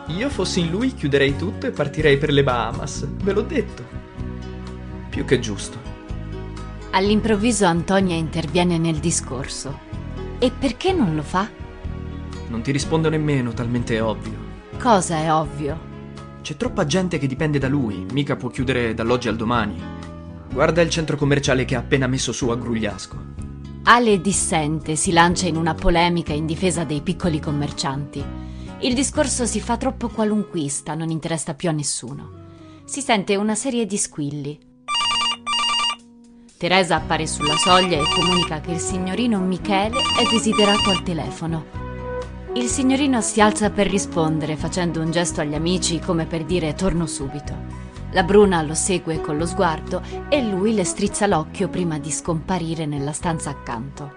Io fossi in lui chiuderei tutto e partirei per le Bahamas, ve l'ho detto. Più che giusto. All'improvviso Antonia interviene nel discorso. E perché non lo fa? Non ti rispondo nemmeno, talmente è ovvio. Cosa è ovvio? C'è troppa gente che dipende da lui, mica può chiudere dall'oggi al domani. Guarda il centro commerciale che ha appena messo su a Grugliasco. Ale dissente, si lancia in una polemica in difesa dei piccoli commercianti. Il discorso si fa troppo qualunquista, non interessa più a nessuno. Si sente una serie di squilli. Teresa appare sulla soglia e comunica che il signorino Michele è desiderato al telefono. Il signorino si alza per rispondere facendo un gesto agli amici come per dire torno subito. La Bruna lo segue con lo sguardo e lui le strizza l'occhio prima di scomparire nella stanza accanto.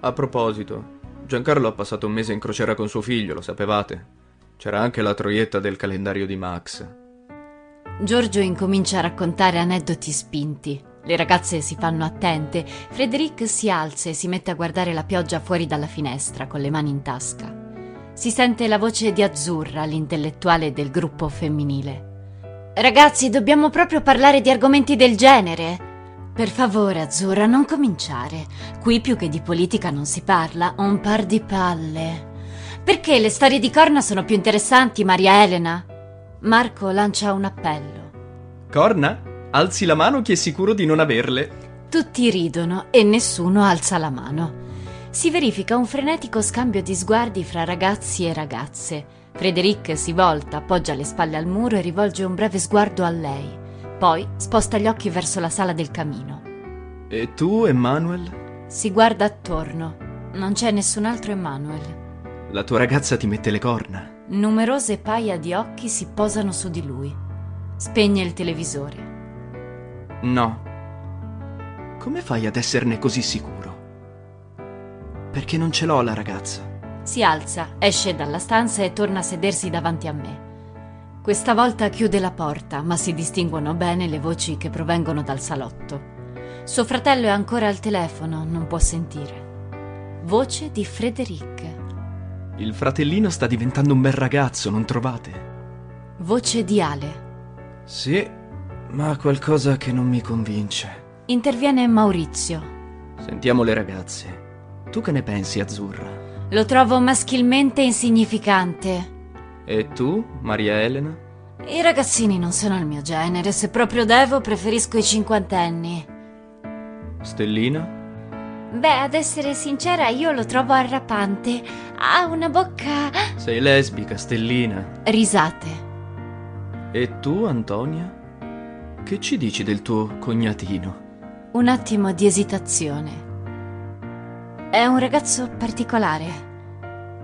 A proposito, Giancarlo ha passato un mese in crociera con suo figlio, lo sapevate? C'era anche la troietta del calendario di Max. Giorgio incomincia a raccontare aneddoti spinti. Le ragazze si fanno attente. Frederic si alza e si mette a guardare la pioggia fuori dalla finestra con le mani in tasca. Si sente la voce di Azzurra, l'intellettuale del gruppo femminile. Ragazzi, dobbiamo proprio parlare di argomenti del genere. Per favore, Azzurra, non cominciare. Qui più che di politica non si parla, ho un par di palle. Perché le storie di corna sono più interessanti, Maria Elena? Marco lancia un appello. Corna? Alzi la mano chi è sicuro di non averle. Tutti ridono e nessuno alza la mano. Si verifica un frenetico scambio di sguardi fra ragazzi e ragazze. Frederic si volta, appoggia le spalle al muro e rivolge un breve sguardo a lei. Poi sposta gli occhi verso la sala del camino. E tu, Emanuel? Si guarda attorno. Non c'è nessun altro Emanuel. La tua ragazza ti mette le corna. Numerose paia di occhi si posano su di lui. Spegne il televisore. No. Come fai ad esserne così sicuro? Perché non ce l'ho la ragazza. Si alza, esce dalla stanza e torna a sedersi davanti a me. Questa volta chiude la porta, ma si distinguono bene le voci che provengono dal salotto. Suo fratello è ancora al telefono, non può sentire. Voce di Frederic. Il fratellino sta diventando un bel ragazzo, non trovate? Voce di Ale. Sì, ma qualcosa che non mi convince. Interviene Maurizio. Sentiamo le ragazze. Tu che ne pensi, Azzurra? Lo trovo maschilmente insignificante. E tu, Maria Elena? I ragazzini non sono il mio genere, se proprio devo preferisco i cinquantenni. Stellina? Beh, ad essere sincera, io lo trovo arrapante. Ha una bocca... Sei lesbica, Stellina. Risate. E tu, Antonia? Che ci dici del tuo cognatino? Un attimo di esitazione. È un ragazzo particolare,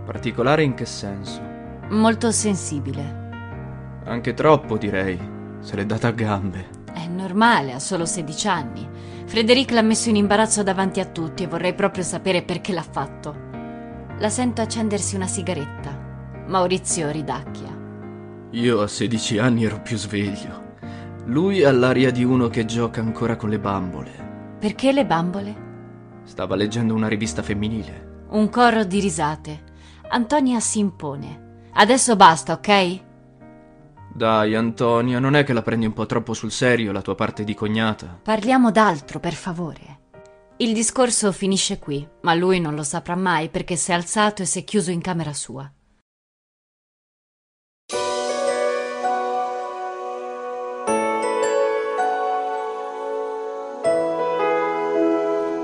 Particolare in che senso? molto sensibile. Anche troppo, direi. Se l'è data a gambe. È normale, ha solo 16 anni. Frederic l'ha messo in imbarazzo davanti a tutti e vorrei proprio sapere perché l'ha fatto. La sento accendersi una sigaretta. Maurizio ridacchia. Io a 16 anni ero più sveglio. Lui ha l'aria di uno che gioca ancora con le bambole. Perché le bambole? Stava leggendo una rivista femminile. Un coro di risate. Antonia si impone. Adesso basta, ok? Dai, Antonia, non è che la prendi un po' troppo sul serio la tua parte di cognata? Parliamo d'altro, per favore. Il discorso finisce qui, ma lui non lo saprà mai perché si è alzato e si è chiuso in camera sua.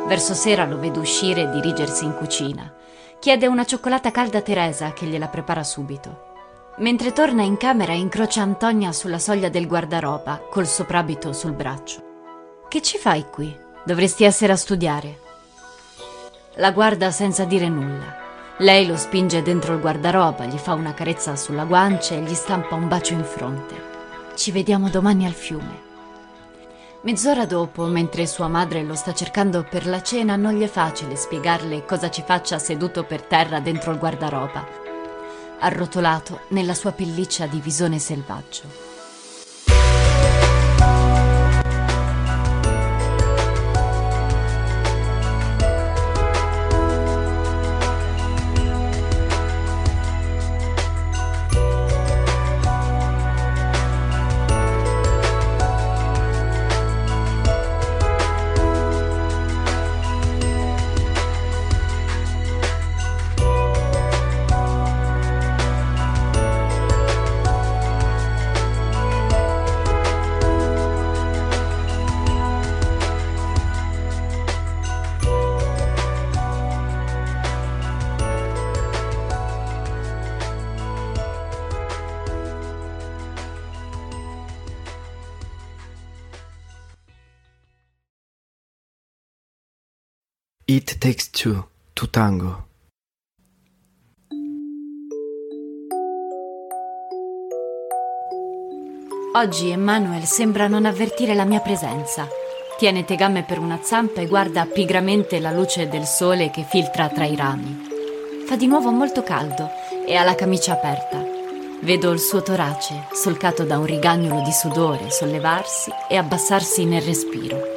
Verso sera lo vedo uscire e dirigersi in cucina. Chiede una cioccolata calda a Teresa che gliela prepara subito. Mentre torna in camera incrocia Antonia sulla soglia del guardaroba col soprabito sul braccio. Che ci fai qui? Dovresti essere a studiare. La guarda senza dire nulla. Lei lo spinge dentro il guardaroba, gli fa una carezza sulla guancia e gli stampa un bacio in fronte. Ci vediamo domani al fiume. Mezz'ora dopo, mentre sua madre lo sta cercando per la cena, non gli è facile spiegarle cosa ci faccia seduto per terra dentro il guardaroba, arrotolato nella sua pelliccia di visone selvaggio. To Tango. Oggi Emmanuel sembra non avvertire la mia presenza. Tiene tegame per una zampa e guarda pigramente la luce del sole che filtra tra i rami. Fa di nuovo molto caldo e ha la camicia aperta. Vedo il suo torace, solcato da un rigagnolo di sudore, sollevarsi e abbassarsi nel respiro.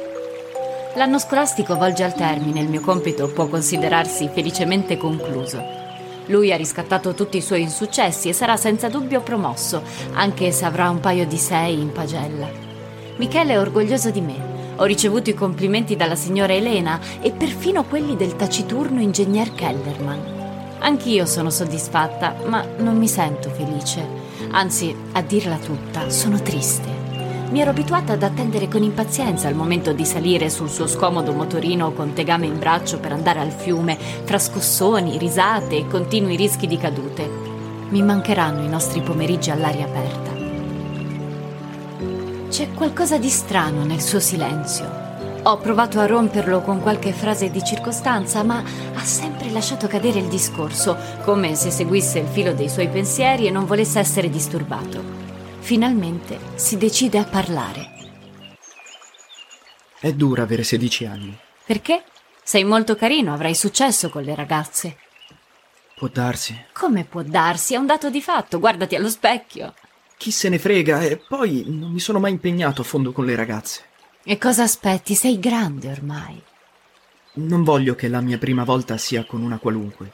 L'anno scolastico volge al termine, il mio compito può considerarsi felicemente concluso. Lui ha riscattato tutti i suoi insuccessi e sarà senza dubbio promosso, anche se avrà un paio di sei in pagella. Michele è orgoglioso di me. Ho ricevuto i complimenti dalla signora Elena e perfino quelli del taciturno ingegner Kellerman. Anch'io sono soddisfatta, ma non mi sento felice. Anzi, a dirla tutta, sono triste. Mi ero abituata ad attendere con impazienza il momento di salire sul suo scomodo motorino con tegame in braccio per andare al fiume, fra scossoni, risate e continui rischi di cadute. Mi mancheranno i nostri pomeriggi all'aria aperta. C'è qualcosa di strano nel suo silenzio. Ho provato a romperlo con qualche frase di circostanza, ma ha sempre lasciato cadere il discorso, come se seguisse il filo dei suoi pensieri e non volesse essere disturbato. Finalmente si decide a parlare. È dura avere 16 anni. Perché? Sei molto carino, avrai successo con le ragazze. Può darsi. Come può darsi? È un dato di fatto, guardati allo specchio. Chi se ne frega e poi non mi sono mai impegnato a fondo con le ragazze. E cosa aspetti? Sei grande ormai. Non voglio che la mia prima volta sia con una qualunque.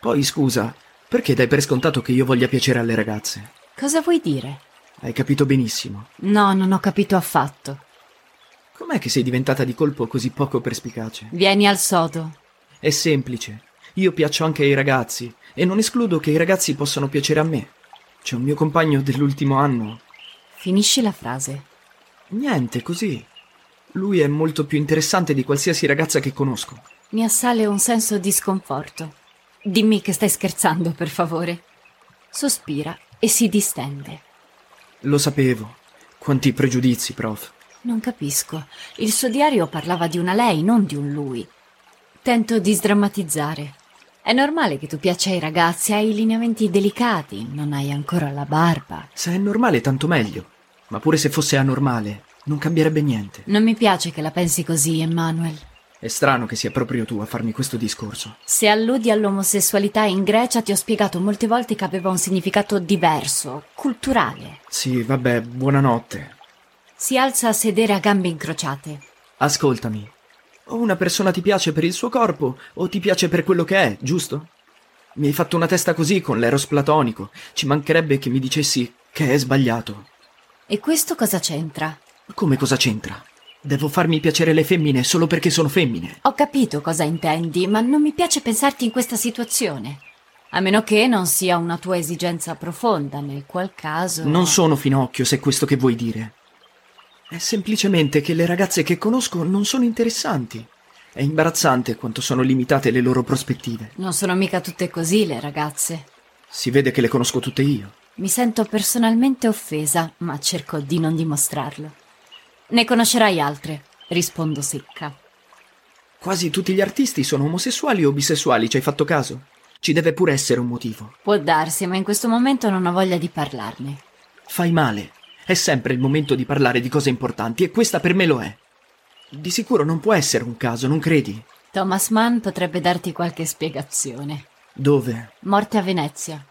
Poi scusa, perché dai per scontato che io voglia piacere alle ragazze? Cosa vuoi dire? Hai capito benissimo. No, non ho capito affatto. Com'è che sei diventata di colpo così poco perspicace? Vieni al sodo. È semplice. Io piaccio anche ai ragazzi e non escludo che i ragazzi possano piacere a me. C'è un mio compagno dell'ultimo anno. Finisci la frase. Niente, così. Lui è molto più interessante di qualsiasi ragazza che conosco. Mi assale un senso di sconforto. Dimmi che stai scherzando, per favore. Sospira e si distende. Lo sapevo. Quanti pregiudizi, prof. Non capisco. Il suo diario parlava di una lei, non di un lui. Tento di sdrammatizzare. È normale che tu piaccia ai ragazzi, hai lineamenti delicati, non hai ancora la barba. Se è normale, tanto meglio. Ma pure se fosse anormale, non cambierebbe niente. Non mi piace che la pensi così, Emmanuel. È strano che sia proprio tu a farmi questo discorso. Se alludi all'omosessualità in Grecia ti ho spiegato molte volte che aveva un significato diverso, culturale. Sì, vabbè, buonanotte. Si alza a sedere a gambe incrociate. Ascoltami. O una persona ti piace per il suo corpo, o ti piace per quello che è, giusto? Mi hai fatto una testa così con l'eros platonico. Ci mancherebbe che mi dicessi che è sbagliato. E questo cosa c'entra? Come cosa c'entra? Devo farmi piacere le femmine solo perché sono femmine. Ho capito cosa intendi, ma non mi piace pensarti in questa situazione. A meno che non sia una tua esigenza profonda, nel qual caso. Non sono finocchio, se è questo che vuoi dire. È semplicemente che le ragazze che conosco non sono interessanti. È imbarazzante quanto sono limitate le loro prospettive. Non sono mica tutte così le ragazze. Si vede che le conosco tutte io. Mi sento personalmente offesa, ma cerco di non dimostrarlo. Ne conoscerai altre, rispondo secca. Quasi tutti gli artisti sono omosessuali o bisessuali, ci hai fatto caso? Ci deve pure essere un motivo. Può darsi, ma in questo momento non ho voglia di parlarne. Fai male. È sempre il momento di parlare di cose importanti e questa per me lo è. Di sicuro non può essere un caso, non credi? Thomas Mann potrebbe darti qualche spiegazione. Dove? Morte a Venezia.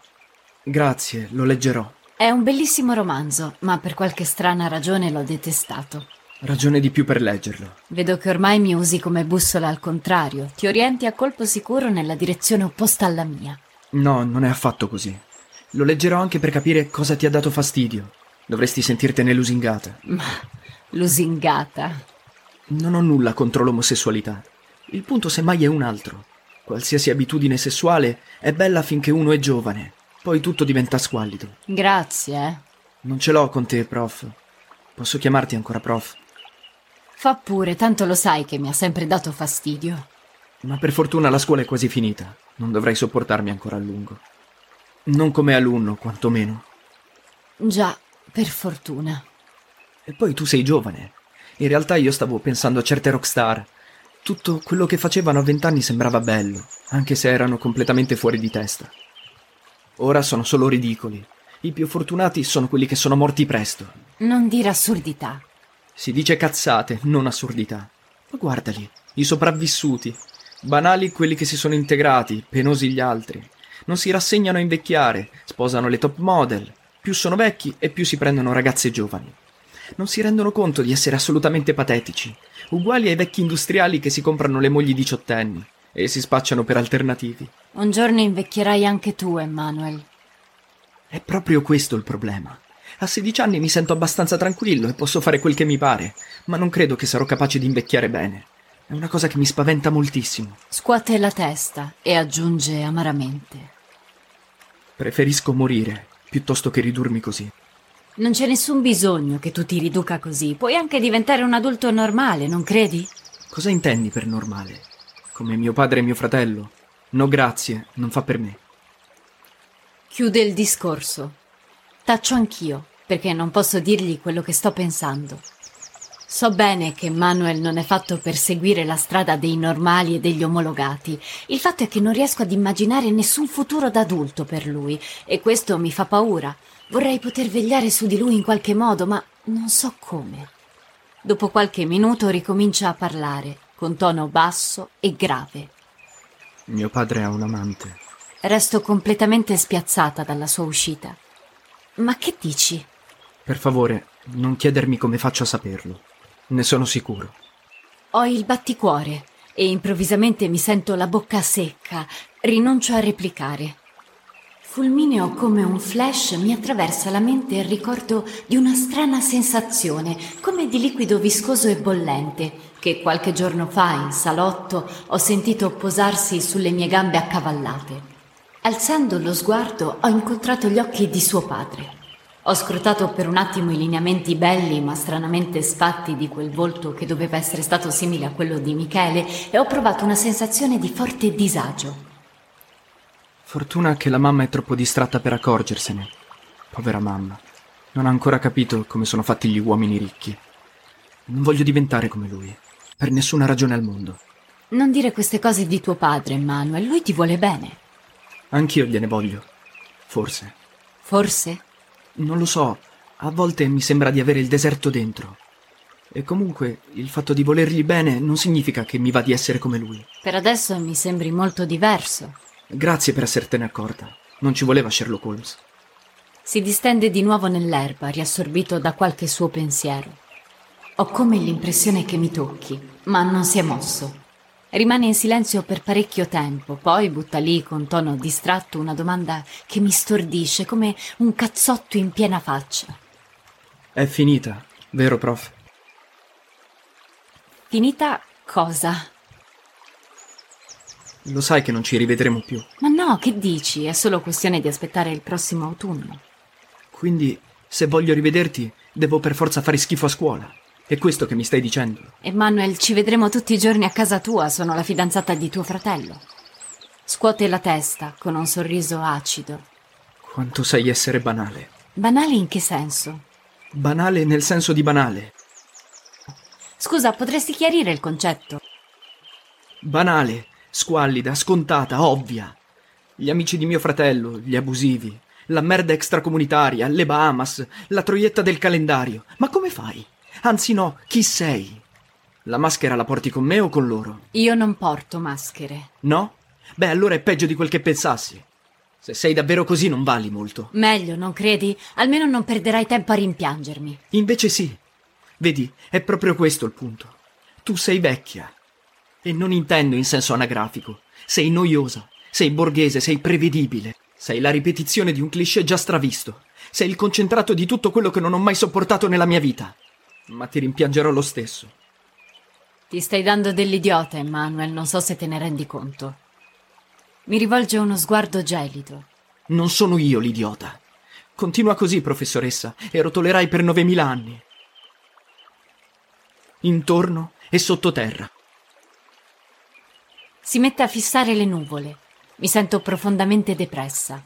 Grazie, lo leggerò. È un bellissimo romanzo, ma per qualche strana ragione l'ho detestato. Ragione di più per leggerlo. Vedo che ormai mi usi come bussola al contrario, ti orienti a colpo sicuro nella direzione opposta alla mia. No, non è affatto così. Lo leggerò anche per capire cosa ti ha dato fastidio. Dovresti sentirtene lusingata. Ma lusingata. Non ho nulla contro l'omosessualità. Il punto semmai è un altro. Qualsiasi abitudine sessuale è bella finché uno è giovane. Poi tutto diventa squallido. Grazie, eh. Non ce l'ho con te, prof. Posso chiamarti ancora prof? Fa pure, tanto lo sai che mi ha sempre dato fastidio. Ma per fortuna la scuola è quasi finita. Non dovrai sopportarmi ancora a lungo. Non come alunno, quantomeno. Già, per fortuna. E poi tu sei giovane. In realtà io stavo pensando a certe rockstar. Tutto quello che facevano a vent'anni sembrava bello, anche se erano completamente fuori di testa. Ora sono solo ridicoli. I più fortunati sono quelli che sono morti presto. Non dire assurdità. Si dice cazzate, non assurdità. Ma guardali, i sopravvissuti. Banali quelli che si sono integrati, penosi gli altri. Non si rassegnano a invecchiare, sposano le top model. Più sono vecchi e più si prendono ragazze giovani. Non si rendono conto di essere assolutamente patetici, uguali ai vecchi industriali che si comprano le mogli diciottenni e si spacciano per alternativi. Un giorno invecchierai anche tu, Emmanuel. È proprio questo il problema. A 16 anni mi sento abbastanza tranquillo e posso fare quel che mi pare, ma non credo che sarò capace di invecchiare bene. È una cosa che mi spaventa moltissimo. Scuote la testa e aggiunge amaramente. Preferisco morire piuttosto che ridurmi così. Non c'è nessun bisogno che tu ti riduca così. Puoi anche diventare un adulto normale, non credi? Cosa intendi per normale? Come mio padre e mio fratello? No, grazie, non fa per me. Chiude il discorso. Taccio anch'io, perché non posso dirgli quello che sto pensando. So bene che Manuel non è fatto per seguire la strada dei normali e degli omologati. Il fatto è che non riesco ad immaginare nessun futuro da adulto per lui, e questo mi fa paura. Vorrei poter vegliare su di lui in qualche modo, ma non so come. Dopo qualche minuto ricomincia a parlare, con tono basso e grave. Mio padre ha un amante. Resto completamente spiazzata dalla sua uscita. Ma che dici? Per favore, non chiedermi come faccio a saperlo. Ne sono sicuro. Ho il batticuore e improvvisamente mi sento la bocca secca. Rinuncio a replicare. Fulmineo come un flash mi attraversa la mente il ricordo di una strana sensazione, come di liquido viscoso e bollente, che qualche giorno fa in salotto ho sentito posarsi sulle mie gambe accavallate. Alzando lo sguardo ho incontrato gli occhi di suo padre. Ho scrutato per un attimo i lineamenti belli ma stranamente sfatti di quel volto che doveva essere stato simile a quello di Michele e ho provato una sensazione di forte disagio. Fortuna che la mamma è troppo distratta per accorgersene. Povera mamma. Non ha ancora capito come sono fatti gli uomini ricchi. Non voglio diventare come lui. Per nessuna ragione al mondo. Non dire queste cose di tuo padre, Manuel, lui ti vuole bene. Anch'io gliene voglio. Forse. Forse? Non lo so. A volte mi sembra di avere il deserto dentro. E comunque il fatto di volergli bene non significa che mi va di essere come lui. Per adesso mi sembri molto diverso. Grazie per essertene accorta. Non ci voleva Sherlock Holmes. Si distende di nuovo nell'erba, riassorbito da qualche suo pensiero. Ho come l'impressione che mi tocchi, ma non si è mosso. Rimane in silenzio per parecchio tempo, poi butta lì con tono distratto una domanda che mi stordisce come un cazzotto in piena faccia. È finita, vero, prof? Finita cosa? Lo sai che non ci rivedremo più. Ma no, che dici? È solo questione di aspettare il prossimo autunno. Quindi, se voglio rivederti, devo per forza fare schifo a scuola. È questo che mi stai dicendo? Emanuel, ci vedremo tutti i giorni a casa tua, sono la fidanzata di tuo fratello. Scuote la testa con un sorriso acido. Quanto sai essere banale. Banale in che senso? Banale nel senso di banale. Scusa, potresti chiarire il concetto? Banale, squallida, scontata, ovvia. Gli amici di mio fratello, gli abusivi, la merda extracomunitaria, le Bahamas, la troietta del calendario. Ma come fai? Anzi no, chi sei? La maschera la porti con me o con loro? Io non porto maschere. No? Beh, allora è peggio di quel che pensassi. Se sei davvero così non vali molto. Meglio, non credi? Almeno non perderai tempo a rimpiangermi. Invece sì. Vedi, è proprio questo il punto. Tu sei vecchia. E non intendo in senso anagrafico. Sei noiosa, sei borghese, sei prevedibile. Sei la ripetizione di un cliché già stravisto. Sei il concentrato di tutto quello che non ho mai sopportato nella mia vita. Ma ti rimpiangerò lo stesso. Ti stai dando dell'idiota, Emmanuel, non so se te ne rendi conto. Mi rivolge uno sguardo gelido. Non sono io l'idiota. Continua così, professoressa, e rotolerai per 9000 anni. Intorno e sottoterra. Si mette a fissare le nuvole. Mi sento profondamente depressa.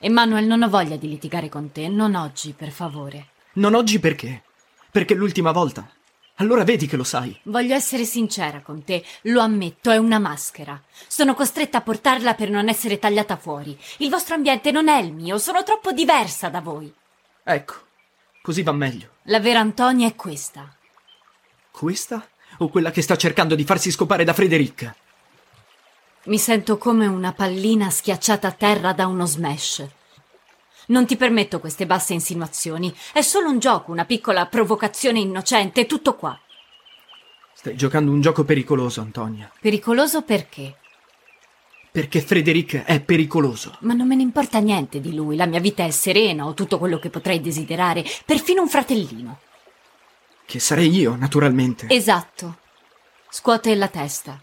Emmanuel, non ho voglia di litigare con te, non oggi, per favore. Non oggi perché? Perché l'ultima volta. Allora vedi che lo sai. Voglio essere sincera con te, lo ammetto, è una maschera. Sono costretta a portarla per non essere tagliata fuori. Il vostro ambiente non è il mio, sono troppo diversa da voi. Ecco, così va meglio. La vera Antonia è questa. Questa o quella che sta cercando di farsi scopare da Frederica? Mi sento come una pallina schiacciata a terra da uno smash. Non ti permetto queste basse insinuazioni. È solo un gioco, una piccola provocazione innocente, tutto qua. Stai giocando un gioco pericoloso, Antonia. Pericoloso perché? Perché Frederic è pericoloso. Ma non me ne importa niente di lui. La mia vita è serena, ho tutto quello che potrei desiderare, perfino un fratellino. Che sarei io, naturalmente. Esatto. Scuote la testa.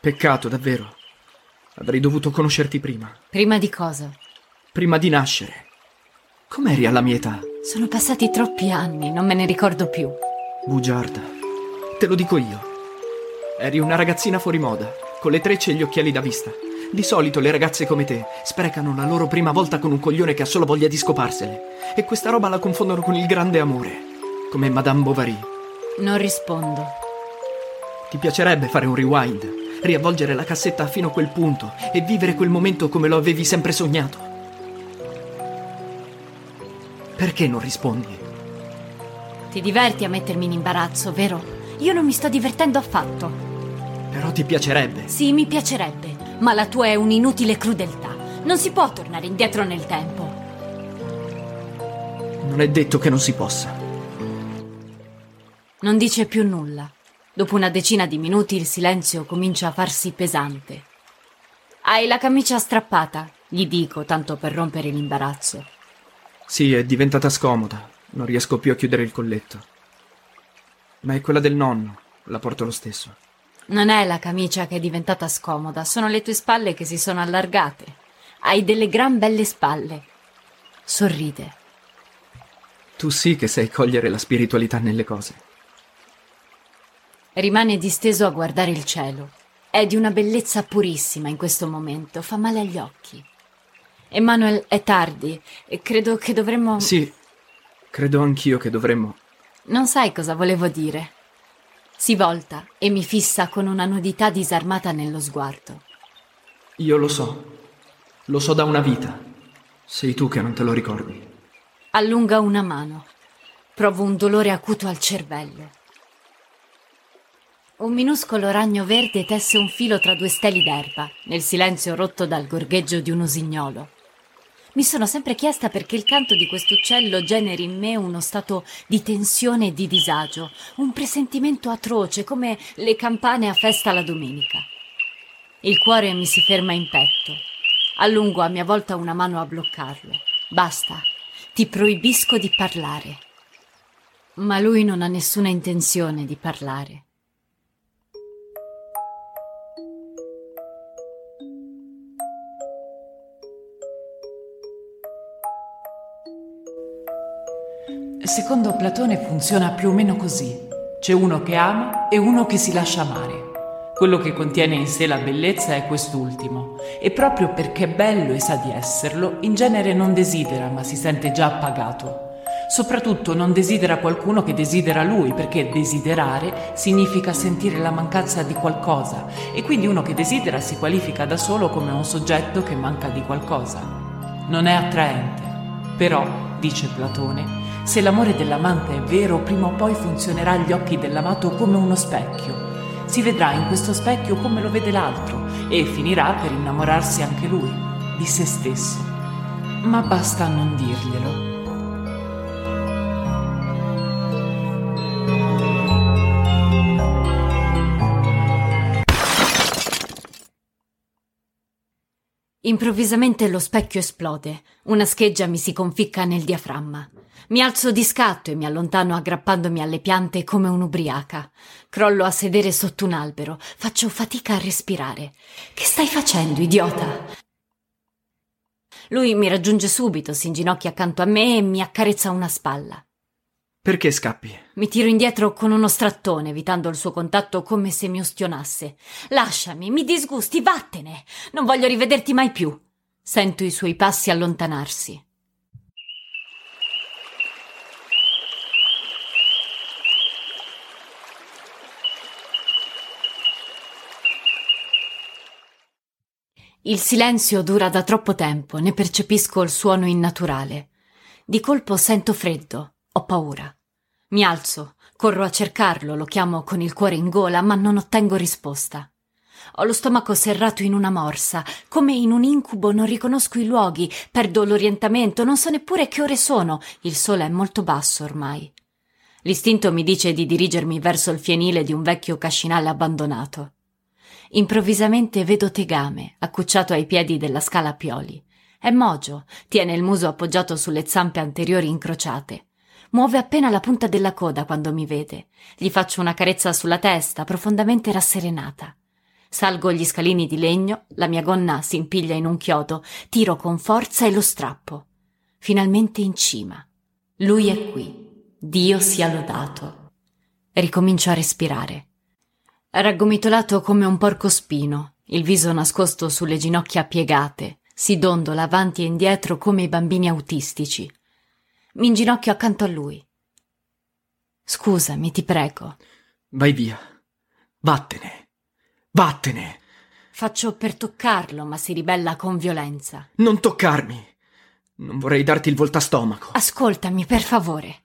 Peccato, davvero. Avrei dovuto conoscerti prima. Prima di cosa? Prima di nascere. Com'eri alla mia età? Sono passati troppi anni, non me ne ricordo più. Bugiarda. Te lo dico io. Eri una ragazzina fuori moda, con le trecce e gli occhiali da vista. Di solito le ragazze come te sprecano la loro prima volta con un coglione che ha solo voglia di scoparsele. E questa roba la confondono con il grande amore. Come Madame Bovary. Non rispondo. Ti piacerebbe fare un rewind? Riavvolgere la cassetta fino a quel punto e vivere quel momento come lo avevi sempre sognato? Perché non rispondi? Ti diverti a mettermi in imbarazzo, vero? Io non mi sto divertendo affatto. Però ti piacerebbe. Sì, mi piacerebbe, ma la tua è un'inutile crudeltà. Non si può tornare indietro nel tempo. Non è detto che non si possa. Non dice più nulla. Dopo una decina di minuti il silenzio comincia a farsi pesante. Hai la camicia strappata, gli dico, tanto per rompere l'imbarazzo. Sì, è diventata scomoda. Non riesco più a chiudere il colletto. Ma è quella del nonno. La porto lo stesso. Non è la camicia che è diventata scomoda, sono le tue spalle che si sono allargate. Hai delle gran belle spalle. Sorride. Tu sì che sai cogliere la spiritualità nelle cose. Rimane disteso a guardare il cielo. È di una bellezza purissima in questo momento, fa male agli occhi. Emanuel, è tardi e credo che dovremmo... Sì, credo anch'io che dovremmo. Non sai cosa volevo dire. Si volta e mi fissa con una nudità disarmata nello sguardo. Io lo so. Lo so da una vita. Sei tu che non te lo ricordi. Allunga una mano. Provo un dolore acuto al cervello. Un minuscolo ragno verde tesse un filo tra due steli d'erba, nel silenzio rotto dal gorgheggio di un usignolo. Mi sono sempre chiesta perché il canto di quest'uccello generi in me uno stato di tensione e di disagio, un presentimento atroce come le campane a festa la domenica. Il cuore mi si ferma in petto. Allungo a mia volta una mano a bloccarlo. Basta, ti proibisco di parlare. Ma lui non ha nessuna intenzione di parlare. Secondo Platone funziona più o meno così. C'è uno che ama e uno che si lascia amare. Quello che contiene in sé la bellezza è quest'ultimo, e proprio perché è bello e sa di esserlo, in genere non desidera, ma si sente già appagato. Soprattutto non desidera qualcuno che desidera lui, perché desiderare significa sentire la mancanza di qualcosa, e quindi uno che desidera si qualifica da solo come un soggetto che manca di qualcosa. Non è attraente. Però, dice Platone, se l'amore dell'amante è vero, prima o poi funzionerà agli occhi dell'amato come uno specchio. Si vedrà in questo specchio come lo vede l'altro e finirà per innamorarsi anche lui, di se stesso. Ma basta non dirglielo. Improvvisamente lo specchio esplode, una scheggia mi si conficca nel diaframma. Mi alzo di scatto e mi allontano aggrappandomi alle piante come un'ubriaca. Crollo a sedere sotto un albero, faccio fatica a respirare. Che stai facendo, idiota? Lui mi raggiunge subito, si inginocchia accanto a me e mi accarezza una spalla. Perché scappi? Mi tiro indietro con uno strattone, evitando il suo contatto come se mi ustionasse. Lasciami, mi disgusti, vattene! Non voglio rivederti mai più. Sento i suoi passi allontanarsi. Il silenzio dura da troppo tempo, ne percepisco il suono innaturale. Di colpo sento freddo, ho paura. Mi alzo, corro a cercarlo, lo chiamo con il cuore in gola, ma non ottengo risposta. Ho lo stomaco serrato in una morsa, come in un incubo non riconosco i luoghi, perdo l'orientamento, non so neppure che ore sono, il sole è molto basso ormai. L'istinto mi dice di dirigermi verso il fienile di un vecchio cascinale abbandonato. Improvvisamente vedo Tegame, accucciato ai piedi della scala a pioli. È mogio, tiene il muso appoggiato sulle zampe anteriori incrociate. Muove appena la punta della coda quando mi vede. Gli faccio una carezza sulla testa, profondamente rasserenata. Salgo gli scalini di legno, la mia gonna si impiglia in un chiodo, tiro con forza e lo strappo. Finalmente in cima. Lui è qui. Dio sia lodato. Ricomincio a respirare. Raggomitolato come un porco spino, il viso nascosto sulle ginocchia piegate, si dondola avanti e indietro come i bambini autistici. Mi inginocchio accanto a lui. Scusami, ti prego. Vai via. Vattene. Vattene. Faccio per toccarlo, ma si ribella con violenza. Non toccarmi. Non vorrei darti il voltastomaco. Ascoltami, per favore.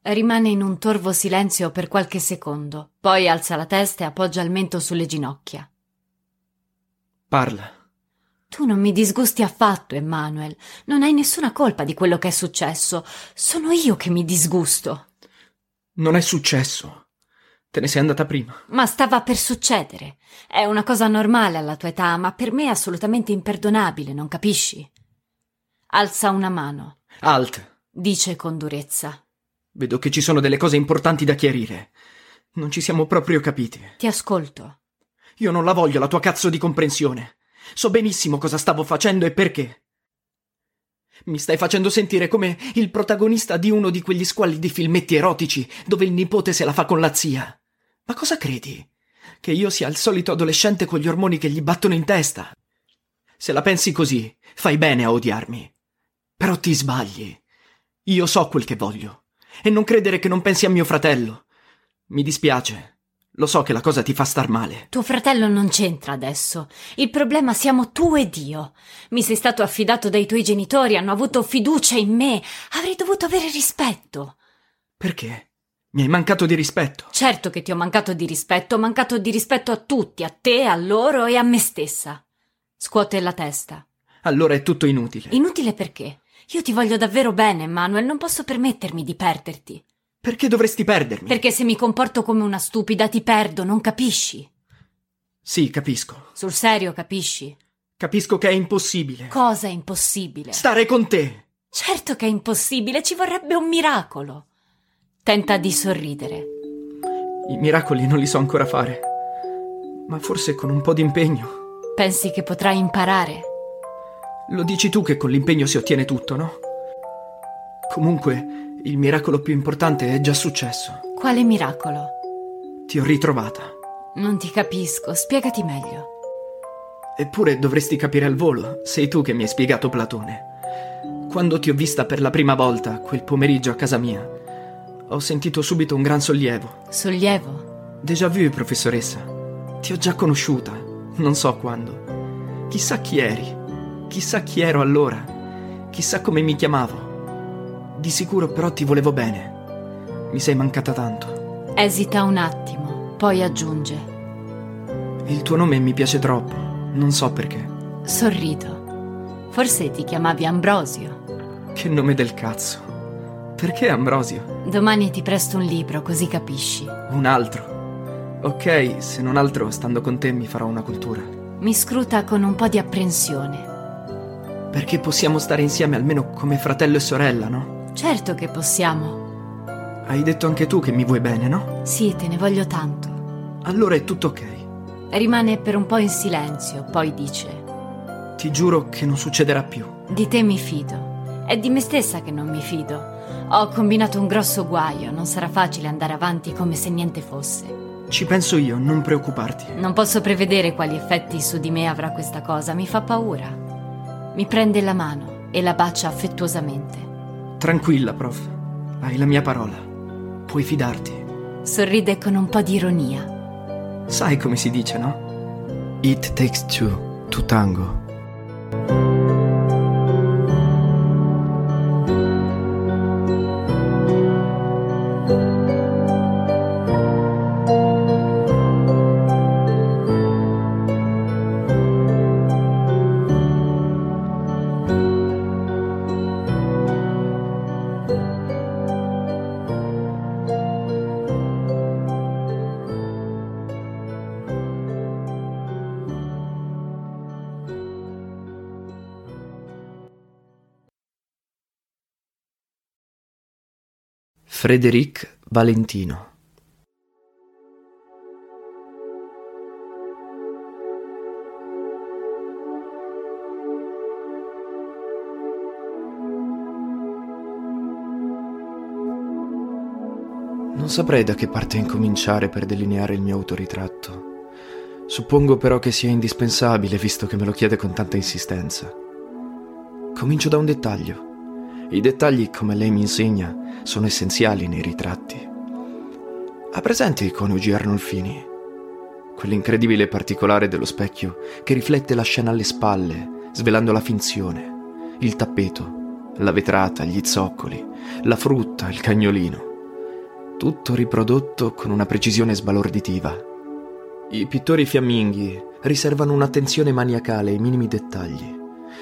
Rimane in un torvo silenzio per qualche secondo, poi alza la testa e appoggia il mento sulle ginocchia. Parla. Tu non mi disgusti affatto, Emmanuel. Non hai nessuna colpa di quello che è successo. Sono io che mi disgusto. Non è successo. Te ne sei andata prima. Ma stava per succedere. È una cosa normale alla tua età, ma per me è assolutamente imperdonabile, non capisci? Alza una mano, Alt. dice con durezza. Vedo che ci sono delle cose importanti da chiarire. Non ci siamo proprio capiti. Ti ascolto. Io non la voglio la tua cazzo di comprensione. So benissimo cosa stavo facendo e perché. Mi stai facendo sentire come il protagonista di uno di quegli squallidi filmetti erotici dove il nipote se la fa con la zia. Ma cosa credi? Che io sia il solito adolescente con gli ormoni che gli battono in testa? Se la pensi così, fai bene a odiarmi. Però ti sbagli. Io so quel che voglio. E non credere che non pensi a mio fratello. Mi dispiace. Lo so che la cosa ti fa star male. Tuo fratello non c'entra adesso. Il problema siamo tu ed io. Mi sei stato affidato dai tuoi genitori, hanno avuto fiducia in me. Avrei dovuto avere rispetto. Perché? Mi hai mancato di rispetto. Certo che ti ho mancato di rispetto, ho mancato di rispetto a tutti, a te, a loro e a me stessa. Scuote la testa. Allora è tutto inutile. Inutile perché? Io ti voglio davvero bene, Manuel, non posso permettermi di perderti. Perché dovresti perdermi? Perché se mi comporto come una stupida ti perdo, non capisci? Sì, capisco. Sul serio capisci? Capisco che è impossibile. Cosa è impossibile? Stare con te. Certo che è impossibile, ci vorrebbe un miracolo. Tenta di sorridere. I miracoli non li so ancora fare. Ma forse con un po' di impegno. Pensi che potrai imparare? Lo dici tu che con l'impegno si ottiene tutto, no? Comunque, il miracolo più importante è già successo. Quale miracolo? Ti ho ritrovata. Non ti capisco, spiegati meglio. Eppure dovresti capire al volo, sei tu che mi hai spiegato Platone. Quando ti ho vista per la prima volta, quel pomeriggio a casa mia, ho sentito subito un gran sollievo. Sollievo? Déjà vu, professoressa. Ti ho già conosciuta, non so quando. Chissà chi eri, chissà chi ero allora, chissà come mi chiamavo. Di sicuro però ti volevo bene. Mi sei mancata tanto. Esita un attimo, poi aggiunge. Il tuo nome mi piace troppo, non so perché. Sorrido. Forse ti chiamavi Ambrosio. Che nome del cazzo. Perché Ambrosio? Domani ti presto un libro, così capisci. Un altro. Ok, se non altro, stando con te mi farò una cultura. Mi scruta con un po' di apprensione. Perché possiamo stare insieme almeno come fratello e sorella, no? Certo che possiamo. Hai detto anche tu che mi vuoi bene, no? Sì, te ne voglio tanto. Allora è tutto ok. Rimane per un po' in silenzio, poi dice: Ti giuro che non succederà più. Di te mi fido. È di me stessa che non mi fido. Ho combinato un grosso guaio, non sarà facile andare avanti come se niente fosse. Ci penso io, non preoccuparti. Non posso prevedere quali effetti su di me avrà questa cosa, mi fa paura. Mi prende la mano e la bacia affettuosamente. Tranquilla, prof. Hai la mia parola. Puoi fidarti. Sorride con un po' di ironia. Sai come si dice, no? It takes two to tango. Frédéric Valentino Non saprei da che parte incominciare per delineare il mio autoritratto. Suppongo però che sia indispensabile visto che me lo chiede con tanta insistenza. Comincio da un dettaglio. I dettagli, come lei mi insegna, sono essenziali nei ritratti. Ha presente i coniugi Arnolfini? Quell'incredibile particolare dello specchio che riflette la scena alle spalle, svelando la finzione, il tappeto, la vetrata, gli zoccoli, la frutta, il cagnolino. Tutto riprodotto con una precisione sbalorditiva. I pittori fiamminghi riservano un'attenzione maniacale ai minimi dettagli.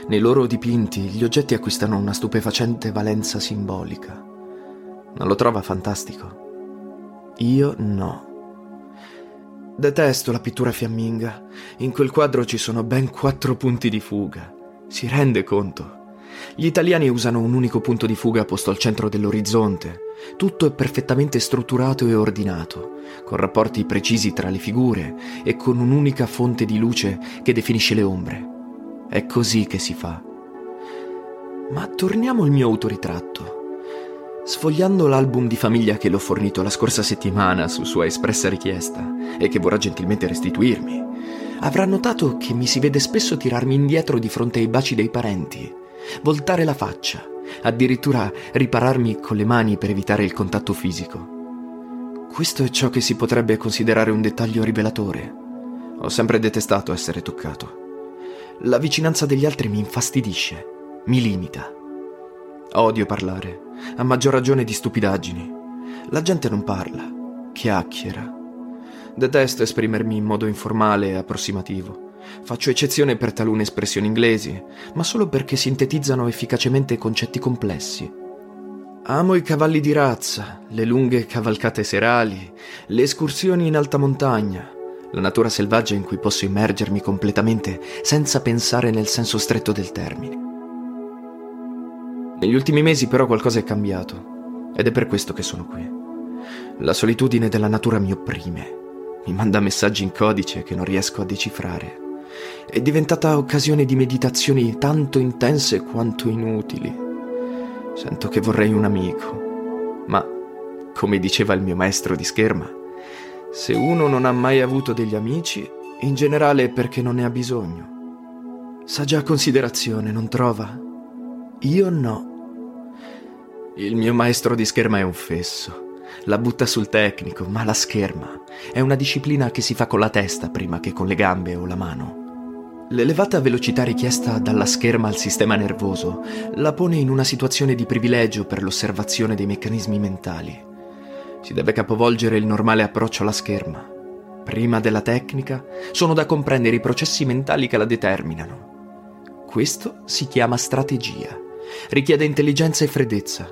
Nei loro dipinti gli oggetti acquistano una stupefacente valenza simbolica. Non lo trova fantastico? Io no. Detesto la pittura fiamminga. In quel quadro ci sono ben quattro punti di fuga. Si rende conto? Gli italiani usano un unico punto di fuga posto al centro dell'orizzonte. Tutto è perfettamente strutturato e ordinato, con rapporti precisi tra le figure e con un'unica fonte di luce che definisce le ombre. È così che si fa. Ma torniamo al mio autoritratto. Sfogliando l'album di famiglia che le ho fornito la scorsa settimana su sua espressa richiesta e che vorrà gentilmente restituirmi, avrà notato che mi si vede spesso tirarmi indietro di fronte ai baci dei parenti, voltare la faccia, addirittura ripararmi con le mani per evitare il contatto fisico. Questo è ciò che si potrebbe considerare un dettaglio rivelatore. Ho sempre detestato essere toccato. La vicinanza degli altri mi infastidisce, mi limita. Odio parlare, a maggior ragione di stupidaggini. La gente non parla, chiacchiera. Detesto esprimermi in modo informale e approssimativo. Faccio eccezione per talune espressioni inglesi, ma solo perché sintetizzano efficacemente concetti complessi. Amo i cavalli di razza, le lunghe cavalcate serali, le escursioni in alta montagna, la natura selvaggia in cui posso immergermi completamente senza pensare nel senso stretto del termine. Negli ultimi mesi però qualcosa è cambiato ed è per questo che sono qui. La solitudine della natura mi opprime, mi manda messaggi in codice che non riesco a decifrare. È diventata occasione di meditazioni tanto intense quanto inutili. Sento che vorrei un amico, ma, come diceva il mio maestro di scherma, se uno non ha mai avuto degli amici, in generale è perché non ne ha bisogno. Sa già considerazione, non trova? Io no. Il mio maestro di scherma è un fesso. La butta sul tecnico, ma la scherma è una disciplina che si fa con la testa prima che con le gambe o la mano. L'elevata velocità richiesta dalla scherma al sistema nervoso la pone in una situazione di privilegio per l'osservazione dei meccanismi mentali. Si deve capovolgere il normale approccio alla scherma. Prima della tecnica, sono da comprendere i processi mentali che la determinano. Questo si chiama strategia. Richiede intelligenza e freddezza.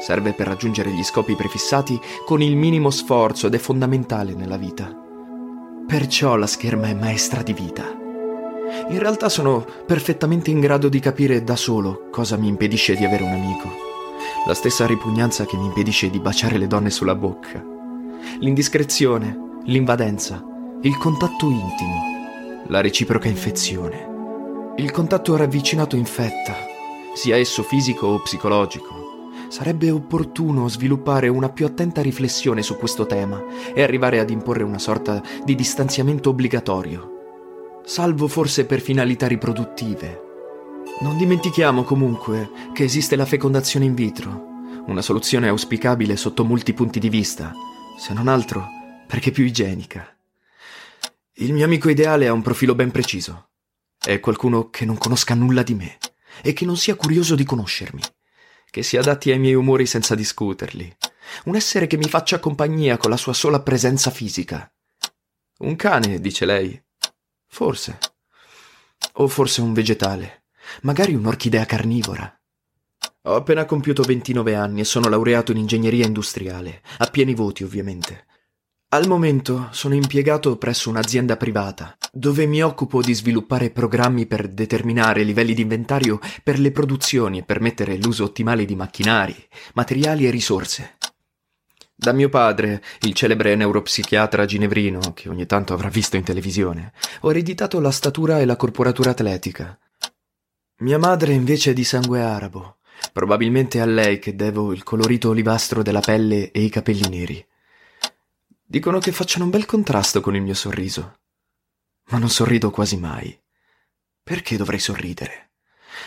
Serve per raggiungere gli scopi prefissati con il minimo sforzo ed è fondamentale nella vita. Perciò la scherma è maestra di vita. In realtà sono perfettamente in grado di capire da solo cosa mi impedisce di avere un amico la stessa ripugnanza che mi impedisce di baciare le donne sulla bocca, l'indiscrezione, l'invadenza, il contatto intimo, la reciproca infezione. Il contatto ravvicinato infetta, sia esso fisico o psicologico. Sarebbe opportuno sviluppare una più attenta riflessione su questo tema e arrivare ad imporre una sorta di distanziamento obbligatorio, salvo forse per finalità riproduttive non dimentichiamo comunque che esiste la fecondazione in vitro, una soluzione auspicabile sotto molti punti di vista, se non altro perché più igienica. Il mio amico ideale ha un profilo ben preciso. è qualcuno che non conosca nulla di me e che non sia curioso di conoscermi, che si adatti ai miei umori senza discuterli, un essere che mi faccia compagnia con la sua sola presenza fisica. Un cane, dice lei. Forse. O forse un vegetale, magari un'orchidea carnivora. Ho appena compiuto 29 anni e sono laureato in ingegneria industriale, a pieni voti ovviamente. Al momento sono impiegato presso un'azienda privata, dove mi occupo di sviluppare programmi per determinare livelli di inventario per le produzioni e permettere l'uso ottimale di macchinari, materiali e risorse. Da mio padre, il celebre neuropsichiatra ginevrino, che ogni tanto avrà visto in televisione, ho ereditato la statura e la corporatura atletica. Mia madre invece è di sangue arabo, Probabilmente a lei che devo il colorito olivastro della pelle e i capelli neri. Dicono che facciano un bel contrasto con il mio sorriso. Ma non sorrido quasi mai. Perché dovrei sorridere?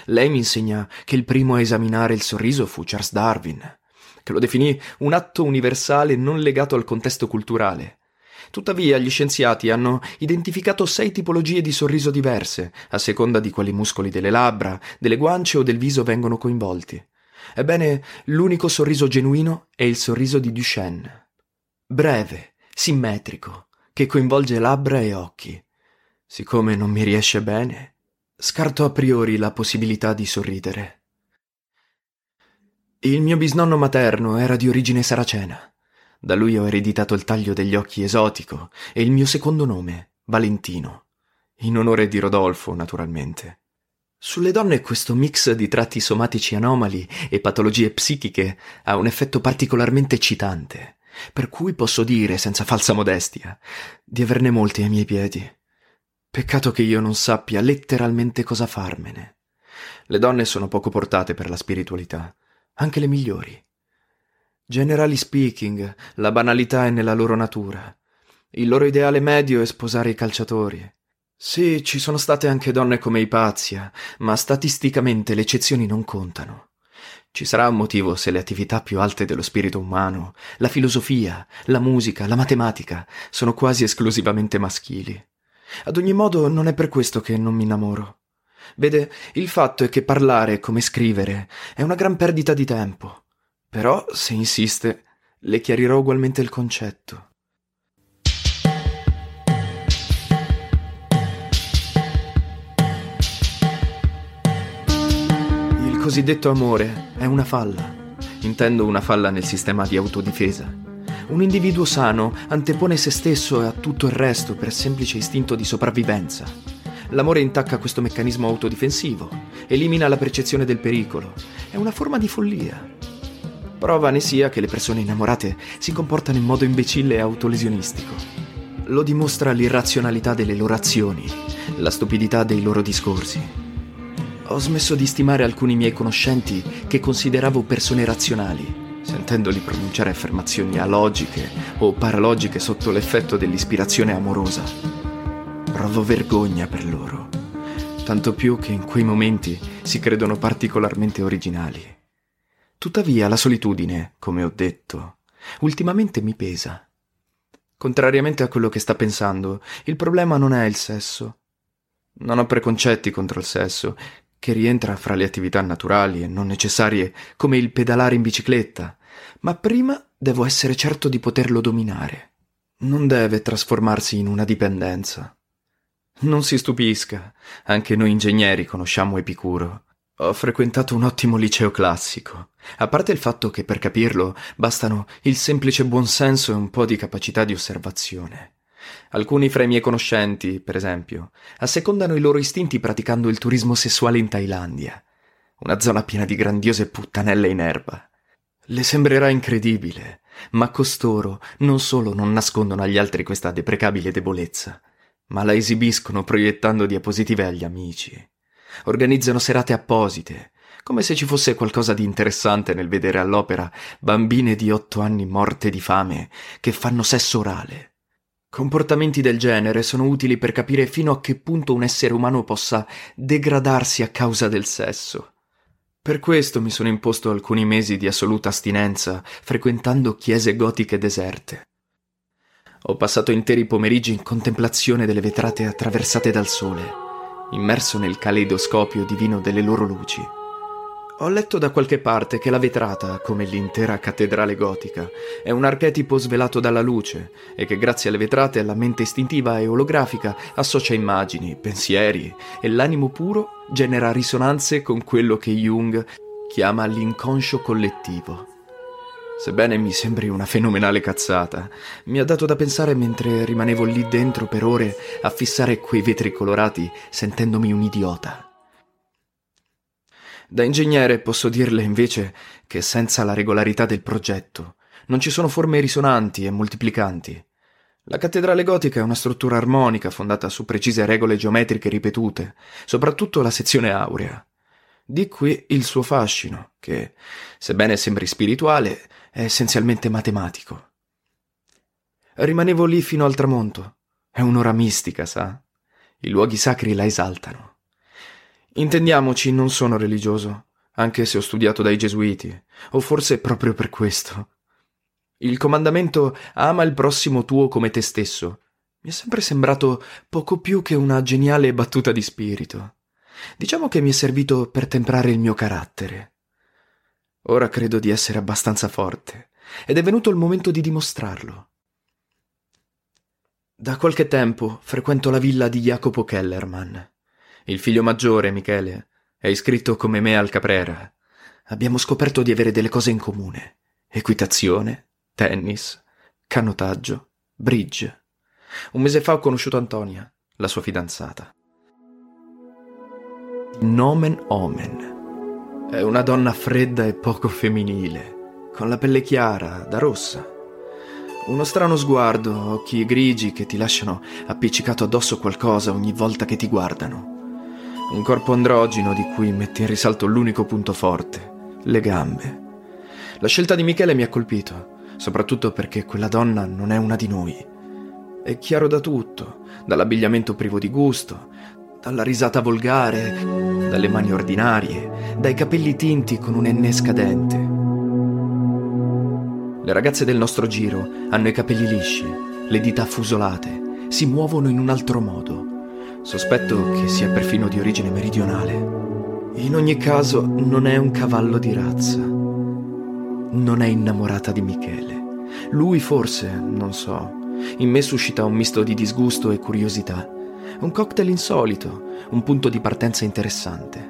Lei mi insegna che il primo a esaminare il sorriso fu Charles Darwin, che lo definì un atto universale non legato al contesto culturale, Tuttavia gli scienziati hanno identificato sei tipologie di sorriso diverse, a seconda di quali muscoli delle labbra, delle guance o del viso vengono coinvolti. Ebbene, l'unico sorriso genuino è il sorriso di Duchenne. Breve, simmetrico, che coinvolge labbra e occhi. Siccome non mi riesce bene, scarto a priori la possibilità di sorridere. Il mio bisnonno materno era di origine saracena. Da lui ho ereditato il taglio degli occhi esotico e il mio secondo nome, Valentino, in onore di Rodolfo, naturalmente. Sulle donne questo mix di tratti somatici anomali e patologie psichiche ha un effetto particolarmente eccitante, per cui posso dire, senza falsa modestia, di averne molti ai miei piedi. Peccato che io non sappia letteralmente cosa farmene. Le donne sono poco portate per la spiritualità, anche le migliori. Generally speaking, la banalità è nella loro natura. Il loro ideale medio è sposare i calciatori. Sì, ci sono state anche donne come Ipazia, ma statisticamente le eccezioni non contano. Ci sarà un motivo se le attività più alte dello spirito umano, la filosofia, la musica, la matematica, sono quasi esclusivamente maschili. Ad ogni modo, non è per questo che non mi innamoro. Vede, il fatto è che parlare come scrivere è una gran perdita di tempo. Però, se insiste, le chiarirò ugualmente il concetto. Il cosiddetto amore è una falla. Intendo una falla nel sistema di autodifesa. Un individuo sano antepone se stesso a tutto il resto per semplice istinto di sopravvivenza. L'amore intacca questo meccanismo autodifensivo, elimina la percezione del pericolo. È una forma di follia. Prova ne sia che le persone innamorate si comportano in modo imbecille e autolesionistico. Lo dimostra l'irrazionalità delle loro azioni, la stupidità dei loro discorsi. Ho smesso di stimare alcuni miei conoscenti che consideravo persone razionali, sentendoli pronunciare affermazioni alogiche o paralogiche sotto l'effetto dell'ispirazione amorosa. Provo vergogna per loro, tanto più che in quei momenti si credono particolarmente originali. Tuttavia la solitudine, come ho detto, ultimamente mi pesa. Contrariamente a quello che sta pensando, il problema non è il sesso. Non ho preconcetti contro il sesso, che rientra fra le attività naturali e non necessarie come il pedalare in bicicletta, ma prima devo essere certo di poterlo dominare. Non deve trasformarsi in una dipendenza. Non si stupisca, anche noi ingegneri conosciamo Epicuro. Ho frequentato un ottimo liceo classico, a parte il fatto che per capirlo bastano il semplice buonsenso e un po' di capacità di osservazione. Alcuni fra i miei conoscenti, per esempio, assecondano i loro istinti praticando il turismo sessuale in Thailandia, una zona piena di grandiose puttanelle in erba. Le sembrerà incredibile, ma costoro non solo non nascondono agli altri questa deprecabile debolezza, ma la esibiscono proiettando diapositive agli amici organizzano serate apposite, come se ci fosse qualcosa di interessante nel vedere all'opera bambine di otto anni morte di fame che fanno sesso orale. Comportamenti del genere sono utili per capire fino a che punto un essere umano possa degradarsi a causa del sesso. Per questo mi sono imposto alcuni mesi di assoluta astinenza, frequentando chiese gotiche deserte. Ho passato interi pomeriggi in contemplazione delle vetrate attraversate dal sole immerso nel caleidoscopio divino delle loro luci. Ho letto da qualche parte che la vetrata, come l'intera cattedrale gotica, è un archetipo svelato dalla luce e che grazie alle vetrate la mente istintiva e olografica associa immagini, pensieri e l'animo puro genera risonanze con quello che Jung chiama l'inconscio collettivo. Sebbene mi sembri una fenomenale cazzata, mi ha dato da pensare mentre rimanevo lì dentro per ore a fissare quei vetri colorati sentendomi un idiota. Da ingegnere posso dirle invece che senza la regolarità del progetto non ci sono forme risonanti e moltiplicanti. La cattedrale gotica è una struttura armonica fondata su precise regole geometriche ripetute, soprattutto la sezione aurea. Di qui il suo fascino, che, sebbene sembri spirituale, è essenzialmente matematico. Rimanevo lì fino al tramonto. È un'ora mistica, sa? I luoghi sacri la esaltano. Intendiamoci, non sono religioso, anche se ho studiato dai gesuiti, o forse proprio per questo. Il comandamento ama il prossimo tuo come te stesso mi è sempre sembrato poco più che una geniale battuta di spirito. Diciamo che mi è servito per temprare il mio carattere. Ora credo di essere abbastanza forte ed è venuto il momento di dimostrarlo. Da qualche tempo frequento la villa di Jacopo Kellerman. Il figlio maggiore, Michele, è iscritto come me al Caprera. Abbiamo scoperto di avere delle cose in comune. Equitazione, tennis, canotaggio, bridge. Un mese fa ho conosciuto Antonia, la sua fidanzata. Nomen omen. È una donna fredda e poco femminile, con la pelle chiara, da rossa. Uno strano sguardo, occhi grigi che ti lasciano appiccicato addosso qualcosa ogni volta che ti guardano. Un corpo androgino di cui metti in risalto l'unico punto forte, le gambe. La scelta di Michele mi ha colpito, soprattutto perché quella donna non è una di noi. È chiaro da tutto, dall'abbigliamento privo di gusto, dalla risata volgare, dalle mani ordinarie, dai capelli tinti con un enne scadente. Le ragazze del nostro giro hanno i capelli lisci, le dita affusolate, si muovono in un altro modo. Sospetto che sia perfino di origine meridionale. In ogni caso non è un cavallo di razza. Non è innamorata di Michele. Lui forse, non so. In me suscita un misto di disgusto e curiosità. Un cocktail insolito, un punto di partenza interessante.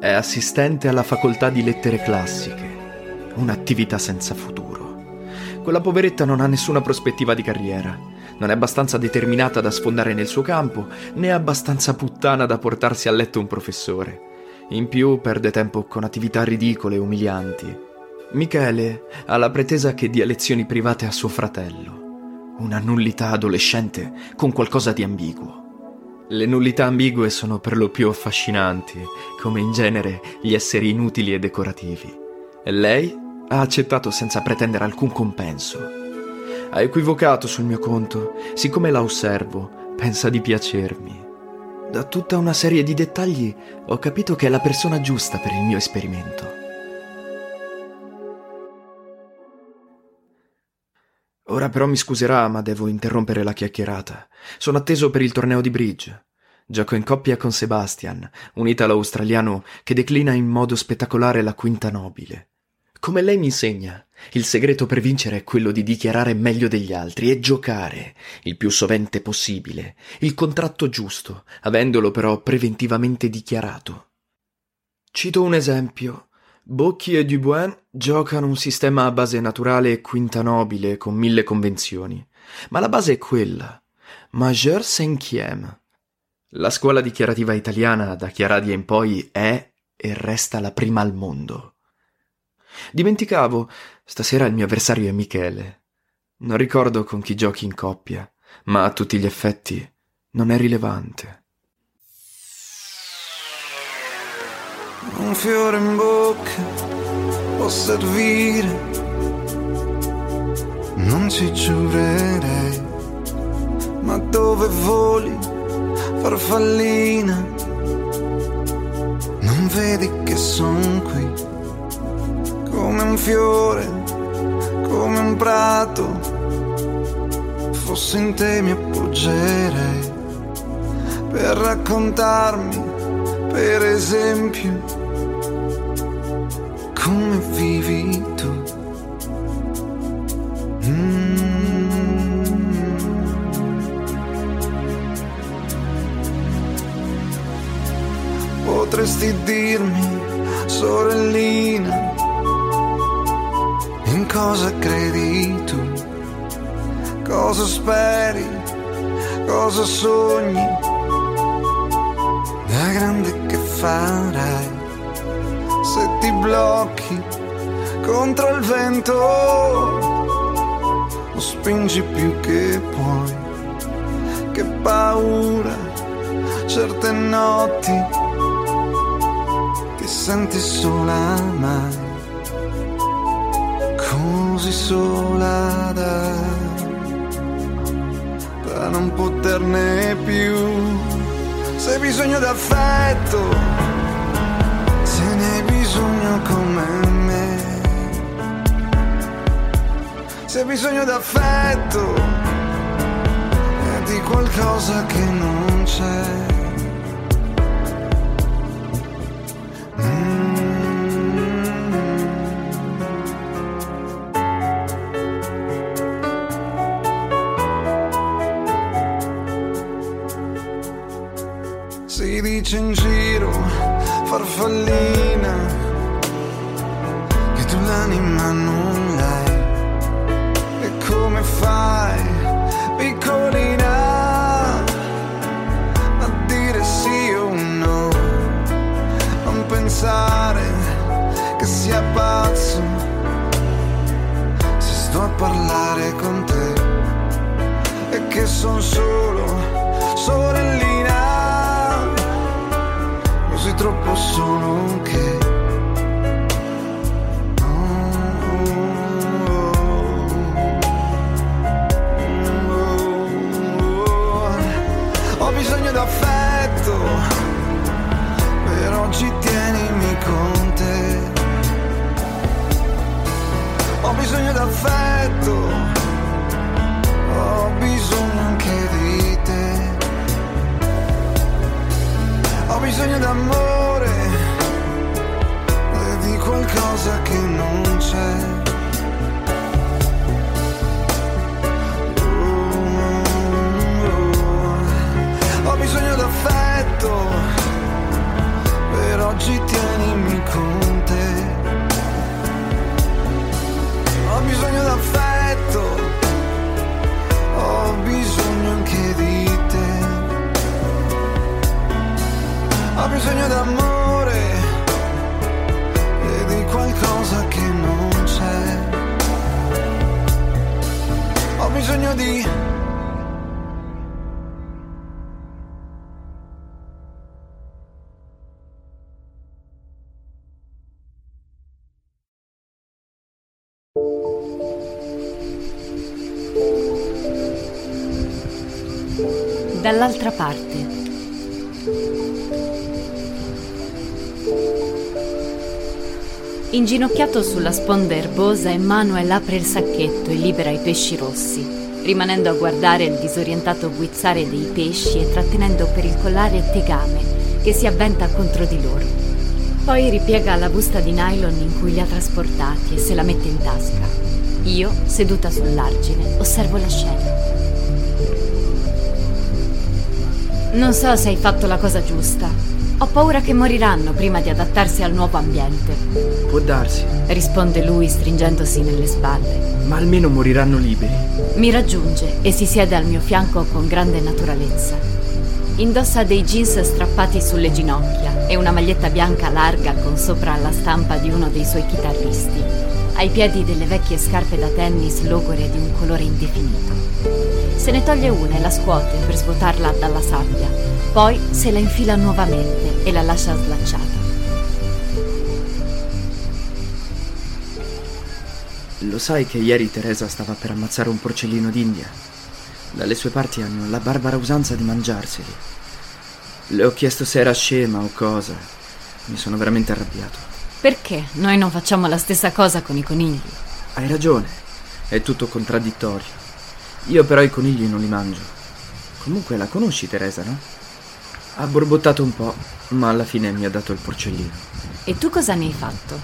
È assistente alla facoltà di lettere classiche, un'attività senza futuro. Quella poveretta non ha nessuna prospettiva di carriera, non è abbastanza determinata da sfondare nel suo campo, né abbastanza puttana da portarsi a letto un professore. In più perde tempo con attività ridicole e umilianti. Michele ha la pretesa che dia lezioni private a suo fratello. Una nullità adolescente con qualcosa di ambiguo. Le nullità ambigue sono per lo più affascinanti, come in genere gli esseri inutili e decorativi. E lei ha accettato senza pretendere alcun compenso. Ha equivocato sul mio conto, siccome la osservo, pensa di piacermi. Da tutta una serie di dettagli ho capito che è la persona giusta per il mio esperimento. Ora però mi scuserà, ma devo interrompere la chiacchierata. Sono atteso per il torneo di bridge. Gioco in coppia con Sebastian, un italo-australiano che declina in modo spettacolare la quinta nobile. Come lei mi insegna, il segreto per vincere è quello di dichiarare meglio degli altri e giocare, il più sovente possibile, il contratto giusto, avendolo però preventivamente dichiarato. Cito un esempio. Bocchi e Dubois giocano un sistema a base naturale e quinta nobile con mille convenzioni, ma la base è quella. Majeur cinquième. La scuola dichiarativa italiana da Chiaradia in poi è e resta la prima al mondo. Dimenticavo, stasera il mio avversario è Michele. Non ricordo con chi giochi in coppia, ma a tutti gli effetti non è rilevante. Un fiore in bocca può servire, non ci giurerei, ma dove voli, farfallina, non vedi che son qui, come un fiore, come un prato, fossi in te mi appoggerei, per raccontarmi, per esempio, come vivi tu. Mm. Potresti dirmi, sorellina, in cosa credi tu? Cosa speri? Cosa sogni? Da grande che farai? Se ti blocchi contro il vento o spingi più che puoi. Che paura, certe notti ti senti sola mai così sola da, da non poterne più. Se hai bisogno d'affetto, se ne hai bisogno come me. Se hai bisogno d'affetto, e di qualcosa che non c'è. Dall'altra parte. Inginocchiato sulla sponda erbosa, Emanuel apre il sacchetto e libera i pesci rossi, rimanendo a guardare il disorientato guizzare dei pesci e trattenendo per il collare Tegame, che si avventa contro di loro. Poi ripiega la busta di nylon in cui li ha trasportati e se la mette in tasca. Io, seduta sull'argine, osservo la scena. Non so se hai fatto la cosa giusta. Ho paura che moriranno prima di adattarsi al nuovo ambiente, Può darsi, risponde lui stringendosi nelle spalle. ma almeno moriranno liberi. Mi raggiunge e si siede al mio fianco con grande naturalezza. Indossa dei jeans strappati sulle ginocchia e una maglietta bianca larga con sopra la stampa di uno dei suoi chitarristi. Ai piedi delle vecchie scarpe da tennis logore di un colore indefinito. Se ne toglie una e la scuote per svuotarla dalla sabbia. Poi se la infila nuovamente e la lascia slacciata. Lo sai che ieri Teresa stava per ammazzare un porcellino d'India? Dalle sue parti hanno la barbara usanza di mangiarseli. Le ho chiesto se era scema o cosa. Mi sono veramente arrabbiato. Perché noi non facciamo la stessa cosa con i conigli? Hai ragione, è tutto contraddittorio. Io però i conigli non li mangio. Comunque la conosci Teresa, no? Ha borbottato un po', ma alla fine mi ha dato il porcellino. E tu cosa ne hai fatto?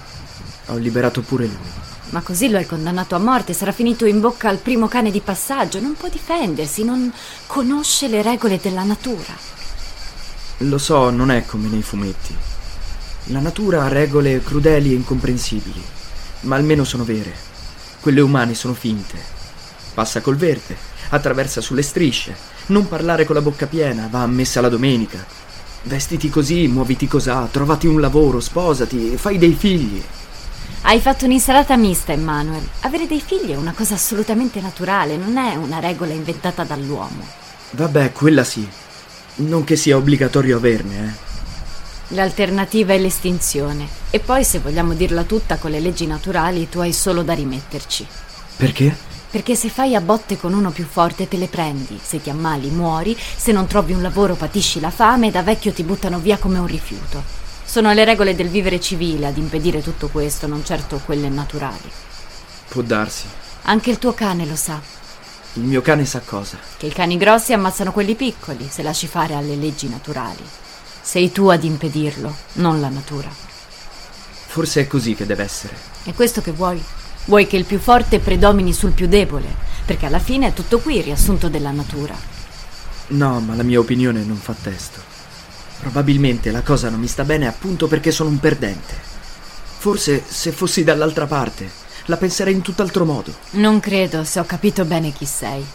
Ho liberato pure lui. Ma così lo hai condannato a morte, sarà finito in bocca al primo cane di passaggio, non può difendersi, non conosce le regole della natura. Lo so, non è come nei fumetti. La natura ha regole crudeli e incomprensibili, ma almeno sono vere. Quelle umane sono finte. Passa col verde, attraversa sulle strisce, non parlare con la bocca piena, va a messa la domenica. Vestiti così, muoviti cosà, trovati un lavoro, sposati, fai dei figli. Hai fatto un'insalata mista, Emmanuel. Avere dei figli è una cosa assolutamente naturale, non è una regola inventata dall'uomo. Vabbè, quella sì. Non che sia obbligatorio averne, eh. L'alternativa è l'estinzione. E poi, se vogliamo dirla tutta con le leggi naturali, tu hai solo da rimetterci. Perché? Perché se fai a botte con uno più forte te le prendi, se ti ammali muori, se non trovi un lavoro patisci la fame e da vecchio ti buttano via come un rifiuto. Sono le regole del vivere civile ad impedire tutto questo, non certo quelle naturali. Può darsi. Anche il tuo cane lo sa, Il mio cane sa cosa. che i cani grossi ammazzano quelli piccoli se lasci fare alle leggi naturali. Sei tu ad impedirlo, non la natura. Forse è così che deve essere. È questo che vuoi? Vuoi che il più forte predomini sul più debole? Perché alla fine è tutto qui il riassunto della natura. No, ma la mia opinione non fa testo. Probabilmente la cosa non mi sta bene appunto perché sono un perdente. Forse se fossi dall'altra parte, la penserei in tutt'altro modo. Non credo, se ho capito bene chi sei.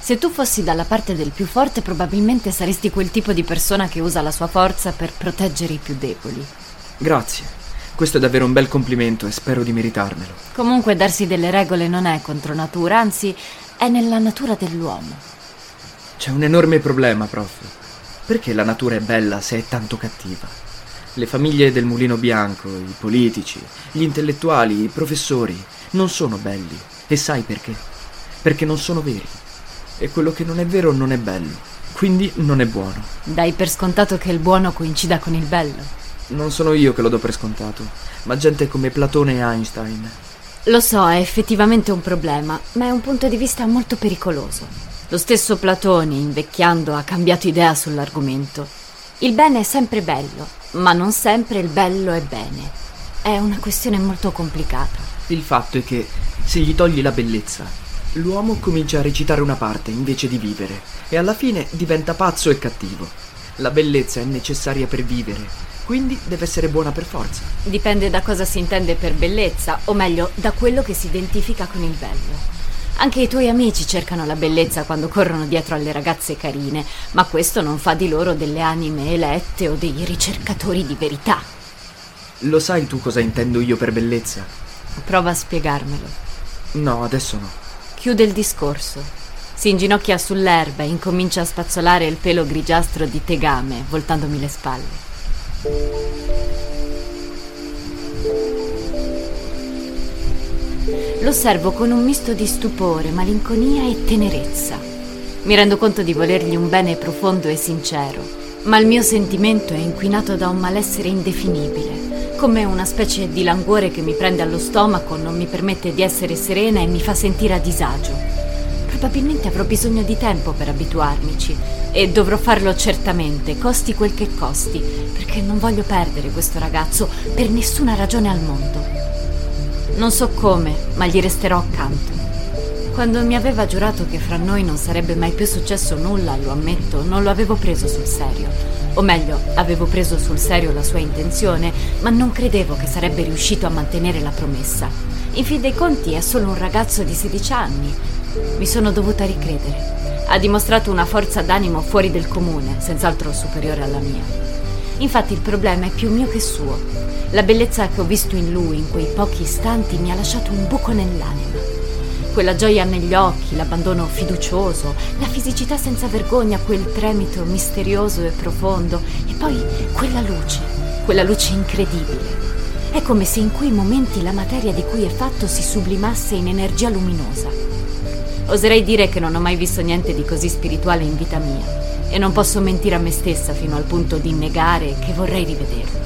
Se tu fossi dalla parte del più forte, probabilmente saresti quel tipo di persona che usa la sua forza per proteggere i più deboli. Grazie. Questo è davvero un bel complimento e spero di meritarmelo. Comunque darsi delle regole non è contro natura, anzi è nella natura dell'uomo. C'è un enorme problema, prof. Perché la natura è bella se è tanto cattiva? Le famiglie del mulino bianco, i politici, gli intellettuali, i professori non sono belli. E sai perché? Perché non sono veri. E quello che non è vero non è bello. Quindi non è buono. Dai per scontato che il buono coincida con il bello. Non sono io che lo do per scontato, ma gente come Platone e Einstein. Lo so, è effettivamente un problema, ma è un punto di vista molto pericoloso. Lo stesso Platone, invecchiando, ha cambiato idea sull'argomento. Il bene è sempre bello, ma non sempre il bello è bene. È una questione molto complicata. Il fatto è che se gli togli la bellezza, l'uomo comincia a recitare una parte invece di vivere e alla fine diventa pazzo e cattivo. La bellezza è necessaria per vivere, quindi deve essere buona per forza. Dipende da cosa si intende per bellezza, o meglio, da quello che si identifica con il bello. Anche i tuoi amici cercano la bellezza quando corrono dietro alle ragazze carine, ma questo non fa di loro delle anime elette o dei ricercatori di verità. Lo sai tu cosa intendo io per bellezza? Prova a spiegarmelo. No, adesso no. Chiude il discorso. Si inginocchia sull'erba e incomincia a spazzolare il pelo grigiastro di tegame, voltandomi le spalle. L'osservo con un misto di stupore, malinconia e tenerezza. Mi rendo conto di volergli un bene profondo e sincero, ma il mio sentimento è inquinato da un malessere indefinibile, come una specie di languore che mi prende allo stomaco, non mi permette di essere serena e mi fa sentire a disagio. Probabilmente avrò bisogno di tempo per abituarmici e dovrò farlo certamente, costi quel che costi, perché non voglio perdere questo ragazzo per nessuna ragione al mondo. Non so come, ma gli resterò accanto. Quando mi aveva giurato che fra noi non sarebbe mai più successo nulla, lo ammetto, non lo avevo preso sul serio. O meglio, avevo preso sul serio la sua intenzione, ma non credevo che sarebbe riuscito a mantenere la promessa. In fin dei conti è solo un ragazzo di 16 anni. Mi sono dovuta ricredere. Ha dimostrato una forza d'animo fuori del comune, senz'altro superiore alla mia. Infatti il problema è più mio che suo. La bellezza che ho visto in lui in quei pochi istanti mi ha lasciato un buco nell'anima. Quella gioia negli occhi, l'abbandono fiducioso, la fisicità senza vergogna, quel tremito misterioso e profondo, e poi quella luce, quella luce incredibile. È come se in quei momenti la materia di cui è fatto si sublimasse in energia luminosa. Oserei dire che non ho mai visto niente di così spirituale in vita mia e non posso mentire a me stessa fino al punto di negare che vorrei rivederlo.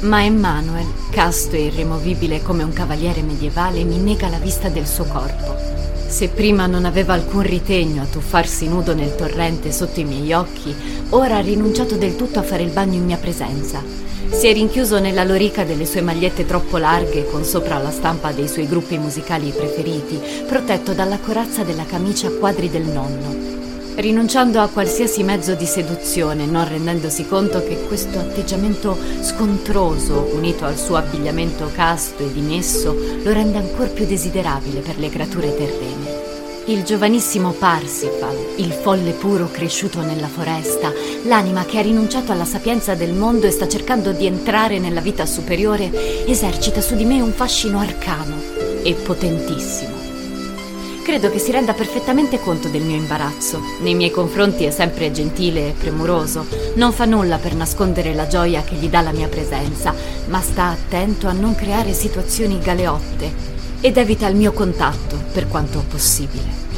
Ma Emmanuel, casto e irremovibile come un cavaliere medievale, mi nega la vista del suo corpo. Se prima non aveva alcun ritegno a tuffarsi nudo nel torrente sotto i miei occhi, ora ha rinunciato del tutto a fare il bagno in mia presenza. Si è rinchiuso nella lorica delle sue magliette troppo larghe, con sopra la stampa dei suoi gruppi musicali preferiti, protetto dalla corazza della camicia a quadri del nonno. Rinunciando a qualsiasi mezzo di seduzione, non rendendosi conto che questo atteggiamento scontroso, unito al suo abbigliamento casto e dimesso, lo rende ancora più desiderabile per le creature terrene. Il giovanissimo Parsifal, il folle puro cresciuto nella foresta, l'anima che ha rinunciato alla sapienza del mondo e sta cercando di entrare nella vita superiore, esercita su di me un fascino arcano e potentissimo. Credo che si renda perfettamente conto del mio imbarazzo. Nei miei confronti è sempre gentile e premuroso. Non fa nulla per nascondere la gioia che gli dà la mia presenza, ma sta attento a non creare situazioni galeotte ed evita il mio contatto per quanto possibile.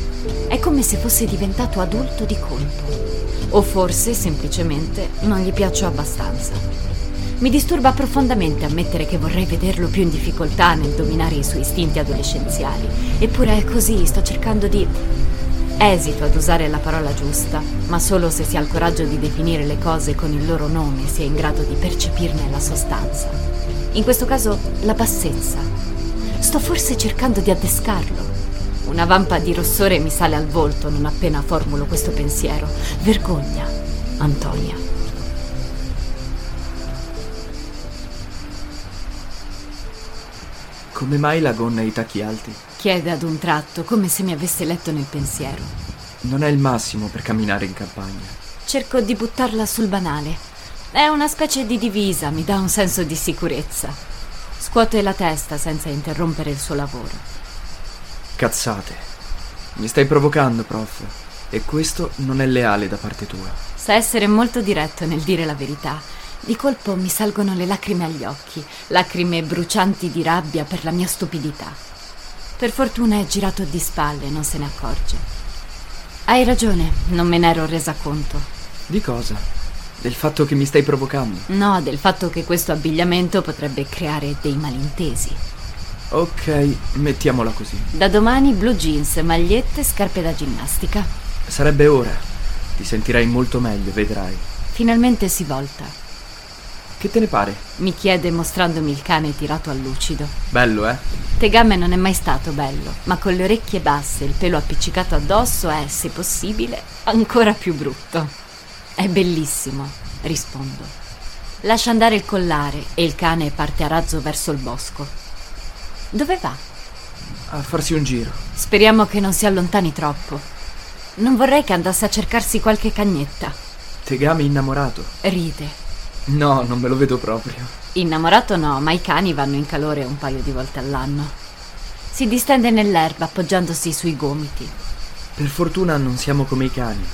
È come se fosse diventato adulto di colpo. O forse semplicemente non gli piaccio abbastanza. Mi disturba profondamente ammettere che vorrei vederlo più in difficoltà nel dominare i suoi istinti adolescenziali. Eppure è così, sto cercando di... Esito ad usare la parola giusta, ma solo se si ha il coraggio di definire le cose con il loro nome si è in grado di percepirne la sostanza. In questo caso la bassezza. Sto forse cercando di addescarlo. Una vampa di rossore mi sale al volto non appena formulo questo pensiero. Vergogna, Antonia. Come mai la gonna e i tacchi alti? Chiede ad un tratto, come se mi avesse letto nel pensiero. Non è il massimo per camminare in campagna. Cerco di buttarla sul banale. È una specie di divisa, mi dà un senso di sicurezza. Scuote la testa senza interrompere il suo lavoro. Cazzate. Mi stai provocando, prof. E questo non è leale da parte tua. Sa essere molto diretto nel dire la verità. Di colpo mi salgono le lacrime agli occhi, lacrime brucianti di rabbia per la mia stupidità. Per fortuna è girato di spalle, non se ne accorge. Hai ragione, non me ne ero resa conto. Di cosa? Del fatto che mi stai provocando? No, del fatto che questo abbigliamento potrebbe creare dei malintesi. Ok, mettiamola così. Da domani blue jeans, magliette scarpe da ginnastica. Sarebbe ora. Ti sentirai molto meglio, vedrai. Finalmente si volta. Che te ne pare? Mi chiede mostrandomi il cane tirato al lucido. Bello, eh? Tegame non è mai stato bello, ma con le orecchie basse e il pelo appiccicato addosso è, se possibile, ancora più brutto. È bellissimo, rispondo. Lascia andare il collare e il cane parte a razzo verso il bosco. Dove va? A farsi un giro. Speriamo che non si allontani troppo. Non vorrei che andasse a cercarsi qualche cagnetta. Tegame innamorato. Ride. No, non me lo vedo proprio. Innamorato no, ma i cani vanno in calore un paio di volte all'anno. Si distende nell'erba appoggiandosi sui gomiti. Per fortuna non siamo come i cani.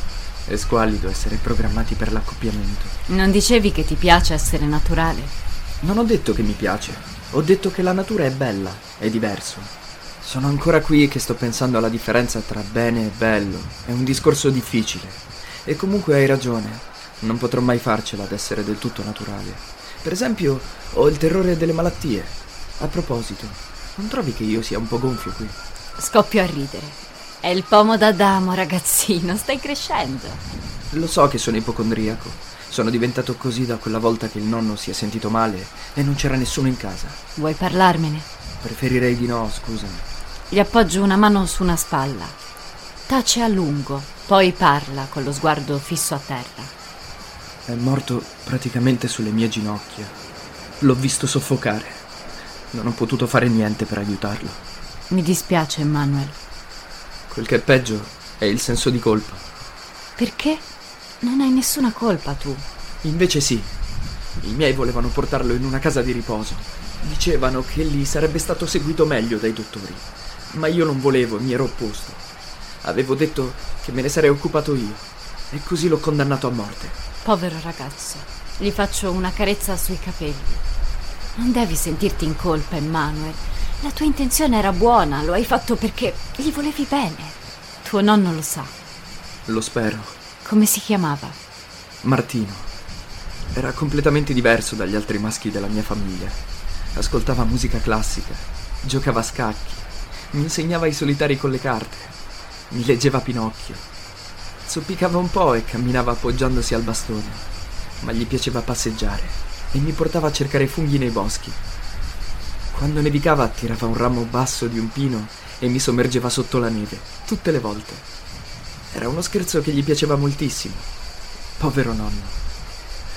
È squallido essere programmati per l'accoppiamento. Non dicevi che ti piace essere naturale? Non ho detto che mi piace. Ho detto che la natura è bella, è diverso. Sono ancora qui che sto pensando alla differenza tra bene e bello. È un discorso difficile. E comunque hai ragione. Non potrò mai farcela ad essere del tutto naturale. Per esempio, ho il terrore delle malattie. A proposito, non trovi che io sia un po' gonfio qui? Scoppio a ridere. È il pomo d'Adamo, ragazzino, stai crescendo. Lo so che sono ipocondriaco. Sono diventato così da quella volta che il nonno si è sentito male e non c'era nessuno in casa. Vuoi parlarmene? Preferirei di no, scusami. Gli appoggio una mano su una spalla. Tace a lungo, poi parla con lo sguardo fisso a terra. È morto praticamente sulle mie ginocchia. L'ho visto soffocare. Non ho potuto fare niente per aiutarlo. Mi dispiace, Manuel. Quel che è peggio è il senso di colpa. Perché? Non hai nessuna colpa tu. Invece sì. I miei volevano portarlo in una casa di riposo. Dicevano che lì sarebbe stato seguito meglio dai dottori. Ma io non volevo mi ero opposto. Avevo detto che me ne sarei occupato io. E così l'ho condannato a morte. Povero ragazzo. Gli faccio una carezza sui capelli. Non devi sentirti in colpa, Emanuel. La tua intenzione era buona, lo hai fatto perché gli volevi bene. Tuo nonno lo sa. Lo spero. Come si chiamava? Martino. Era completamente diverso dagli altri maschi della mia famiglia. Ascoltava musica classica, giocava a scacchi, Mi insegnava i solitari con le carte. Mi leggeva Pinocchio. Zoppicava un po' e camminava appoggiandosi al bastone. Ma gli piaceva passeggiare e mi portava a cercare funghi nei boschi. Quando nevicava tirava un ramo basso di un pino e mi sommergeva sotto la neve, tutte le volte. Era uno scherzo che gli piaceva moltissimo. Povero nonno.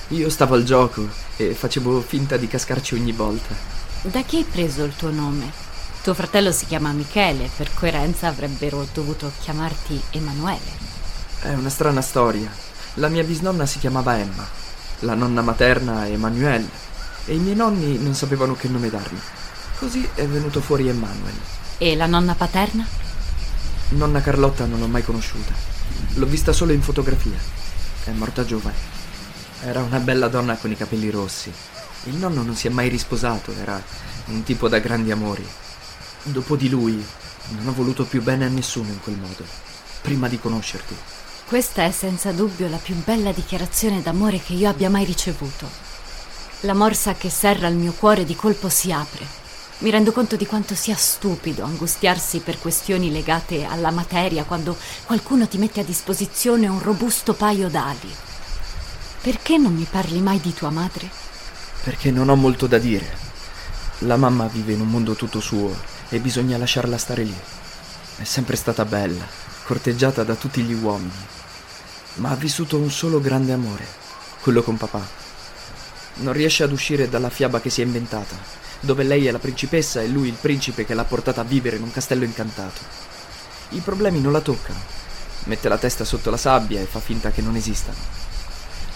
Io stavo al gioco e facevo finta di cascarci ogni volta. Da chi hai preso il tuo nome? Tuo fratello si chiama Michele, per coerenza avrebbero dovuto chiamarti Emanuele. È una strana storia. La mia bisnonna si chiamava Emma, la nonna materna Emanuele e i miei nonni non sapevano che nome dargli. Così è venuto fuori Emanuel. E la nonna paterna? Nonna Carlotta non l'ho mai conosciuta. L'ho vista solo in fotografia. È morta giovane. Era una bella donna con i capelli rossi. Il nonno non si è mai risposato, era un tipo da grandi amori. Dopo di lui non ho voluto più bene a nessuno in quel modo, prima di conoscerti. Questa è senza dubbio la più bella dichiarazione d'amore che io abbia mai ricevuto. La morsa che serra il mio cuore di colpo si apre. Mi rendo conto di quanto sia stupido angustiarsi per questioni legate alla materia quando qualcuno ti mette a disposizione un robusto paio d'ali. Perché non mi parli mai di tua madre? Perché non ho molto da dire. La mamma vive in un mondo tutto suo e bisogna lasciarla stare lì. È sempre stata bella, corteggiata da tutti gli uomini, ma ha vissuto un solo grande amore, quello con papà. Non riesce ad uscire dalla fiaba che si è inventata, dove lei è la principessa e lui il principe che l'ha portata a vivere in un castello incantato. I problemi non la toccano. Mette la testa sotto la sabbia e fa finta che non esistano.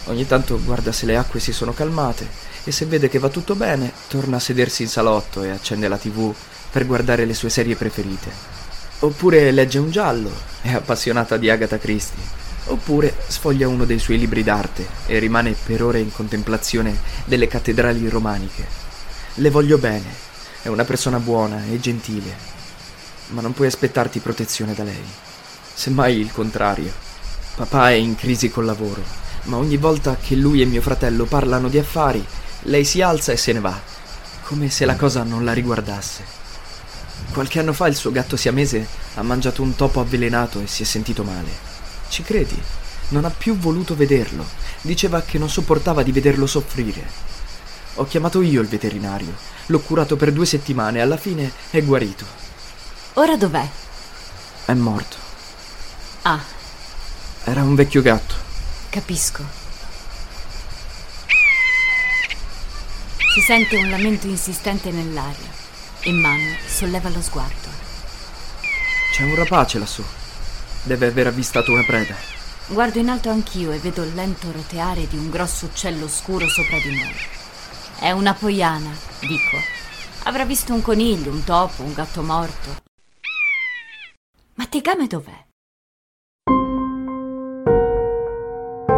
Ogni tanto guarda se le acque si sono calmate e se vede che va tutto bene, torna a sedersi in salotto e accende la tv per guardare le sue serie preferite. Oppure legge un giallo, è appassionata di Agatha Christie. Oppure sfoglia uno dei suoi libri d'arte e rimane per ore in contemplazione delle cattedrali romaniche. Le voglio bene, è una persona buona e gentile, ma non puoi aspettarti protezione da lei. Semmai il contrario. Papà è in crisi col lavoro, ma ogni volta che lui e mio fratello parlano di affari, lei si alza e se ne va, come se la cosa non la riguardasse. Qualche anno fa il suo gatto siamese ha mangiato un topo avvelenato e si è sentito male. Ci credi? Non ha più voluto vederlo. Diceva che non sopportava di vederlo soffrire. Ho chiamato io il veterinario. L'ho curato per due settimane e alla fine è guarito. Ora dov'è? È morto. Ah, Era un vecchio gatto. capisco. Si sente un lamento insistente nell'aria e Manuel solleva lo sguardo. C'è un rapace lassù. Deve aver avvistato una preda. Guardo in alto anch'io e vedo il lento roteare di un grosso uccello scuro sopra di noi. È una poiana, dico. Avrà visto un coniglio, un topo, un gatto morto. Ma Tegame dov'è?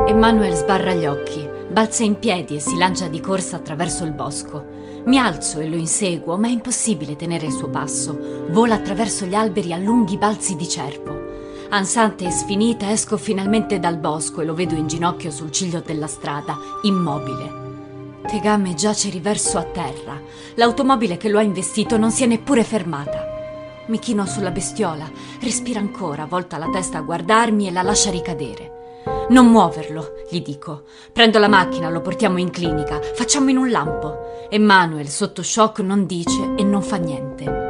Emanuel sbarra gli occhi, balza in piedi e si lancia di corsa attraverso il bosco. Mi alzo e lo inseguo, ma è impossibile tenere il suo passo. Vola attraverso gli alberi a lunghi balzi di cervo. Ansante e sfinita esco finalmente dal bosco e lo vedo in ginocchio sul ciglio della strada, immobile. Tegame giace riverso a terra. L'automobile che lo ha investito non si è neppure fermata. Mi chino sulla bestiola, respira ancora, volta la testa a guardarmi e la lascia ricadere. Non muoverlo, gli dico. Prendo la macchina, lo portiamo in clinica, facciamo in un lampo. Emanuel, sotto shock, non dice e non fa niente.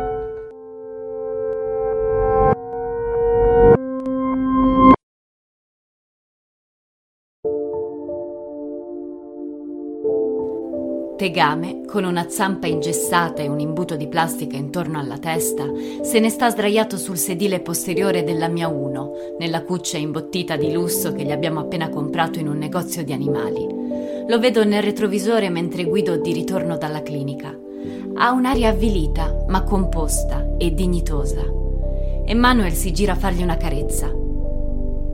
Tegame, con una zampa ingessata e un imbuto di plastica intorno alla testa, se ne sta sdraiato sul sedile posteriore della mia Uno, nella cuccia imbottita di lusso che gli abbiamo appena comprato in un negozio di animali. Lo vedo nel retrovisore mentre guido di ritorno dalla clinica. Ha un'aria avvilita, ma composta e dignitosa. Emanuel si gira a fargli una carezza.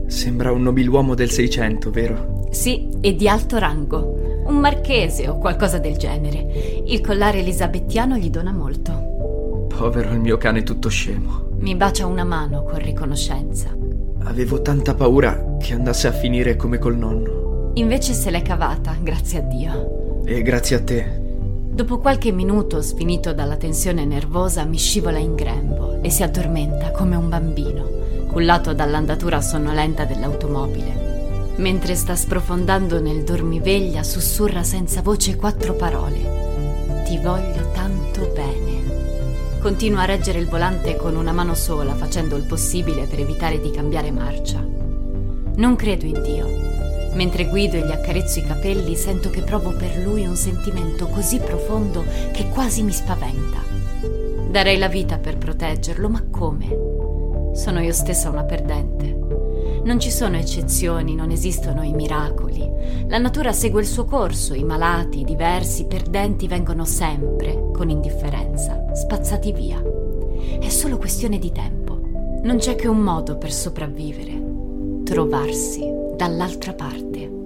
Sembra un nobiluomo del Seicento, vero? Sì, e di alto rango. Un marchese o qualcosa del genere. Il collare elisabettiano gli dona molto. Povero il mio cane tutto scemo. Mi bacia una mano con riconoscenza. Avevo tanta paura che andasse a finire come col nonno. Invece se l'è cavata, grazie a Dio. E grazie a te. Dopo qualche minuto, sfinito dalla tensione nervosa, mi scivola in grembo e si addormenta come un bambino, cullato dall'andatura sonnolenta dell'automobile. Mentre sta sprofondando nel dormiveglia, sussurra senza voce quattro parole. Ti voglio tanto bene. Continua a reggere il volante con una mano sola, facendo il possibile per evitare di cambiare marcia. Non credo in Dio. Mentre guido e gli accarezzo i capelli, sento che provo per lui un sentimento così profondo che quasi mi spaventa. Darei la vita per proteggerlo, ma come? Sono io stessa una perdente. Non ci sono eccezioni, non esistono i miracoli. La natura segue il suo corso, i malati, i diversi, i perdenti vengono sempre, con indifferenza, spazzati via. È solo questione di tempo. Non c'è che un modo per sopravvivere. Trovarsi dall'altra parte.